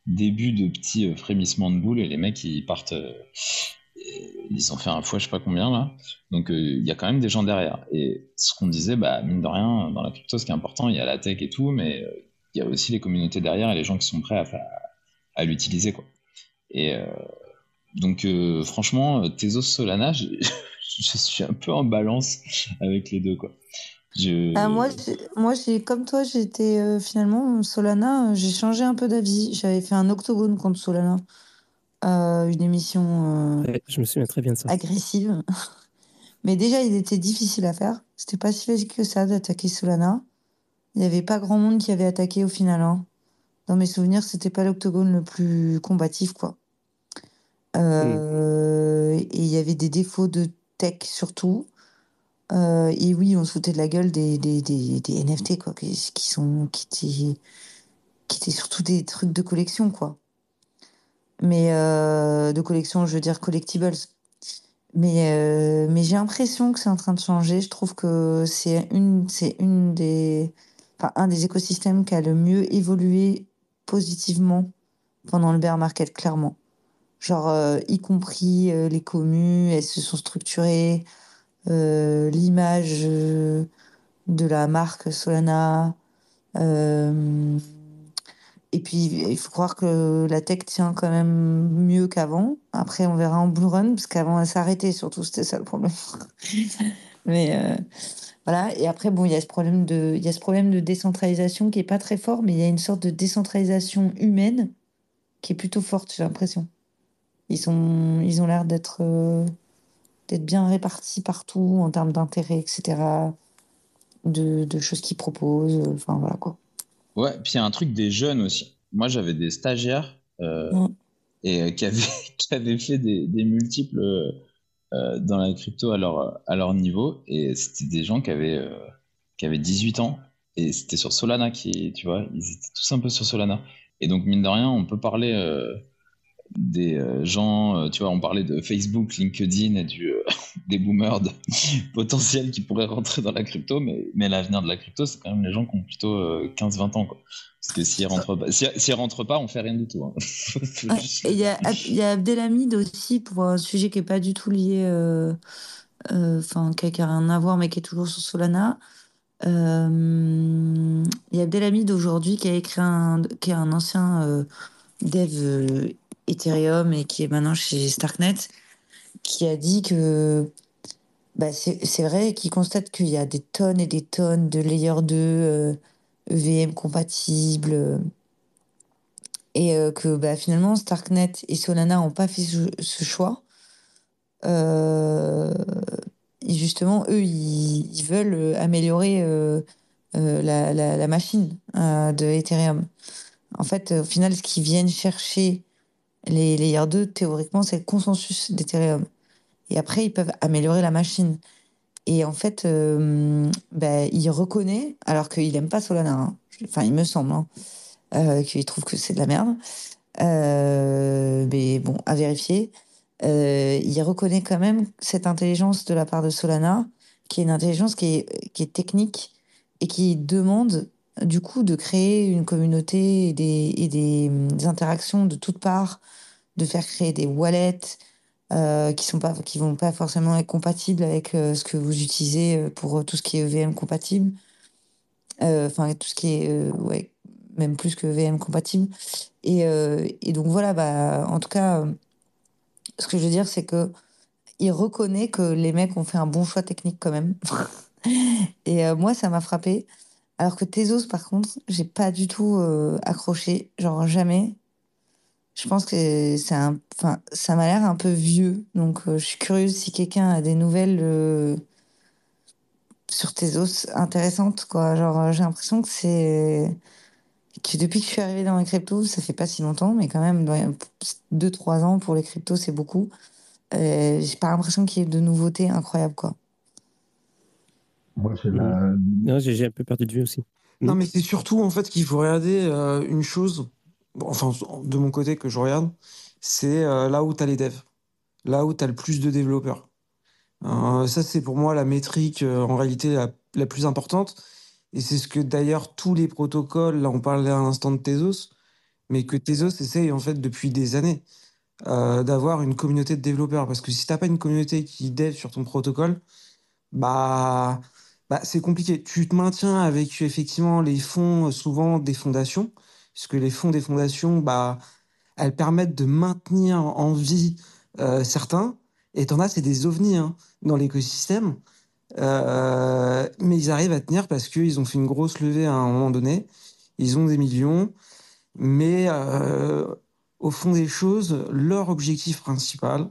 début de petits euh, frémissements de boules et les mecs, ils partent. Ils ont fait un fois, je sais pas combien là. Donc, il y a quand même des gens derrière. Et ce qu'on disait, bah, mine de rien, dans la crypto, ce qui est important, il y a la tech et tout, mais il y a aussi les communautés derrière et les gens qui sont prêts à, l'utiliser, quoi. Et donc euh, franchement, Tezos Solana, [LAUGHS] je, suis un peu en balance avec les deux quoi. Ah, moi, moi j'ai comme toi, j'étais euh, finalement Solana, euh, j'ai changé un peu d'avis. J'avais fait un octogone contre Solana, une émission je me souviens très bien de ça. agressive. [LAUGHS] Mais déjà, il était difficile à faire. C'était pas si facile que ça d'attaquer Solana. Il n'y avait pas grand monde qui avait attaqué au final. Hein. Dans mes souvenirs, c'était pas l'octogone le plus combatif, quoi. Euh, et il y avait des défauts de tech surtout. Euh, et oui, on se foutait de la gueule des, des, des, des NFT, quoi, qui, qui, sont, qui, étaient, qui étaient surtout des trucs de collection, quoi. Mais euh, de collection, je veux dire collectibles. Mais, mais j'ai l'impression que c'est en train de changer. Je trouve que c'est une, c'est une des, enfin, un des écosystèmes qui a le mieux évolué positivement pendant le bear market, clairement genre euh, y compris euh, les communes, elles se sont structurées, euh, l'image de la marque Solana. Et puis il faut croire que la tech tient quand même mieux qu'avant. Après on verra en blue run parce qu'avant elle s'arrêtait surtout c'était ça le problème. [LAUGHS] mais voilà et après bon il y a ce problème de il y a ce problème de décentralisation qui est pas très fort mais il y a une sorte de décentralisation humaine qui est plutôt forte j'ai l'impression. Ils, sont, ils ont l'air d'être euh, d'être bien répartis partout en termes d'intérêt, etc. De, de choses qu'ils proposent. Enfin, voilà quoi. Ouais, puis il y a un truc des jeunes aussi. Moi, j'avais des stagiaires euh, et euh, qui, avaient, [LAUGHS] qui avaient fait des, des multiples dans la crypto à leur, à leur niveau. Et c'était des gens qui avaient, qui avaient 18 ans. Et c'était sur Solana qui, tu vois, ils étaient tous un peu sur Solana. Et donc, mine de rien, on peut parler des euh, gens, euh, tu vois, on parlait de Facebook, LinkedIn et du, euh, [LAUGHS] des boomers [LAUGHS] potentiels qui pourraient rentrer dans la crypto, mais, mais l'avenir de la crypto, c'est quand même les gens qui ont plutôt 15-20 ans. Quoi. Parce que s'ils rentrent pas, s'ils rentrent pas, on fait rien du tout. Hein. [LAUGHS] Il y, a, y a Abdelhamid aussi pour un sujet qui est pas du tout lié, enfin qui a rien à voir, mais qui est toujours sur Solana. Il y a Abdelhamid aujourd'hui qui a écrit un, qui est un ancien dev Ethereum et qui est maintenant chez Starknet, qui a dit que bah, c'est vrai qu'il constate qu'il y a des tonnes et des tonnes de layer 2 EVM euh, compatibles et euh, que bah, finalement Starknet et Solana n'ont pas fait ce, choix. Euh, justement, eux, ils, veulent améliorer la, la, la, machine de Ethereum. En fait, au final, ce qu'ils viennent chercher les layers 2, théoriquement, c'est le consensus d'Ethereum. Et après, ils peuvent améliorer la machine. Et en fait, euh, ben, il reconnaît, alors qu'il n'aime pas Solana, hein. enfin, il me semble, hein, euh, qu'il trouve que c'est de la merde. mais bon, à vérifier. il reconnaît quand même cette intelligence de la part de Solana, qui est une intelligence qui est technique et qui demande du coup de créer une communauté et des, interactions de toutes parts, de faire créer des wallets euh, qui sont pas qui vont pas forcément être compatibles avec euh, ce que vous utilisez euh, pour tout ce qui est EVM compatible, enfin tout ce qui est même plus que EVM compatible. Et, donc voilà, bah en tout cas, ce que je veux dire c'est que il reconnaît que les mecs ont fait un bon choix technique quand même. [LAUGHS] et moi ça m'a frappé alors que Tezos, par contre, j'ai pas du tout euh, accroché, genre jamais. Je pense que c'est un, enfin, ça m'a l'air un peu vieux, donc euh, je suis curieuse si quelqu'un a des nouvelles euh, sur Tezos intéressantes, quoi. Genre, j'ai l'impression que c'est que depuis que je suis arrivée dans les cryptos, ça fait pas si longtemps, mais quand même, 2-3 ans pour les cryptos, c'est beaucoup. j'ai pas l'impression qu'il y ait de nouveautés incroyables, quoi. Moi, j'ai la... Non, j'ai un peu perdu de vue aussi. Non, mais c'est surtout en fait qu'il faut regarder euh, une chose, enfin de mon côté que je regarde, c'est euh, là où tu as les devs, là où tu as le plus de développeurs. Euh, ça, c'est pour moi la métrique en réalité la, plus importante. Et c'est ce que d'ailleurs tous les protocoles, là on parlait à l'instant de Tezos, mais que Tezos essaye en fait depuis des années d'avoir une communauté de développeurs. Parce que si tu n'as pas une communauté qui dev sur ton protocole, bah bah, c'est compliqué. Tu te maintiens avec effectivement les fonds, euh, souvent des fondations, puisque les fonds des fondations, bah, elles permettent de maintenir en vie euh, certains. Et t'en as, c'est des ovnis hein, dans l'écosystème. Euh, mais ils arrivent à tenir parce qu'ils ont fait une grosse levée à un moment donné. Ils ont des millions. Mais au fond des choses, leur objectif principal,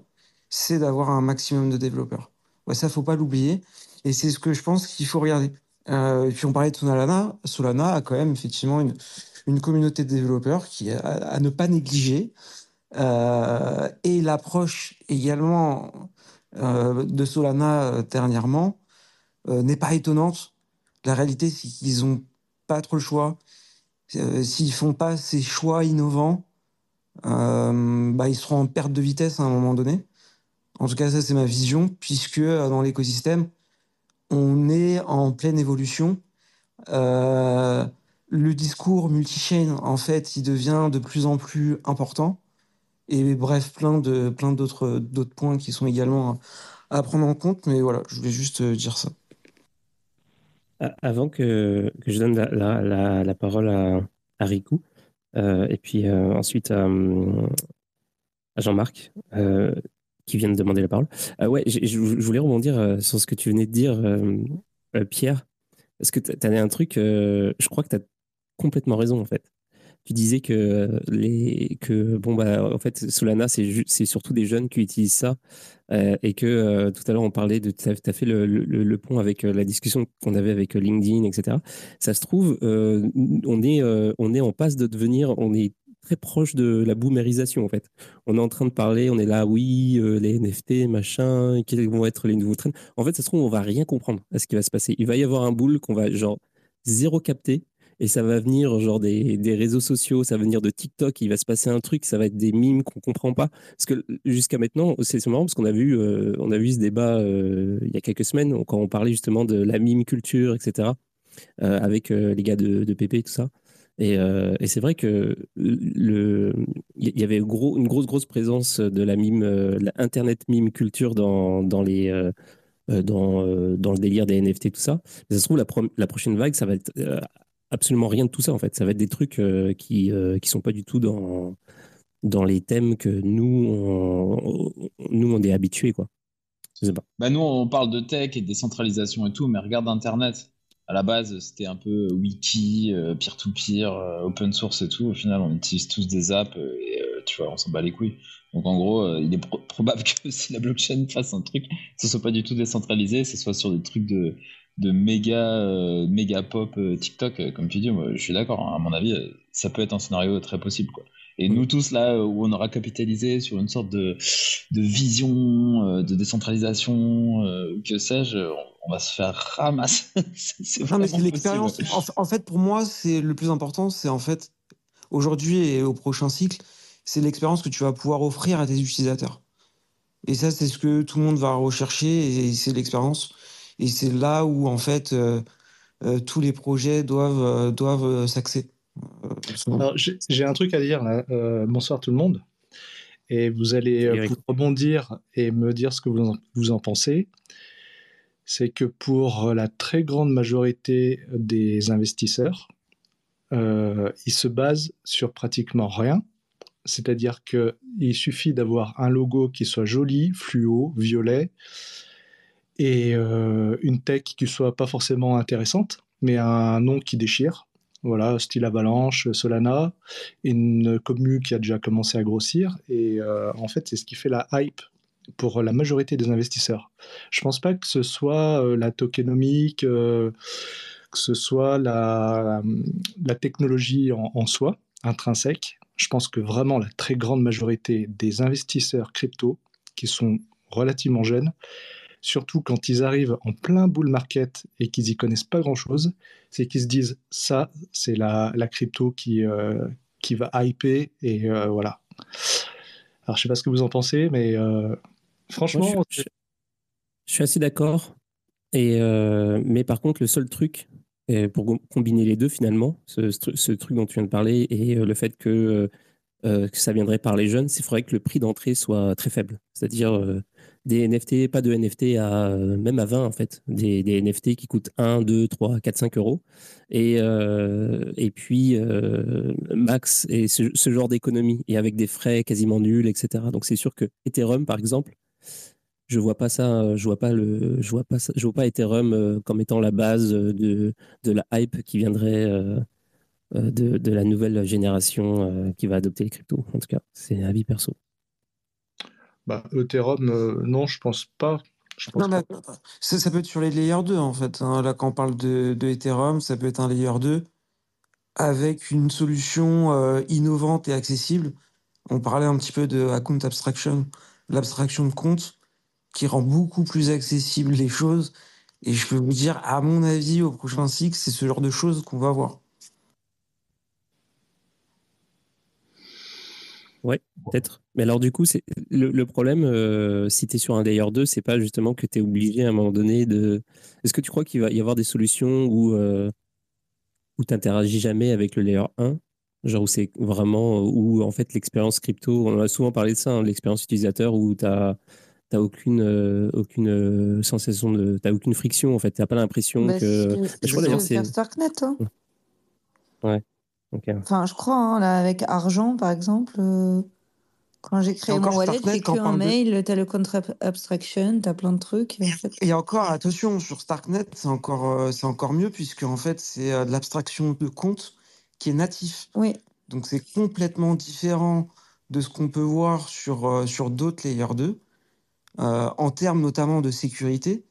c'est d'avoir un maximum de développeurs. Ouais, ça, faut pas l'oublier. Et c'est ce que je pense qu'il faut regarder. Euh, et puis on parlait de Solana. Solana a quand même effectivement une, communauté de développeurs qui à, ne pas négliger. Euh, et l'approche également euh, de Solana dernièrement n'est pas étonnante. La réalité, c'est qu'ils n'ont pas trop le choix. S'ils font pas ces choix innovants, bah, ils seront en perte de vitesse à un moment donné. En tout cas, ça c'est ma vision, puisque dans l'écosystème, on est en pleine évolution. Euh, le discours multi-chain, en fait, il devient de plus en plus important. Et bref, plein de plein d'autres d'autres points qui sont également à, prendre en compte. Mais voilà, je voulais juste euh, dire ça. Avant que, je donne la, parole à, à Riku, euh, et puis ensuite à, à Jean-Marc, qui vient de demander la parole. Euh, ouais, je voulais rebondir euh, sur ce que tu venais de dire, euh, Pierre. Parce que tu avais un truc, je crois que tu as complètement raison, en fait. Tu disais que, les, que bon, bah, en fait, Solana, c'est surtout des jeunes qui utilisent ça. et que tout à l'heure, on parlait de. Tu as, fait le, le, pont avec la discussion qu'on avait avec LinkedIn, etc. Ça se trouve, on, est, on est en passe de devenir. On est très proche de la boomérisation en fait. On est en train de parler, on est là, oui, euh, les NFT, machin, quels vont être les nouveaux trends. En fait, ça se trouve, on va rien comprendre à ce qui va se passer. Il va y avoir un boule qu'on va genre zéro capter et ça va venir genre des, des, réseaux sociaux, ça va venir de TikTok, il va se passer un truc, ça va être des mimes qu'on comprend pas. Parce que jusqu'à maintenant, c'est marrant parce qu'on a vu, euh, a vu ce débat euh, il y a quelques semaines quand on parlait justement de la mime culture, etc. avec les gars de, de PP et tout ça. Euh, et, c'est vrai que le, il y avait une grosse, grosse présence de la mime, euh, l'internet mime culture dans, dans les, euh, dans, dans le délire des NFT, tout ça. Mais ça se trouve, la, la prochaine vague, ça va être absolument rien de tout ça, en fait. Ça va être des trucs qui, qui sont pas du tout dans, dans les thèmes que nous, on, nous, on est habitués, quoi. Je. Bah nous, on parle de tech et de décentralisation et tout, mais regarde Internet à la base, c'était un peu wiki, euh, peer-to-peer, euh, open source et tout. Au final, on utilise tous des apps euh, et tu vois, on s'en bat les couilles. Donc en gros, il est probable [LAUGHS] que si la blockchain fasse un truc, ce soit pas du tout décentralisé, ce soit sur des trucs de, de méga, méga pop TikTok, comme tu dis. Moi, je suis d'accord. Hein. à mon avis, ça peut être un scénario très possible. Et nous tous là, où on aura capitalisé sur une sorte de, de vision de décentralisation, ou que sais-je, on va se faire ramasser. [LAUGHS] c'est non, mais c'est l'expérience. En, fait, pour moi, c'est le plus important, c'est en fait aujourd'hui et au prochain cycle, c'est l'expérience que tu vas pouvoir offrir à tes utilisateurs. Et ça, c'est ce que tout le monde va rechercher et c'est l'expérience. Et c'est là où, en fait, euh, euh, tous les projets doivent, euh, doivent s'axer. J'ai un truc à dire là. bonsoir tout le monde. Et vous allez rebondir et me dire ce que vous en, vous en pensez. C'est que pour la très grande majorité des investisseurs, ils se basent sur pratiquement rien c'est-à-dire qu'il suffit d'avoir un logo qui soit joli, fluo, violet, et euh, une tech qui soit pas forcément intéressante, mais un nom qui déchire. Voilà, style Avalanche, Solana, une commu qui a déjà commencé à grossir, et euh, en fait, c'est ce qui fait la hype pour la majorité des investisseurs. Je pense pas que ce soit euh, la tokenomique, que ce soit la, technologie en soi, intrinsèque, je pense que vraiment la très grande majorité des investisseurs crypto qui sont relativement jeunes, surtout quand ils arrivent en plein bull market et qu'ils y connaissent pas grand-chose, c'est qu'ils se disent ça, c'est la, crypto qui, euh, qui va hyper et euh, voilà. Alors je sais pas ce que vous en pensez, mais euh, franchement... je, suis assez d'accord. Et mais par contre, le seul truc, pour combiner les deux finalement, ce, truc dont tu viens de parler et le fait que, ça viendrait par les jeunes, c'est faudrait que le prix d'entrée soit très faible. C'est-à-dire des NFT, pas de NFT à même à 20 en fait, des, NFT qui coûtent 1, 2, 3, 4, 5 euros. Et, et puis max et ce, genre d'économie et avec des frais quasiment nuls, etc. Donc c'est sûr que Ethereum par exemple, je vois pas ça, euh, je vois pas le, je vois pas je vois pas Ethereum euh, comme étant la base euh, de, de la hype qui viendrait de, de, la nouvelle génération qui va adopter les cryptos. En tout cas, c'est un avis perso. Bah, Ethereum, non, je pense pas. Je pense non, Ça, peut être sur les layers 2 en fait. Hein. Là, quand on parle de, de, Ethereum, ça peut être un layer 2 avec une solution innovante et accessible. On parlait un petit peu de account abstraction, l'abstraction de compte qui rend beaucoup plus accessible les choses. Et je peux vous dire, à mon avis, au prochain cycle, c'est ce genre de choses qu'on va voir. Ouais, peut-être. Mais alors, du coup, c'est le, problème, euh, si tu es sur un layer 2, c'est pas justement que tu es obligé à un moment donné de. Est-ce que tu crois qu'il va y avoir des solutions où, euh, où tu n'interagis jamais avec le layer 1 Genre où c'est vraiment. où en fait l'expérience crypto, on a souvent parlé de ça, hein, l'expérience utilisateur, où tu as t'as aucune euh, aucune euh, sensation de t'as aucune friction en fait t'as pas l'impression bah, que je crois d'ailleurs c'est Starknet toi ouais enfin je crois hein, là avec argent par exemple euh, quand j'ai créé mon wallet j'ai que un mail t'as le contre abstraction t'as plein de trucs et, en fait... et encore attention sur Starknet c'est encore c'est encore mieux puisque en fait c'est de l'abstraction de compte qui est natif. Oui. Donc c'est complètement différent de ce qu'on peut voir sur sur d'autres layers 2 euh, en termes notamment de sécurité,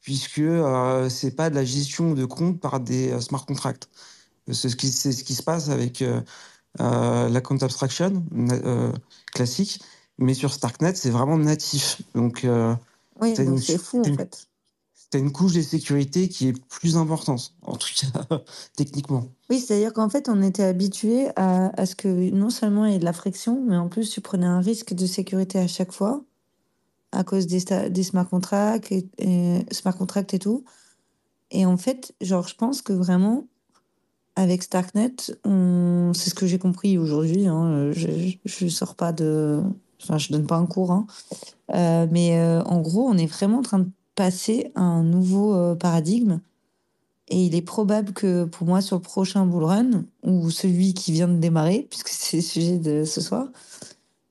puisque euh, c'est pas de la gestion de compte par des euh, smart contracts. C'est ce qui, c'est ce qui se passe avec la compte abstraction classique, mais sur Starknet, c'est vraiment natif. Donc, oui, c'est fou en fait tu une couche de sécurité qui est plus importante, en tout cas [LAUGHS] techniquement. Oui, c'est-à-dire qu'en fait, on était habitué à, à, ce que non seulement il y ait de la friction, mais en plus, tu prenais un risque de sécurité à chaque fois à cause des, des smart contracts et, smart contracts et tout. Et en fait, genre, je pense que vraiment, avec Starknet, c'est ce que j'ai compris aujourd'hui. Hein, je, je sors pas de. Enfin, je donne pas un cours. Hein, euh, mais euh, en gros, on est vraiment en train de passer à un nouveau euh, paradigme. Et il est probable que pour moi, sur le prochain bull run, ou celui qui vient de démarrer, puisque [LAUGHS] c'est le sujet de ce soir,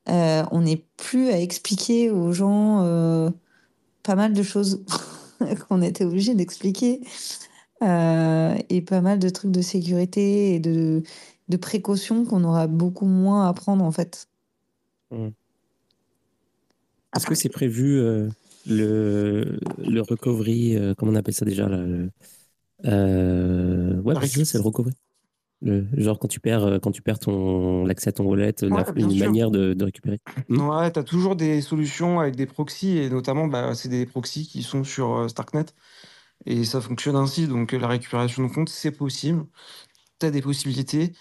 on n'est plus à expliquer aux gens pas mal de choses [LAUGHS] qu'on était obligé d'expliquer euh, et pas mal de trucs de sécurité et de, de précautions qu'on aura beaucoup moins à prendre en fait. Mmh. Est-ce que c'est prévu le, le recovery, comment on appelle ça déjà là, Ouais, c'est le recovery genre quand tu perds, euh, quand tu perds ton l'accès à ton wallet, une manière de, récupérer. Hmm ouais, tu as toujours des solutions avec des proxys et notamment bah, c'est des proxys qui sont sur euh, Starknet et ça fonctionne ainsi. Donc la récupération de compte, c'est possible. Tu as des possibilités.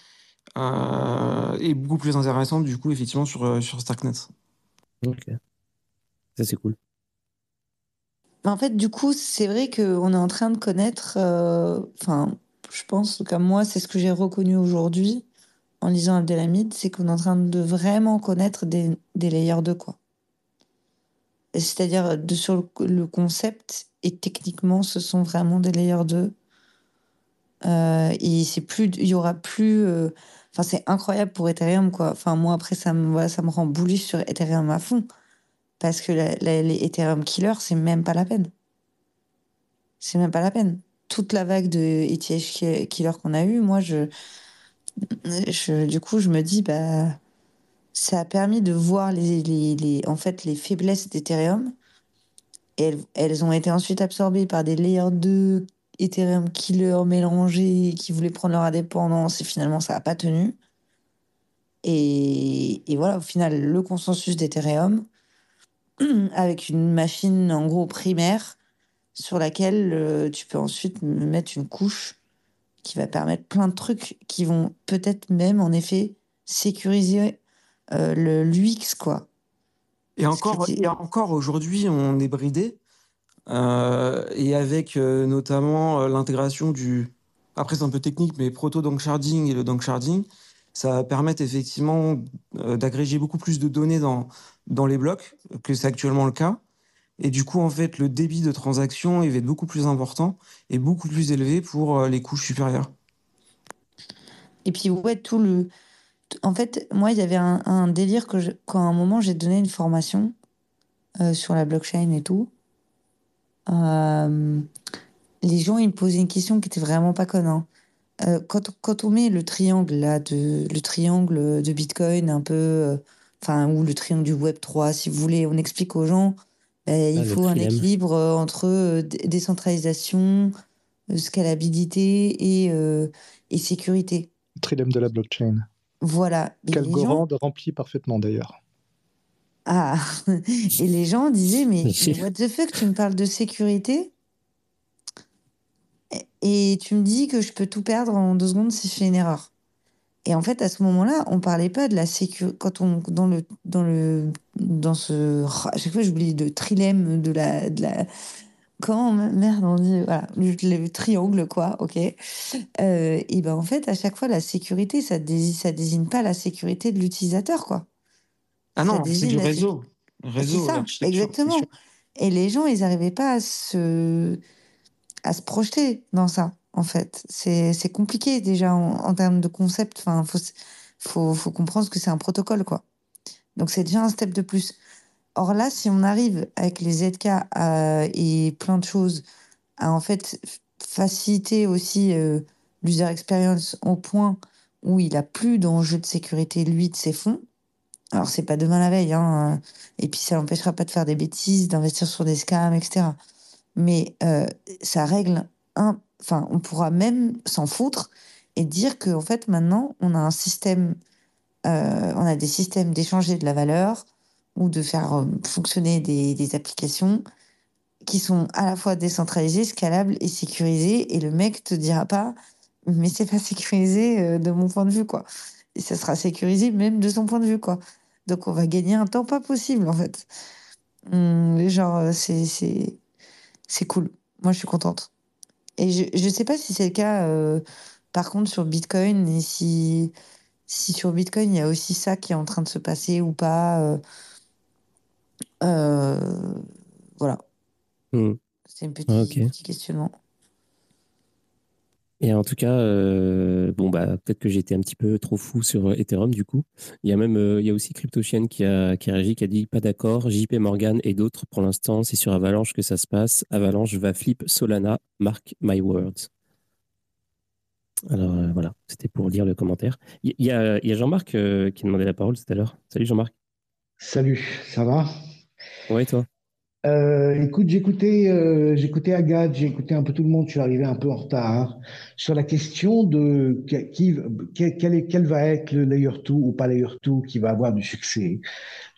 est beaucoup plus intéressante du coup effectivement sur, sur Starknet. Ok. Ça c'est cool. En fait, du coup, c'est vrai qu'on est en train de connaître, enfin, je pense, comme moi, c'est ce que j'ai reconnu aujourd'hui en lisant Abdelhamid, c'est qu'on est en train de vraiment connaître des, des layers 2, quoi. C'est-à-dire, de, sur le, concept, et techniquement, ce sont vraiment des layers 2. Euh, et c'est plus, il y aura plus, euh, enfin, c'est incroyable pour Ethereum, quoi. Enfin, moi, après, ça me, ça me rend bullish sur Ethereum à fond. Parce que les Ethereum killers, c'est même pas la peine. C'est même pas la peine. Toute la vague de ETH killer qu'on a eu, moi, je, je, du coup, je me dis, bah, ça a permis de voir les, les, les en fait, les faiblesses d'Ethereum. Elles, ont été ensuite absorbées par des layers 2 Ethereum killer mélangés qui voulaient prendre leur indépendance et finalement ça n'a pas tenu. Et, voilà, au final, le consensus d'Ethereum [CLEARS THROAT] avec une machine en gros primaire sur laquelle euh, tu peux ensuite mettre une couche qui va permettre plein de trucs qui vont peut-être même en effet sécuriser euh, le l'UX quoi. Et encore, et encore aujourd'hui, on est bridé. Euh, et avec euh, notamment l'intégration du. Après, c'est un peu technique, mais proto donc sharding et le donc sharding, ça va permettre effectivement d'agréger beaucoup plus de données dans, dans les blocs que c'est actuellement le cas. Et du coup, en fait, le débit de transaction il va être beaucoup plus important et beaucoup plus élevé pour euh, les couches supérieures. Et puis, ouais, tout le. En fait, moi, il y avait un, délire que, quand à un moment, j'ai donné une formation euh, sur la blockchain et tout. Euh, les gens, ils me posaient une question qui était vraiment pas conne. Hein. quand, quand, on met le triangle là, de, le triangle de Bitcoin, un peu, enfin, ou le triangle du Web 3, si vous voulez, on explique aux gens ben, il ah, faut un équilibre euh, entre euh, décentralisation, euh, scalabilité et, et sécurité. Le trilemme de la blockchain. Voilà. Qu'Algorand gens... remplit parfaitement d'ailleurs. Ah, [LAUGHS] et les gens disaient, mais, mais, what the fuck, tu me parles de sécurité? Et tu me dis que je peux tout perdre en deux secondes si je fais une erreur. Et en fait, à ce moment-là, on parlait pas de la sécurité. Quand on dans le dans le dans ce à chaque fois j'oublie de trilemme de la de la comment merde on dit voilà le, triangle quoi ok euh, et ben en fait à chaque fois la sécurité ça désigne ça désigne pas la sécurité de l'utilisateur quoi ah non c'est du réseau réseau ça exactement et les gens ils n'arrivaient pas à se à se projeter dans ça en fait. C'est compliqué déjà en, termes de concept. Enfin, faut, faut, faut comprendre que c'est un protocole, quoi. Donc c'est déjà un step de plus. Or là, si on arrive avec les ZK euh, et plein de choses à en fait faciliter aussi euh, l'user experience au point où il a plus d'enjeux de sécurité lui de ses fonds. Alors c'est pas demain la veille, hein, et puis ça n'empêchera pas de faire des bêtises, d'investir sur des scams, etc. Mais euh, ça règle un, enfin, on pourra même s'en foutre et dire que en fait maintenant on a un système, euh, on a des systèmes d'échanger de la valeur ou de faire euh, fonctionner des, applications qui sont à la fois décentralisées, scalables et sécurisées. Et le mec te dira pas, mais c'est pas [LAUGHS] sécurisé euh, de mon point de vue quoi. Et ça sera sécurisé même de son point de vue quoi. Donc on va gagner un temps pas possible en fait. Hum, genre c'est c'est cool. Moi je suis contente. Et je ne sais pas si c'est le cas, euh, par contre, sur Bitcoin, et si, si sur Bitcoin, il y a aussi ça qui est en train de se passer ou pas. Euh, euh, voilà. Hmm. C'est un petit, petit questionnement. Et en tout cas, bon bah peut-être que j'étais un petit peu trop fou sur Ethereum du coup. Il y a même, il y a aussi CryptoChain qui a qui a réagi, qui a dit pas d'accord. JP Morgan et d'autres pour l'instant, c'est sur Avalanche que ça se passe. Avalanche va flip Solana, mark my words. Alors voilà, c'était pour lire le commentaire. Il y, a, y a Jean-Marc qui demandait la parole tout à l'heure. Salut Jean-Marc. Salut, ça va? Ouais, toi euh, écoute, j'écoutais, euh, j'écoutais Agathe, j'ai un peu tout le monde. Je suis arrivé un peu en retard sur la question de qui, quel va être le layer 2 ou pas layer 2 qui va avoir du succès.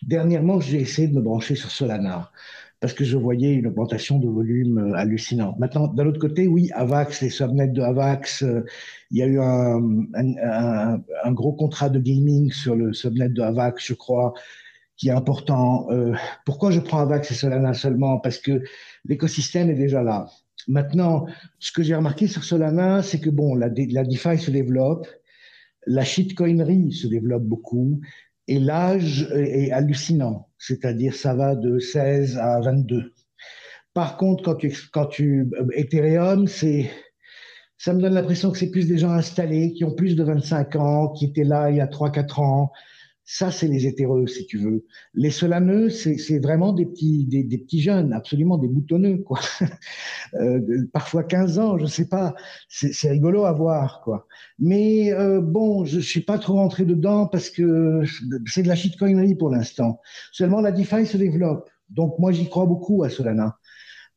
Dernièrement, j'ai essayé de me brancher sur Solana parce que je voyais une augmentation de volume euh, hallucinante. Maintenant, d'un autre côté, oui, Avax, les subnets de Avax, euh, il y a eu un, un, un, gros contrat de gaming sur le subnet de Avax, je crois, qui est important. Euh, pourquoi je prends Avax et Solana seulement? Parce que l'écosystème est déjà là. Maintenant, ce que j'ai remarqué sur Solana, c'est que bon, la, la DeFi se développe, la shitcoinerie se développe beaucoup, et l'âge est hallucinant, c'est-à-dire ça va de 16 à 22. Par contre, quand tu, quand tu Ethereum, c'est ça me donne l'impression que c'est plus des gens installés qui ont plus de 25 ans, qui étaient là il y a 3-4 ans, ça, c'est les hétéreux, si tu veux. Les solaneux, c'est vraiment des petits, des, petits jeunes, absolument des boutonneux, quoi. [LAUGHS] euh, parfois 15 ans, je sais pas. C'est rigolo à voir, quoi. Mais euh, bon, je suis pas trop rentré dedans parce que c'est de la shitcoinerie pour l'instant. Seulement, la DeFi se développe. Donc, moi, j'y crois beaucoup à Solana.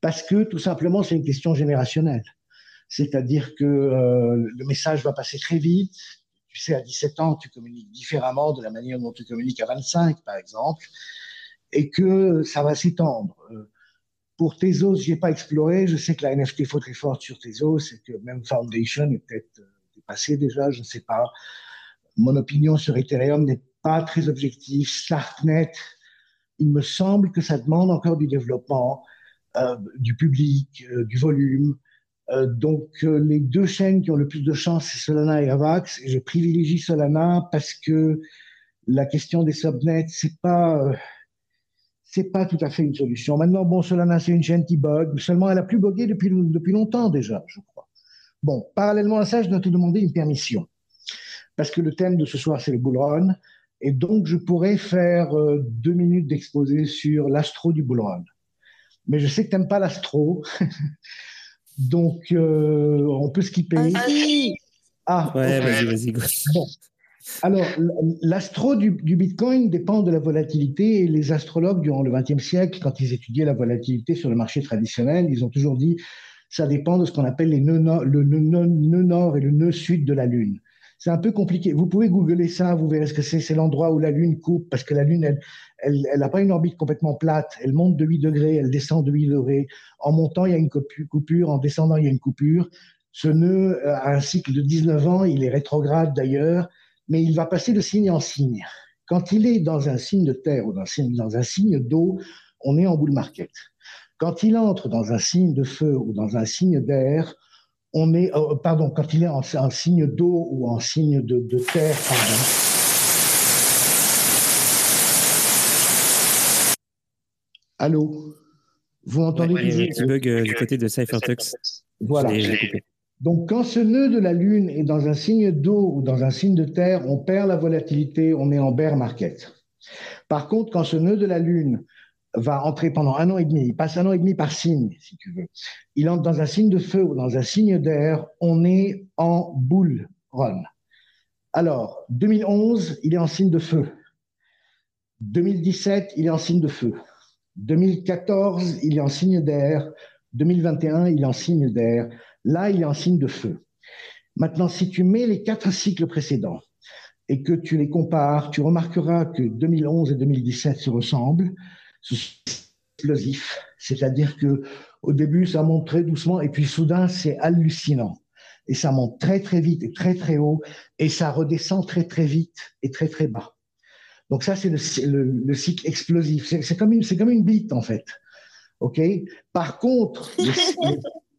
Parce que, tout simplement, c'est une question générationnelle. C'est-à-dire que euh, le message va passer très vite, tu sais, à 17 ans, tu communiques différemment de la manière dont tu communiques à 25, par exemple, et que ça va s'étendre. Euh, pour Tezos, je n'ai pas exploré. Je sais que la NFT faut très forte sur Tezos et que même Foundation est peut-être euh, dépassé déjà, je ne sais pas. Mon opinion sur Ethereum n'est pas très objective. Starknet, il me semble que ça demande encore du développement, euh, du public, du volume. Euh, donc, euh, les deux chaînes qui ont le plus de chance, c'est Solana et Avax. Je privilégie Solana parce que la question des subnets, c'est pas, euh, c'est pas tout à fait une solution. Maintenant, bon, Solana, c'est une chaîne qui bug. Seulement, elle a plus bugué depuis, depuis longtemps déjà, je crois. Bon, parallèlement à ça, je dois te demander une permission. Parce que le thème de ce soir, c'est le bullrun. Et donc, je pourrais faire deux minutes d'exposé sur l'astro du bullrun. Mais je sais que tu n'aimes pas l'astro. [LAUGHS] Donc, euh, on peut skipper. Ah, ouais, vas-y, vas-y. Bon. Alors, l'astro du, du, Bitcoin dépend de la volatilité et les astrologues, durant le XXe siècle, quand ils étudiaient la volatilité sur le marché traditionnel, ils ont toujours dit ça dépend de ce qu'on appelle les nœuds, le nœud nord et le nœud sud de la Lune. C'est un peu compliqué. Vous pouvez googler ça, vous verrez ce que c'est. C'est l'endroit où la Lune coupe, parce que la Lune, elle, n'a pas une orbite complètement plate. Elle monte de 8 degrés, elle descend de 8 degrés. En montant, il y a une coupure. En descendant, il y a une coupure. Ce nœud a un cycle de 19 ans. Il est rétrograde d'ailleurs, mais il va passer de signe en signe. Quand il est dans un signe de terre ou dans un signe, dans un signe d'eau, on est en bull market. Quand il entre dans un signe de feu ou dans un signe d'air, on est, euh, pardon, quand il est en, signe d'eau ou en signe de, de terre, pardon. Allô? Vous entendez ouais, Il y a un petit bug euh, du côté de CypherTux. Voilà. Donc, quand ce nœud de la Lune est dans un signe d'eau ou dans un signe de terre, on perd la volatilité, on est en bear market. Par contre, quand ce nœud de la Lune va entrer pendant un an et demi, il passe un an et demi par signe, si tu veux. Il entre dans un signe de feu ou dans un signe d'air, on est en bull run. Alors, 2011, il est en signe de feu. 2017, il est en signe de feu. 2014, il est en signe d'air. 2021, il est en signe d'air. Là, il est en signe de feu. Maintenant, si tu mets les quatre cycles précédents et que tu les compares, tu remarqueras que 2011 et 2017 se ressemblent explosif. C'est-à-dire que au début, ça monte très doucement et puis soudain, c'est hallucinant. Et ça monte très très vite et très très haut et ça redescend très très vite et très très bas. Donc ça, c'est le, cycle explosif. C'est comme une, c'est comme une bite en fait. Ok? Par contre, [LAUGHS] les,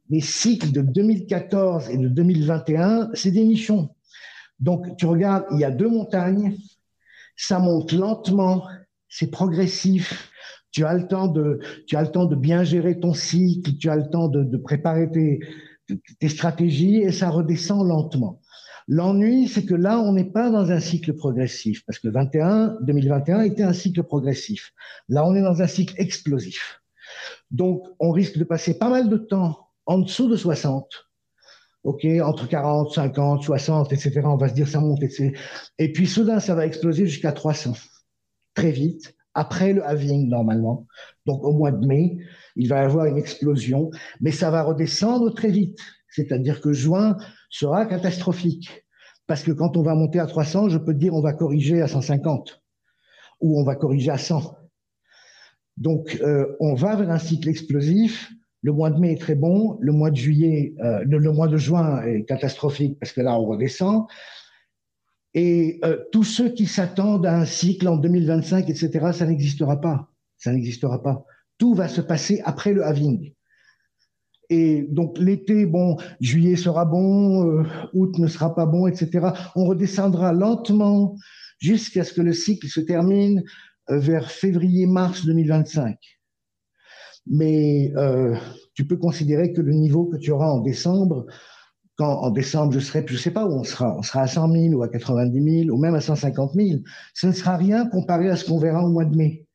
les, cycles de 2014 et de 2021, c'est des nichons. Donc tu regardes, il y a deux montagnes, ça monte lentement, c'est progressif, tu as le temps de, tu as le temps de bien gérer ton cycle, tu as le temps de, préparer tes, tes stratégies et ça redescend lentement. L'ennui, c'est que là, on n'est pas dans un cycle progressif, parce que 21, 2021 était un cycle progressif. Là, on est dans un cycle explosif. Donc, on risque de passer pas mal de temps en dessous de 60, OK, entre 40, 50, 60, etc. On va se dire ça monte, etc. Et puis, soudain, ça va exploser jusqu'à 300, très vite après le halving normalement. Donc au mois de mai, il va y avoir une explosion, mais ça va redescendre très vite. C'est-à-dire que juin sera catastrophique. Parce que quand on va monter à 300, je peux dire on va corriger à 150 ou on va corriger à 100. Donc, on va vers un cycle explosif. Le mois de mai est très bon. Le mois de juillet, le, mois de juin est catastrophique parce que là, on redescend. Et tous ceux qui s'attendent à un cycle en 2025, etc., ça n'existera pas. Ça n'existera pas. Tout va se passer après le having. Et donc l'été, bon, juillet sera bon, euh, août ne sera pas bon, etc. On redescendra lentement jusqu'à ce que le cycle se termine euh, vers février-mars 2025. Mais euh, tu peux considérer que le niveau que tu auras en décembre, quand en décembre je serai, je sais pas où on sera, on sera à 100 000 ou à 90 000 ou même à 150 000, ce ne sera rien comparé à ce qu'on verra au mois de mai.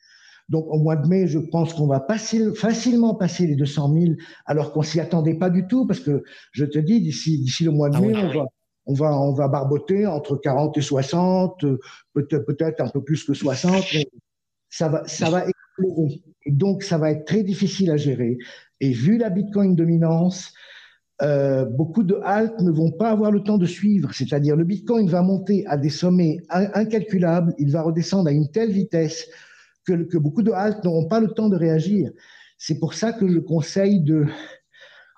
Donc au mois de mai, je pense qu'on va passer, facilement passer les 200 000, alors qu'on s'y attendait pas du tout, parce que je te dis, d'ici d'ici le mois de ah mai, on va on va on va barboter entre 40 et 60, peut-être peut-être un peu plus que 60, mais ça va ça va exploser. Et donc ça va être très difficile à gérer. Et vu la Bitcoin dominance, euh, beaucoup de haltes ne vont pas avoir le temps de suivre. C'est-à-dire le Bitcoin va monter à des sommets incalculables, il va redescendre à une telle vitesse que, beaucoup de haltes n'auront pas le temps de réagir. C'est pour ça que je conseille de,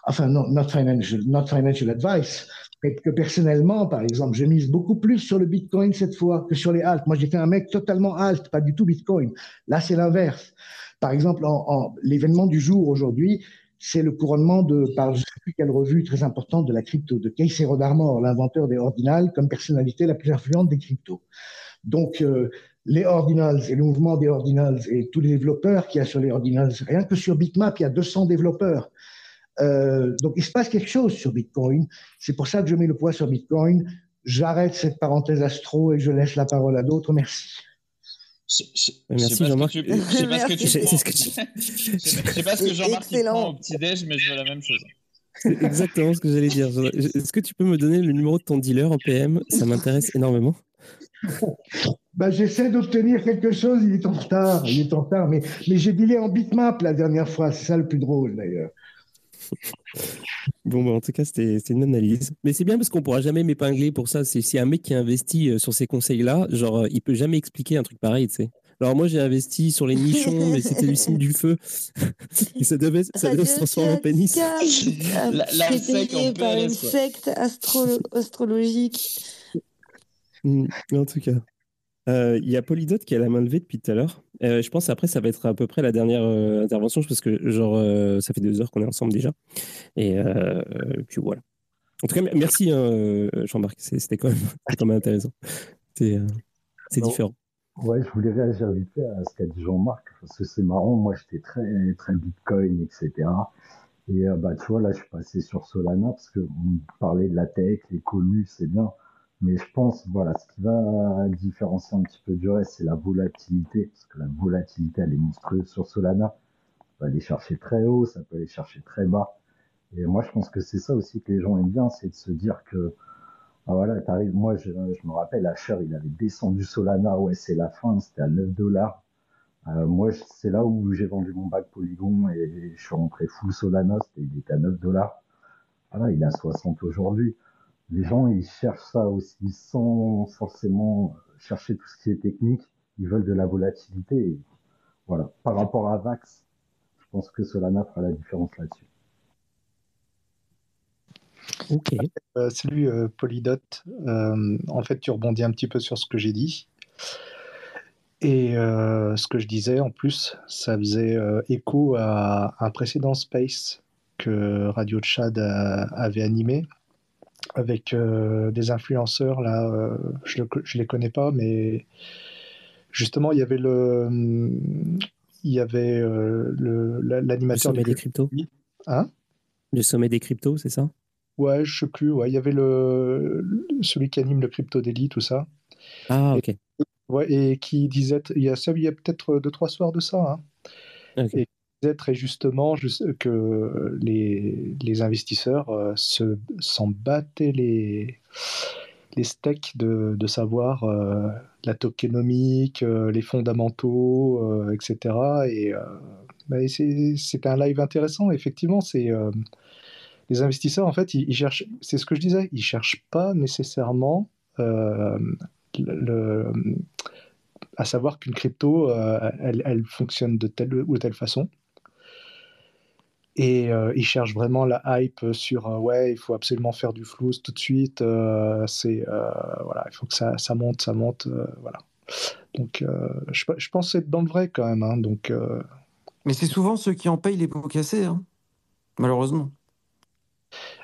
enfin, non, not financial, not financial advice, mais que personnellement, par exemple, je mise beaucoup plus sur le Bitcoin cette fois que sur les haltes. Moi, j'ai fait un mec totalement halt, pas du tout Bitcoin. Là, c'est l'inverse. Par exemple, en, l'événement du jour aujourd'hui, c'est le couronnement de, par je ne sais plus quelle revue très importante de la crypto, de Casey Rodarmor, l'inventeur des ordinals, comme personnalité la plus influente des cryptos. Donc, euh, les ordinals et le mouvement des ordinals et tous les développeurs qu'il y a sur les ordinals. Rien que sur Bitmap, il y a 200 développeurs. Euh, donc il se passe quelque chose sur Bitcoin. C'est pour ça que je mets le poids sur Bitcoin. J'arrête cette parenthèse astro et je laisse la parole à d'autres. Merci. Merci Jean-Marc. [LAUGHS] Je sais pas ce que tu Je sais pas ce que Jean-Marc prend au petit-déj, mais je veux la même chose. C'est exactement ce que j'allais dire. Est-ce que tu peux me donner le numéro de ton dealer en PM Ça m'intéresse énormément. [LAUGHS] Bah, j'essaie d'obtenir quelque chose, il est en retard, il est en retard, mais, mais j'ai dealé en bitmap la dernière fois, c'est ça le plus drôle d'ailleurs. [LAUGHS] Bon, bah, en tout cas, c'était une analyse. Mais c'est bien parce qu'on pourra jamais m'épingler pour ça. C'est un mec qui investit euh, sur ces conseils-là, genre, euh, il peut jamais expliquer un truc pareil, tu sais. Alors moi, j'ai investi sur les nichons, mais c'était du signe du feu. [LAUGHS] Et ça devait, ça devait se transformer en pénis. [LAUGHS] La, la par une secte astrologique. Mm, en tout cas. Euh, il y a Polydot qui a la main levée depuis tout à l'heure. Euh, je pense après ça va être à peu près la dernière euh, intervention parce que genre ça fait deux heures qu'on est ensemble déjà. Et puis voilà. En tout cas, merci hein, Jean-Marc, [LAUGHS] c'était quand, même intéressant. C'est différent. Ouais, je voulais réagir vite fait à ce qu'a dit Jean-Marc parce que c'est marrant. Moi, j'étais très très Bitcoin, etc. Et bah tu vois là, je suis passé sur Solana parce que on parlait de la tech, les communes, c'est bien. Mais je pense, voilà, ce qui va différencier un petit peu du reste, c'est la volatilité, parce que la volatilité, elle est monstrueuse sur Solana. Ça peut aller chercher très haut, ça peut aller chercher très bas. Et moi, je pense que c'est ça aussi que les gens aiment bien, c'est de se dire que, ah voilà, t'arrives, moi, je, me rappelle, Asher, il avait descendu Solana, ouais, c'est la fin, c'était à 9 dollars. Euh, moi, c'est là où j'ai vendu mon bac Polygon et je suis rentré full Solana, il était à 9 dollars. Voilà, il est à 60 aujourd'hui les gens, ils cherchent ça aussi sans forcément chercher tout ce qui est technique. Ils veulent de la volatilité. voilà. Par rapport à Vax, je pense que Solana fera la différence là-dessus. Ok. Euh, salut euh, Polydot. Euh, en fait, tu rebondis un petit peu sur ce que j'ai dit. Et ce que je disais, en plus, ça faisait écho à un précédent space que Radio Chad avait animé avec euh, des influenceurs là, euh, je ne les connais pas, mais justement il y avait le, il y avait euh, le l'animateur le sommet des cryptos. Hein? Le sommet des cryptos, c'est ça? Ouais, je sais plus. Ouais, il y avait le celui qui anime le crypto daily, tout ça. Ah ok. Et, ouais, et qui disait, il y a ça, il y a peut-être deux trois soirs de ça. Hein très justement que les, les investisseurs euh, se, s'en battaient les, les steaks de, de savoir euh, la tokenomique, euh, les fondamentaux, etc. Et bah, c'est, un live intéressant. Effectivement, c'est les investisseurs, en fait, ils, cherchent, c'est ce que je disais, ils cherchent pas nécessairement à savoir qu'une crypto, elle, fonctionne de telle ou telle façon. Et ils cherchent vraiment la hype sur ouais, il faut absolument faire du flou tout de suite. c'est voilà, il faut que ça, ça monte, ça monte, voilà. Donc je, je pense être dans le vrai quand même. Hein, donc. Mais c'est souvent ceux qui en payent les pots cassés, hein, malheureusement.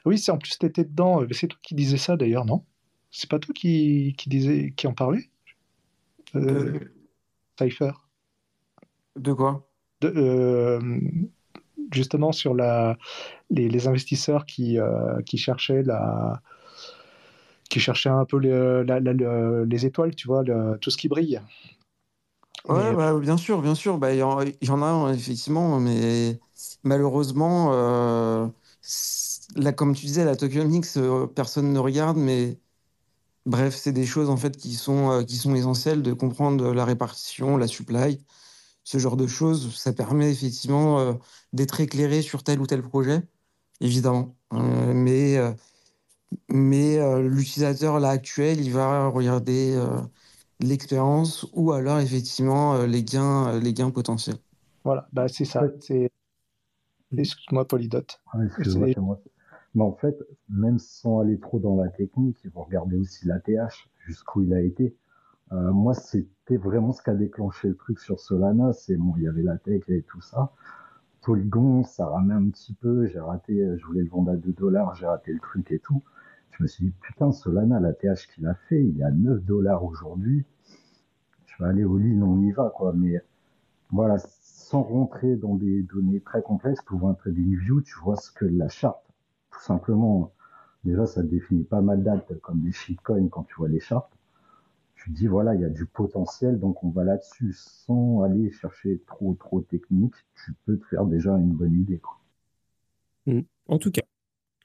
Oui, c'est en plus tu étais dedans. C'est toi qui disais ça d'ailleurs, non? C'est pas toi qui, qui disais, qui en parlait? Euh, Cypher. De quoi? De, justement sur la, les, investisseurs qui, euh, qui cherchaient la qui cherchaient un peu les, les étoiles, tu vois, tout ce qui brille. Ouais, bah, bien sûr, bien sûr. Bah, il y, en a effectivement, mais malheureusement, euh, là, comme tu disais, la tokenomics, euh, personne ne regarde, mais bref, c'est des choses en fait qui sont, qui sont essentielles de comprendre la répartition, la supply, ce genre de choses, ça permet effectivement euh, d'être éclairé sur tel ou tel projet, évidemment. Euh, mais euh, mais l'utilisateur là actuel, il va regarder l'expérience ou alors effectivement les gains, les gains potentiels. Voilà, bah, c'est ça. C'est... Excuse-moi, Polydote. excuse-moi, Mais en fait, même sans aller trop dans la technique, il faut regarder aussi l'ATH, jusqu'où il a été. Euh, moi, c'était vraiment ce qui a déclenché le truc sur Solana. C'est bon, il y avait la tech et tout ça. Polygon, ça ramait un petit peu. J'ai raté, je voulais le vendre à 2 dollars, j'ai raté le truc et tout. Je me suis dit, putain, Solana, la TH qu'il a fait, il est à 9 dollars aujourd'hui. Je vais aller au lit, on y va, quoi. Mais voilà, sans rentrer dans des données très complexes, pour un trading view, tu vois ce que la charte, tout simplement, déjà, ça définit pas mal d'actes comme des shitcoins quand tu vois les chartes tu dis voilà, il y a du potentiel, donc on va là-dessus sans aller chercher trop trop technique. Tu peux te faire déjà une bonne idée. Mmh. En tout cas,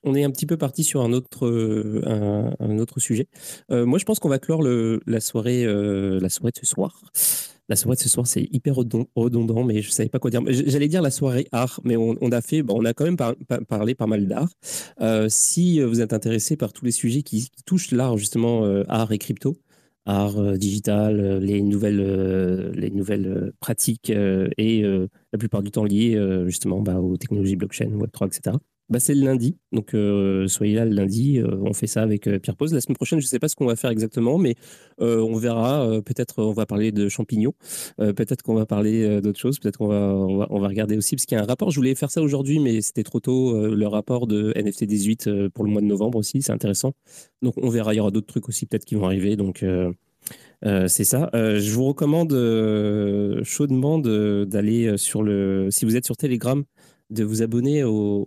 on est un petit peu parti sur un autre, euh, un, autre sujet. Euh, moi, je pense qu'on va clore le, la, soirée, euh, la soirée de ce soir. La soirée de ce soir, c'est hyper redondant, mais je ne savais pas quoi dire. J'allais dire la soirée art, mais on, a fait, bon, on a quand même parlé pas mal d'art. si vous êtes intéressé par tous les sujets qui touchent l'art, justement, art et crypto, art euh, digital, euh, les nouvelles, euh, pratiques et la plupart du temps liées justement bah, aux technologies blockchain, Web3, etc. Bah, c'est le lundi, donc soyez là le lundi. on fait ça avec Pierre Pose. La semaine prochaine, je ne sais pas ce qu'on va faire exactement, mais on verra. peut-être on va parler de champignons, peut-être qu'on va parler d'autres choses, peut-être qu'on va on, va, regarder aussi, parce qu'il y a un rapport. Je voulais faire ça aujourd'hui, mais c'était trop tôt. le rapport de NFT 18 pour le mois de novembre aussi, c'est intéressant. Donc on verra. Il y aura d'autres trucs aussi peut-être qui vont arriver. Donc c'est ça. je vous recommande chaudement d'aller sur le. Si vous êtes sur Telegram, de vous abonner au,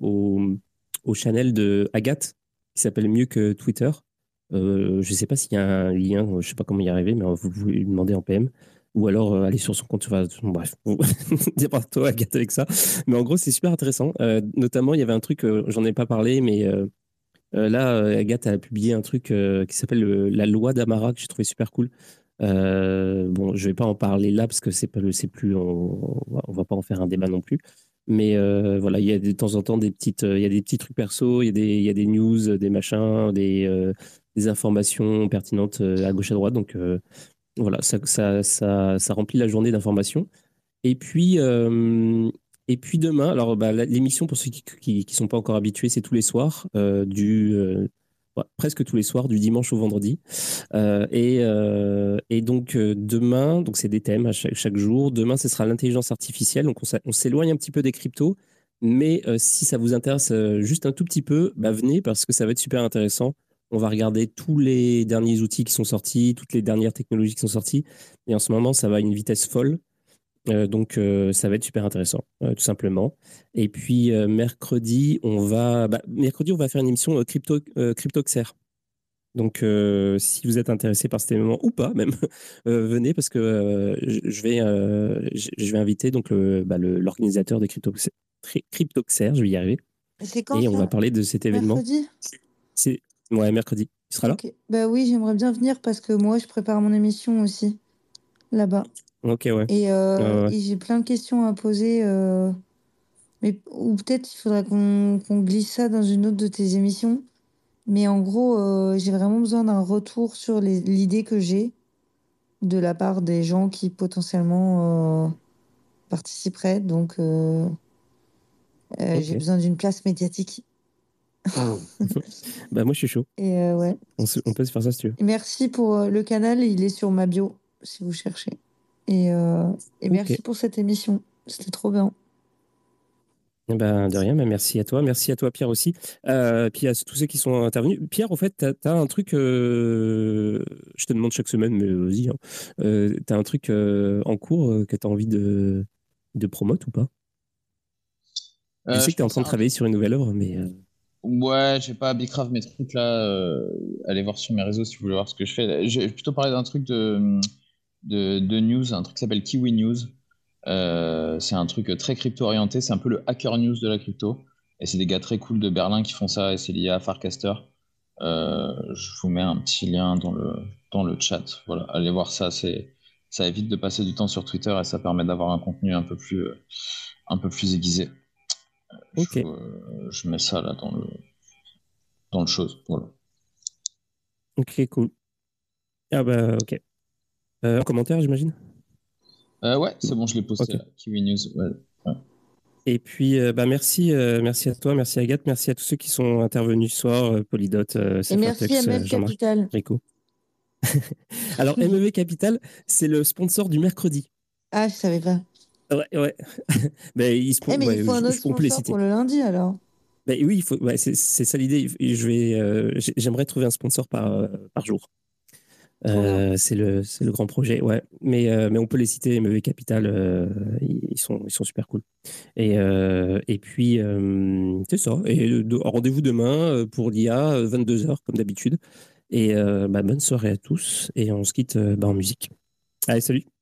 au, channel de Agathe, qui s'appelle Mieux que Twitter. Euh, je ne sais pas s'il y a un lien, je ne sais pas comment y arriver, mais vous pouvez lui demander en PM. Ou alors euh, aller sur son compte. Enfin, bref, [LAUGHS] pas toi, Agathe, avec ça. Mais en gros, c'est super intéressant. Euh, notamment, il y avait un truc, j'en ai pas parlé, mais là, Agathe a publié un truc qui s'appelle la loi d'Amara, que j'ai trouvé super cool. bon, je vais pas en parler là parce que c'est pas plus, on, on, va pas en faire un débat non plus. Mais euh, voilà, il y a de temps en temps des petites, euh, il y a des petits trucs perso, il y a des, il y a des news, des machins, des, euh, informations pertinentes à gauche à droite. Donc voilà, ça, ça, ça, ça, remplit la journée d'informations. Et puis, et puis demain, alors bah, l'émission pour ceux qui ne sont pas encore habitués, c'est tous les soirs du presque tous les soirs, du dimanche au vendredi. Euh, euh, et, donc euh, demain, donc c'est des thèmes à chaque, jour. Demain, ce sera l'intelligence artificielle. Donc on, s'éloigne un petit peu des cryptos, mais si ça vous intéresse juste un tout petit peu, bah, venez parce que ça va être super intéressant. On va regarder tous les derniers outils qui sont sortis, toutes les dernières technologies qui sont sorties. Et en ce moment, ça va à une vitesse folle. Euh, donc, euh, ça va être super intéressant, euh, tout simplement. Et puis, mercredi, on va, bah, mercredi, on va faire une émission crypto, CryptoXer. Donc, si vous êtes intéressé par cet événement ou pas, [LAUGHS] même, venez parce que je vais, je vais inviter donc bah, l'organisateur de CryptoXer, CryptoXer, je vais y arriver. Et on va parler de cet événement. Mercredi? C'est ouais, mercredi. Tu seras là Bah oui, j'aimerais bien venir parce que moi, je prépare mon émission aussi là-bas. Ok, ouais. Euh, et, j'ai plein de questions à poser. Euh, mais, ou peut-être il faudrait qu'on glisse ça dans une autre de tes émissions. Mais en gros, euh, j'ai vraiment besoin d'un retour sur l'idée que j'ai. de la part des gens qui potentiellement participeraient. Donc, j'ai besoin d'une place médiatique. [LAUGHS] bah moi je suis chaud. Et ouais. On, peut se faire ça si tu veux. Merci pour le canal, il est sur ma bio si vous cherchez. Et, et merci pour cette émission, c'était trop bien. Eh ben, de rien, mais merci à toi. Merci à toi, Pierre, aussi. Euh, puis à tous ceux qui sont intervenus. Pierre, en fait, tu as, un truc, euh, je te demande chaque semaine, mais vas-y, hein. euh, tu as un truc en cours que tu as envie de, de promote ou pas? Je sais que tu es en train de travailler sur une nouvelle œuvre, mais. Ouais, j'ai pas Bicraft mes trucs là. allez voir sur mes réseaux si vous voulez voir ce que je fais. J'ai plutôt parlé d'un truc de, de, de, news, un truc qui s'appelle Kiwi News. Euh, c'est un truc très crypto-orienté, c'est un peu le hacker news de la crypto. Et c'est des gars très cool de Berlin qui font ça, et c'est lié à Farcaster. Euh, je vous mets un petit lien dans le, dans le chat. Voilà, allez voir ça. C'est, ça évite de passer du temps sur Twitter et ça permet d'avoir un contenu un peu plus, un peu plus aiguisé. Ok. Je, mets ça là dans le, dans le chose. Voilà. Ok, cool. Ah bah, ok. Euh, un commentaire, j'imagine? Euh, ouais, c'est bon, je l'ai posté. Kiwi News. Et puis, euh, bah, merci, euh, merci à toi, merci Agathe, merci à tous ceux qui sont intervenus ce soir, Polydot, Et merci à MEV Capital. Rico. [LAUGHS] Alors, MEV [LAUGHS] Capital, c'est le sponsor du mercredi. Ah, je savais pas. Ouais, ouais. [LAUGHS] ben, il, se, eh, mais il faut un autre sponsor pour le lundi alors. Ben, oui, il faut, c'est, ça l'idée. Je vais, j'aimerais trouver un sponsor par, par jour. Euh, c'est le, le grand projet, ouais. Mais, euh, mais on peut les citer, MEV Capital, euh, ils, sont, ils sont super cool. Et, et puis, c'est ça. Et rendez-vous demain pour l'IA, 22h, comme d'habitude. Et bah, bonne soirée à tous. Et on se quitte bah, en musique. Allez, salut!